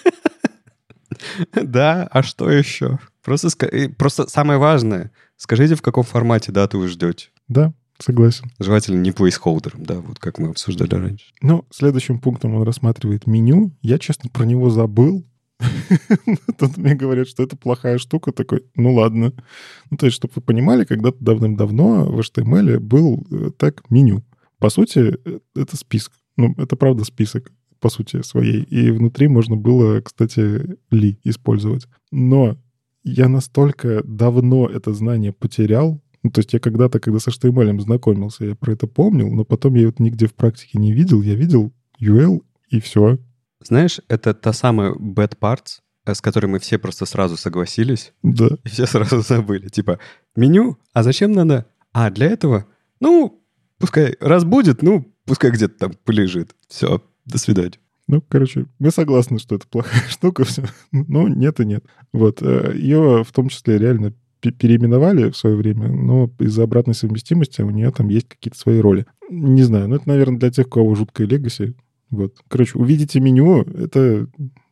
Да, а что еще? Просто, просто самое важное, скажите, в каком формате дату вы ждете. Да, Согласен. Желательно не плейсхолдером, да, вот как мы обсуждали раньше. Ну, следующим пунктом он рассматривает меню. Я, честно, про него забыл. Тут мне говорят, что это плохая штука. Такой, ну ладно. Ну, то есть, чтобы вы понимали, когда-то давным-давно в HTML был э, так меню. По сути, э, это список. Ну, это правда список по сути своей. И внутри можно было, кстати, ли использовать. Но я настолько давно это знание потерял, Ну, то есть я когда-то, когда с HTML знакомился, я про это помнил, но потом я это нигде в практике не видел. Я видел UL и все. Знаешь, это та самая bad parts, с которой мы все просто сразу согласились. Да. И все сразу забыли. Типа, меню? А зачем надо? А, для этого? Ну, пускай раз будет, ну, пускай где-то там полежит. Все, до свидания. Ну, короче, мы согласны, что это плохая штука, все. Ну, нет и нет. Вот. Э, Ее в том числе реально переименовали в свое время, но из-за обратной совместимости у нее там есть какие-то свои роли. Не знаю, ну это, наверное, для тех, у кого жуткая легаси. Вот. Короче, увидите меню, это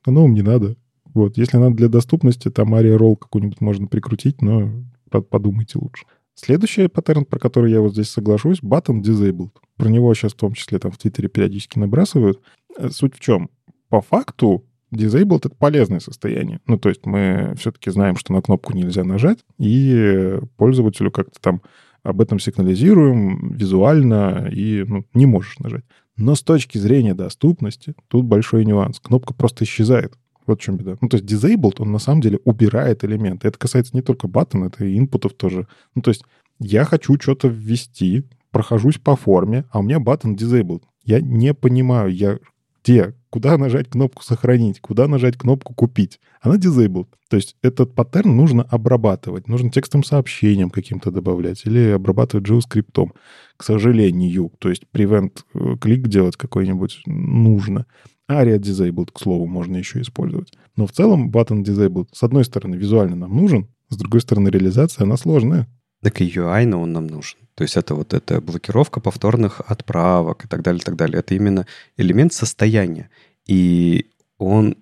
оно вам не надо. Вот. Если надо для доступности, там Aria Roll какую-нибудь можно прикрутить, но подумайте лучше. Следующий паттерн, про который я вот здесь соглашусь, button disabled. Про него сейчас в том числе там в Твиттере периодически набрасывают. Э, суть в чем? По факту disabled — это полезное состояние. Ну, то есть мы все-таки знаем, что на кнопку нельзя нажать, и пользователю как-то там об этом сигнализируем визуально, и ну, не можешь нажать. Но с точки зрения доступности тут большой нюанс. Кнопка просто исчезает. Вот в чем беда. Ну, то есть disabled, он на самом деле убирает элементы. Это касается не только button, это и инпутов тоже. Ну, то есть я хочу что-то ввести, прохожусь по форме, а у меня button disabled. Я не понимаю, я где, куда нажать кнопку «Сохранить», куда нажать кнопку «Купить». Она disabled. То есть этот паттерн нужно обрабатывать, нужно текстовым сообщением каким-то добавлять или обрабатывать JavaScript. К сожалению, то есть prevent э, клик делать какой-нибудь нужно. Aria Disabled, к слову, можно еще использовать. Но в целом button Disabled, с одной стороны, визуально нам нужен, с другой стороны, реализация, она сложная. Так и UI, но он нам нужен. То есть это вот эта блокировка повторных отправок и так далее, и так далее. Это именно элемент состояния. И он,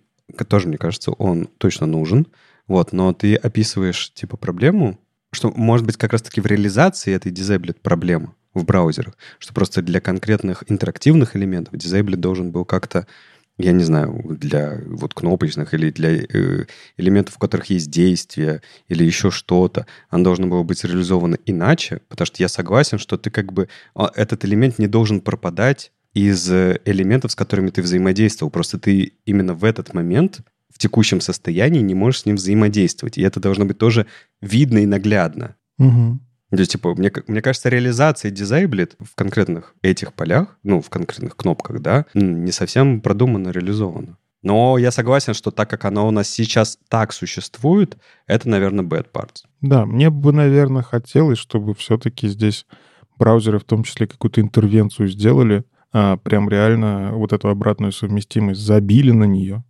тоже, мне кажется, он точно нужен. Вот, но ты описываешь, типа, проблему, что, может быть, как раз-таки в реализации этой дизейблит проблема в браузерах, что просто для конкретных интерактивных элементов дизейблит должен был как-то я не знаю, для вот кнопочных или для э, элементов, в которых есть действие или еще что-то, оно должно было быть реализовано иначе, потому что я согласен, что ты как бы а, этот элемент не должен пропадать из э, элементов, с которыми ты взаимодействовал. Просто ты именно в этот момент в текущем состоянии не можешь с ним взаимодействовать. И это должно быть тоже видно и наглядно. Угу. То есть, типа, мне, мне кажется, реализация дизайблит в конкретных этих полях, ну, в конкретных кнопках, да, не совсем продуманно реализована. Но я согласен, что так как оно у нас сейчас так существует, это, наверное, bad parts. Да, мне бы, наверное, хотелось, чтобы все-таки здесь браузеры в том числе какую-то интервенцию сделали, а прям реально вот эту обратную совместимость забили на нее,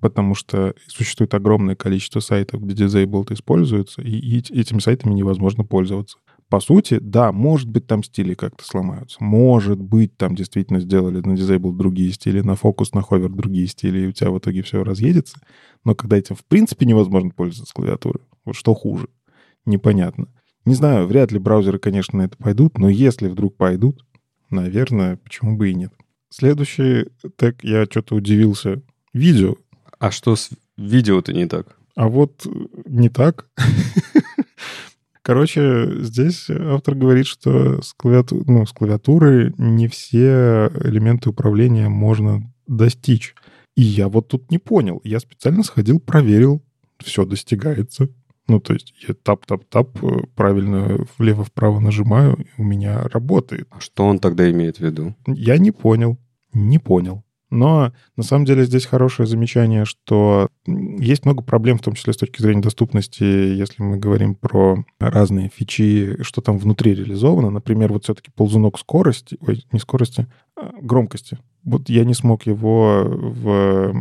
потому что существует огромное количество сайтов, где Disabled используется, и этими сайтами невозможно пользоваться. По сути, да, может быть, там стили как-то сломаются. Может быть, там действительно сделали на Disabled другие стили, на фокус, на ховер другие стили, и у тебя в итоге все разъедется. Но когда этим в принципе невозможно пользоваться с клавиатуры, вот что хуже, непонятно. Не знаю, вряд ли браузеры, конечно, на это пойдут, но если вдруг пойдут, наверное, почему бы и нет. Следующий тег, я что-то удивился. Видео а что с видео-то не так? А вот э, не так. Короче, здесь автор говорит, что с, клавиату... ну, с клавиатуры не все элементы управления можно достичь. И я вот тут не понял. Я специально сходил, проверил, все достигается. Ну, то есть я тап-тап-тап э, правильно влево-вправо нажимаю, у меня работает. А что он тогда имеет в виду? Я не понял. Не понял. Но на самом деле здесь хорошее замечание, что есть много проблем, в том числе с точки зрения доступности, если мы говорим про разные фичи, что там внутри реализовано. Например, вот все-таки ползунок скорости, ой, не скорости, а громкости. Вот я не смог его в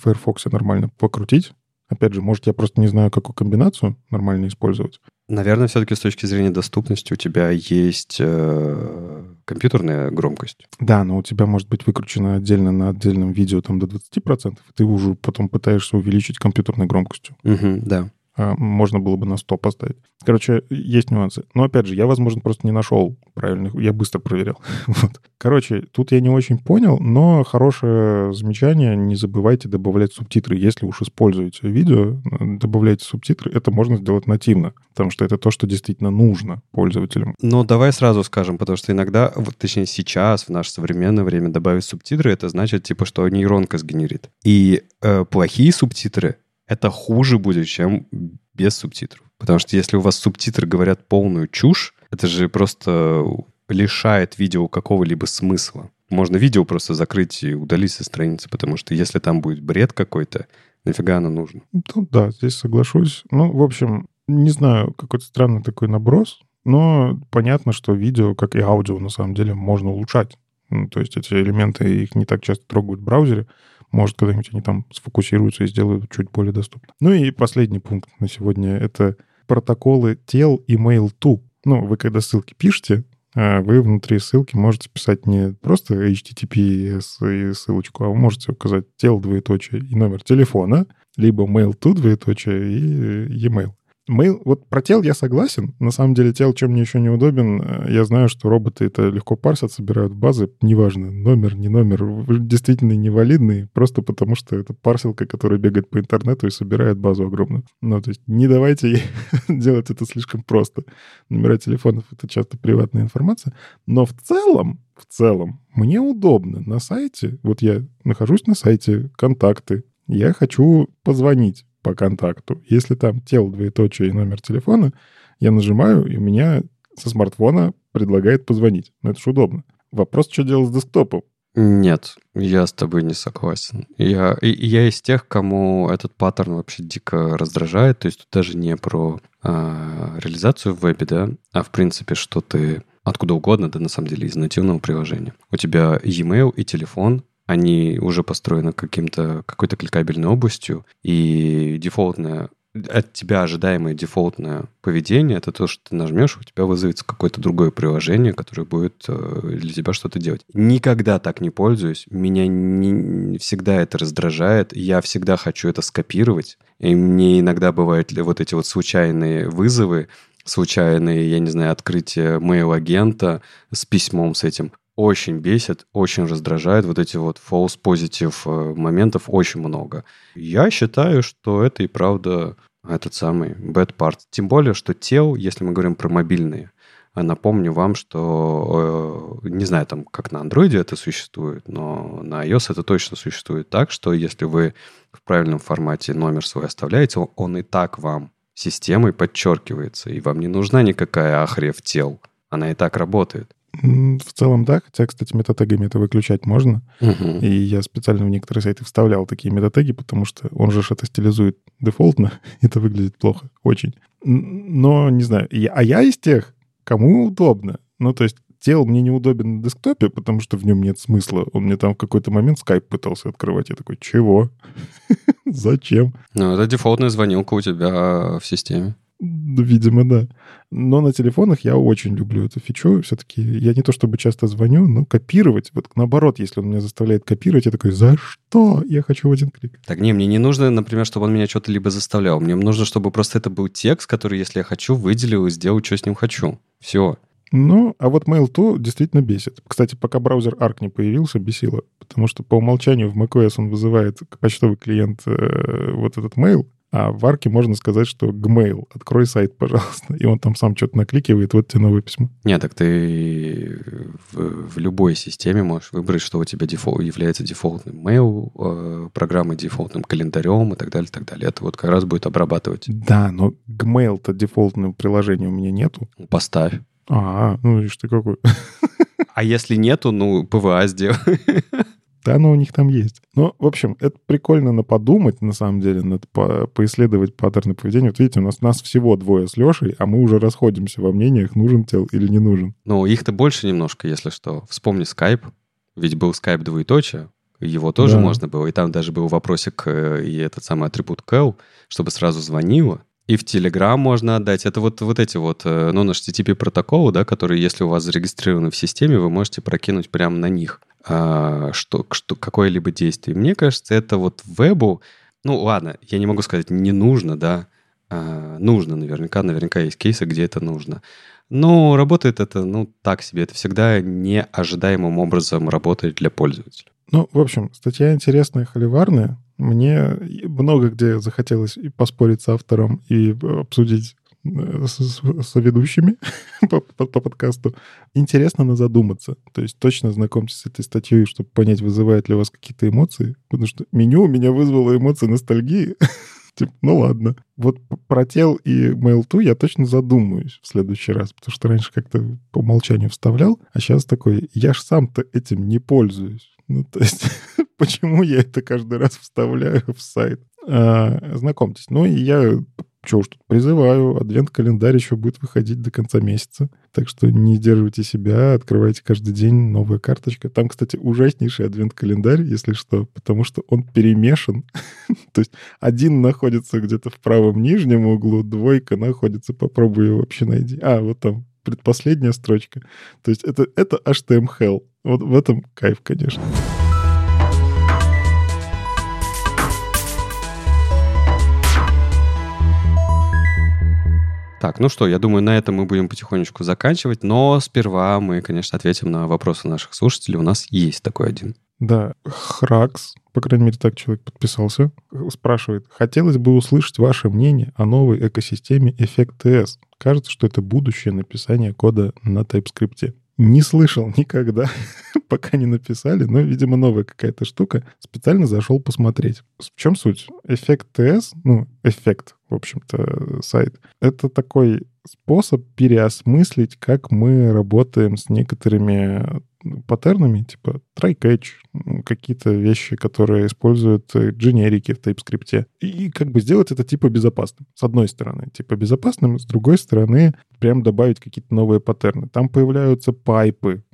Firefox нормально покрутить. Опять же, может, я просто не знаю, какую комбинацию нормально использовать. Наверное, все-таки с точки зрения доступности у тебя есть э, компьютерная громкость. Да, но у тебя может быть выкручено отдельно на отдельном видео там до 20%, и ты уже потом пытаешься увеличить компьютерной громкостью. Угу, да. А можно было бы на 100 поставить. Короче, есть нюансы. Но, опять же, я, возможно, просто не нашел правильных. Я быстро проверял. вот. Короче, тут я не очень понял, но хорошее замечание. Не забывайте добавлять субтитры. Если уж используете видео, добавляйте субтитры. Это можно сделать нативно, потому что это то, что действительно нужно пользователям. Но давай сразу скажем, потому что иногда, вот, точнее сейчас, в наше современное время, добавить субтитры, это значит, типа, что нейронка сгенерит. И э, плохие субтитры — это хуже будет, чем без субтитров. Потому что если у вас субтитры говорят полную чушь, это же просто лишает видео какого-либо смысла. Можно видео просто закрыть и удалить со страницы, потому что если там будет бред какой-то, нафига оно нужно? Ну, да, здесь соглашусь. Ну, в общем, не знаю, какой-то странный такой наброс, но понятно, что видео, как и аудио, на самом деле, можно улучшать. Ну, то есть эти элементы, их не так часто трогают в браузере. Может, когда-нибудь они там сфокусируются и сделают чуть более доступно. Ну и последний пункт на сегодня — это протоколы тел и mail-to. Ну, вы когда ссылки пишете, а вы внутри ссылки можете писать не просто HTTPS и ссылочку, а вы можете указать тело двоеточие и номер телефона, либо mail-to двоеточие и e-mail. Мы, вот про тел я согласен. На самом деле тел, чем мне еще неудобен, э, я знаю, что роботы это легко парсят, собирают базы, неважно, номер, не номер, действительно невалидный, просто потому что это парсилка, которая бегает по интернету и собирает базу огромную. Ну, то есть не давайте делать это слишком просто. Номера телефонов — это часто приватная информация, но в целом, в целом, мне удобно на сайте, вот я нахожусь на сайте «Контакты», я хочу позвонить по контакту. Если там тело двоеточие и номер телефона, я нажимаю, и у меня со смартфона предлагает позвонить. Но это же удобно. Вопрос, что делать с десктопом? Нет, я с тобой не согласен. Я, я из тех, кому этот паттерн вообще дико раздражает. То есть тут даже не про а, реализацию в вебе, да, а в принципе, что ты откуда угодно, да, на самом деле, из нативного приложения. У тебя e-mail и телефон они уже построены каким-то, какой-то кликабельной областью, и дефолтное от тебя ожидаемое дефолтное поведение, это то, что ты нажмешь, у тебя вызовется какое-то другое приложение, которое будет э, для тебя что-то делать. Никогда так не пользуюсь. Меня не, всегда это раздражает. Я всегда хочу это скопировать. И мне иногда бывают вот эти вот случайные вызовы, случайные, я не знаю, открытие мейл-агента с письмом с этим очень бесит, очень раздражает. Вот эти вот false positive э, моментов очень много. Я считаю, что это и правда этот самый bad part. Тем более, что тел, если мы говорим про мобильные, а напомню вам, что, э, не знаю, там, как на Android это существует, но на iOS это точно существует так, что если вы в правильном формате номер свой оставляете, он и так вам системой подчеркивается, и вам не нужна никакая ахрев тел. Она и так работает. В целом, да. Хотя, кстати, метатегами это выключать можно. Угу. И я специально в некоторые сайты вставлял такие метатеги, потому что он же это стилизует дефолтно. это выглядит плохо. Очень. Но, не знаю. Я, а я из тех, кому удобно. Ну, то есть тело мне неудобен на десктопе, потому что в нем нет смысла. Он мне там в какой-то момент скайп пытался открывать. Я такой, чего? Зачем? Ну, это дефолтная звонилка у тебя в системе. Видимо, да. Но на телефонах я очень люблю эту фичу. Все-таки я не то чтобы часто звоню, но копировать. Вот наоборот, если он меня заставляет копировать, я такой, за что? Я хочу в один клик. Так не, мне не нужно, например, чтобы он меня что-то либо заставлял. Мне нужно, чтобы просто это был текст, который, если я хочу, выделил и сделал, что с ним хочу. Все. Ну, а вот Mail.to действительно бесит. Кстати, пока браузер Arc не появился, бесило. Потому что по умолчанию в macOS он вызывает почтовый клиент э, вот этот mail, а в арке можно сказать, что Gmail, открой сайт, пожалуйста. И он там сам что-то накликивает, вот тебе новое письмо. Нет, так ты в, в любой системе можешь выбрать, что у тебя дефол, является дефолтным mail, э, программой дефолтным календарем и так далее, и так далее. Это вот как раз будет обрабатывать. Да, но Gmail-то дефолтного приложения у меня нету. Поставь. А, ну видишь ты какой. А если нету, ну, PWA сделай. Да, оно у них там есть. Ну, в общем, это прикольно на подумать, на самом деле, надо по поисследовать паттерны поведения. Вот видите, у нас, нас всего двое с Лешей, а мы уже расходимся во мнениях, нужен tel или не нужен. Ну, их-то больше немножко, если что. Вспомни Skype, ведь был Skype двоеточие, его тоже да. можно было, и там даже был вопросик э, и этот самый атрибут call, чтобы сразу звонило. И в Telegram можно отдать. Это вот, вот эти вот, э, ну, наш HTTP протоколы, да, которые, если у вас зарегистрированы в системе, вы можете прокинуть прямо на них что, что, какое-либо действие. Мне кажется, это вот вебу, ну, ладно, я не могу сказать, не нужно, да, а, нужно наверняка, наверняка есть кейсы, где это нужно. Но работает это, ну, так себе. Это всегда неожидаемым образом работает для пользователя. Ну, в общем, статья интересная, холиварная. Мне много где захотелось и поспорить с автором, и обсудить э, с, с ведущими по, по, по подкасту. Интересно на задуматься. То есть точно знакомьтесь с этой статьей, чтобы понять, вызывает ли у вас какие-то эмоции. Потому что меню у меня вызвало эмоции ностальгии. Типа, ну ладно. Вот про тел и Mail2 я точно задумаюсь в следующий раз, потому что раньше как-то по умолчанию вставлял, а сейчас такой, я ж сам-то этим не пользуюсь. Ну, то есть, почему я это каждый раз вставляю в сайт? А, знакомьтесь. Ну, и я что уж тут призываю, адвент-календарь еще будет выходить до конца месяца. Так что не сдерживайте себя, открывайте каждый день новая карточка. Там, кстати, ужаснейший адвент-календарь, если что, потому что он перемешан. То есть один находится где-то в правом нижнем углу, двойка находится, попробуй ее вообще найди. А, вот там предпоследняя строчка. То есть это, это HTML. Вот в этом кайф, конечно. Так, ну что, я думаю, на этом мы будем потихонечку заканчивать, но сперва мы, конечно, ответим на вопросы наших слушателей. У нас есть такой один. Да, Хракс, по крайней мере, так человек подписался, спрашивает, хотелось бы услышать ваше мнение о новой экосистеме Effect TS. Кажется, что это будущее написание кода на TypeScript. Не слышал никогда, пока не написали, но, видимо, новая какая-то штука. Специально зашел посмотреть. В чем суть? Effect TS, ну, эффект, в общем-то, сайт, это такой способ переосмыслить, как мы работаем с некоторыми паттернами, типа try-catch, какие-то вещи, которые используют дженерики в TypeScript. И как бы сделать это типа безопасным. С одной стороны, типа безопасным, с другой стороны, прям добавить какие-то новые паттерны. Там появляются пайпы,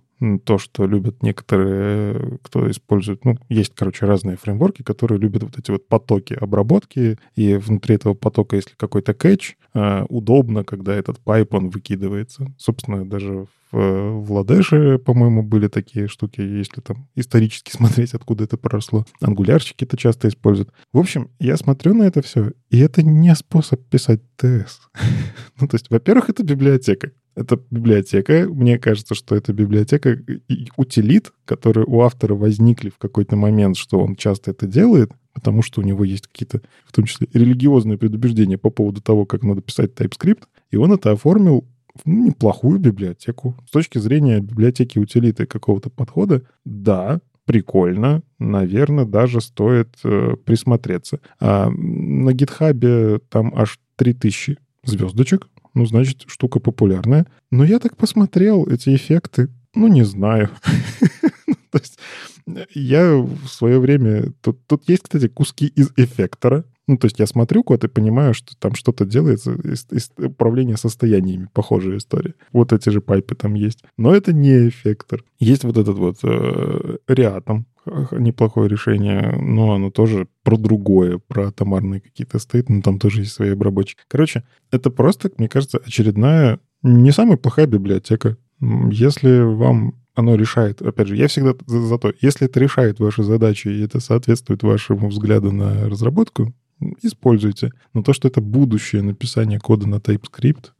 то, что любят некоторые, кто использует, ну, есть, короче, разные фреймворки, которые любят вот эти вот потоки обработки, и внутри этого потока, если какой-то кэч, э, удобно, когда этот пайп, он выкидывается. Собственно, даже в, в Ладеше, по-моему, были такие штуки, если там исторически смотреть, откуда это прошло. Ангулярчики это часто используют. В общем, я смотрю на это все, и это не способ писать тест. ну, то есть, во-первых, это библиотека. Это библиотека. Мне кажется, что это библиотека утилит, которые у автора возникли в какой-то момент, что он часто это делает, потому что у него есть какие-то, в том числе, религиозные предубеждения по поводу того, как надо писать TypeScript. И он это оформил ну, неплохую библиотеку. С точки зрения библиотеки утилиты какого-то подхода, да, прикольно, наверное, даже стоит э, присмотреться. А на гитхабе там аж 3000 звездочек, ну, значит, штука популярная. Но я так посмотрел эти эффекты, ну, не знаю. То есть я в свое время... Тут, тут есть, кстати, куски из эффектора. Ну, то есть я смотрю код и понимаю, что там что-то делается из, из управления состояниями. Похожая история. Вот эти же пайпы там есть. Но это не эффектор. Есть вот этот вот э, неплохое решение, но оно тоже про другое, про томарные какие-то стоит, но там тоже есть свои обработчики. Короче, это просто, мне кажется, очередная не самая плохая библиотека. Если вам оно решает, опять же, я всегда за, за то, если это решает ваши задачи и это соответствует вашему взгляду на разработку, используйте. Но то, что это будущее написание кода на TypeScript,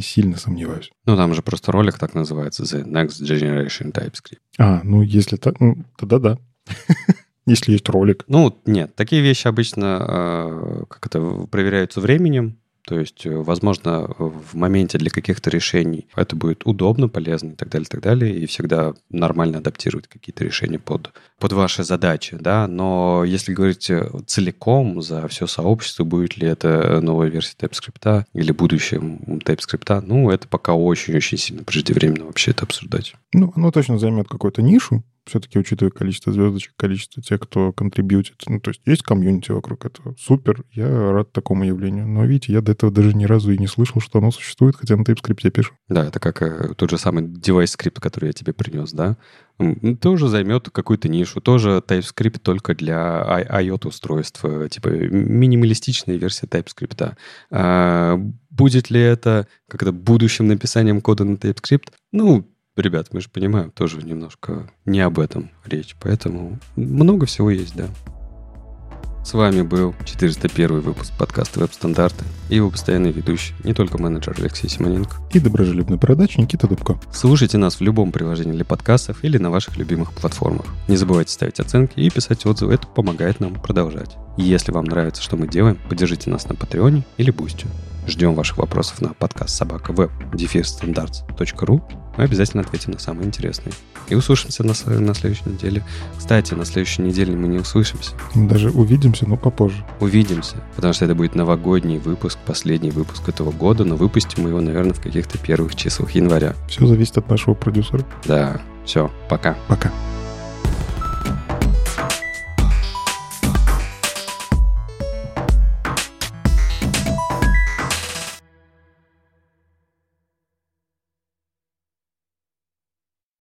сильно сомневаюсь. Ну, там же просто ролик так называется, The Next Generation TypeScript. А, ну, если так, ну, тогда да. Если есть ролик. Ну, нет, такие вещи обычно э, как это проверяются временем, то есть, э, возможно, в моменте для каких-то решений это будет удобно, полезно и так далее, и так далее, и всегда нормально адаптировать какие-то решения под, под ваши задачи, да, но если говорить э, целиком за все сообщество, будет ли это новая версия TypeScript или будущее TypeScript, ну, это пока очень-очень сильно преждевременно вообще это обсуждать. Ну, оно точно займет какую-то нишу, все-таки учитывая количество звездочек, количество тех, кто контрибьютит. Ну, то есть есть комьюнити вокруг этого. Супер, я рад такому явлению. Но, видите, я до этого даже ни разу и не слышал, что оно существует, хотя на TypeScript пишу. Да, это как э, тот же самый DeviceScript, который я тебе принес, да? Тоже займет какую-то нишу. Тоже TypeScript только для IoT-устройств. Э, типа минималистичная версия TypeScript. А будет ли это как-то будущим написанием кода на TypeScript? Ну, ребят, мы же понимаем, тоже немножко не об этом речь. Поэтому много всего есть, да. С вами был 401 выпуск подкаста «Веб-стандарты» и его постоянный ведущий, не только менеджер Алексей Симоненко. И дружелюбный бородач Никита Дубко. Слушайте нас в любом приложении для подкастов или на ваших любимых платформах. Не забывайте ставить оценки и писать отзывы, это помогает нам продолжать. Если вам нравится, что мы делаем, поддержите нас на Патреоне или Бусти. Ждем ваших вопросов на подкаст собака веб. Мы обязательно ответим на самые интересные. И услышимся на, на следующей неделе. Кстати, на следующей неделе мы не услышимся. Мы даже увидимся, но попозже. Увидимся, потому что это будет новогодний выпуск, последний выпуск этого года, но выпустим мы его, наверное, в каких-то первых числах января. Все зависит от нашего продюсера. Да, все, пока. Пока.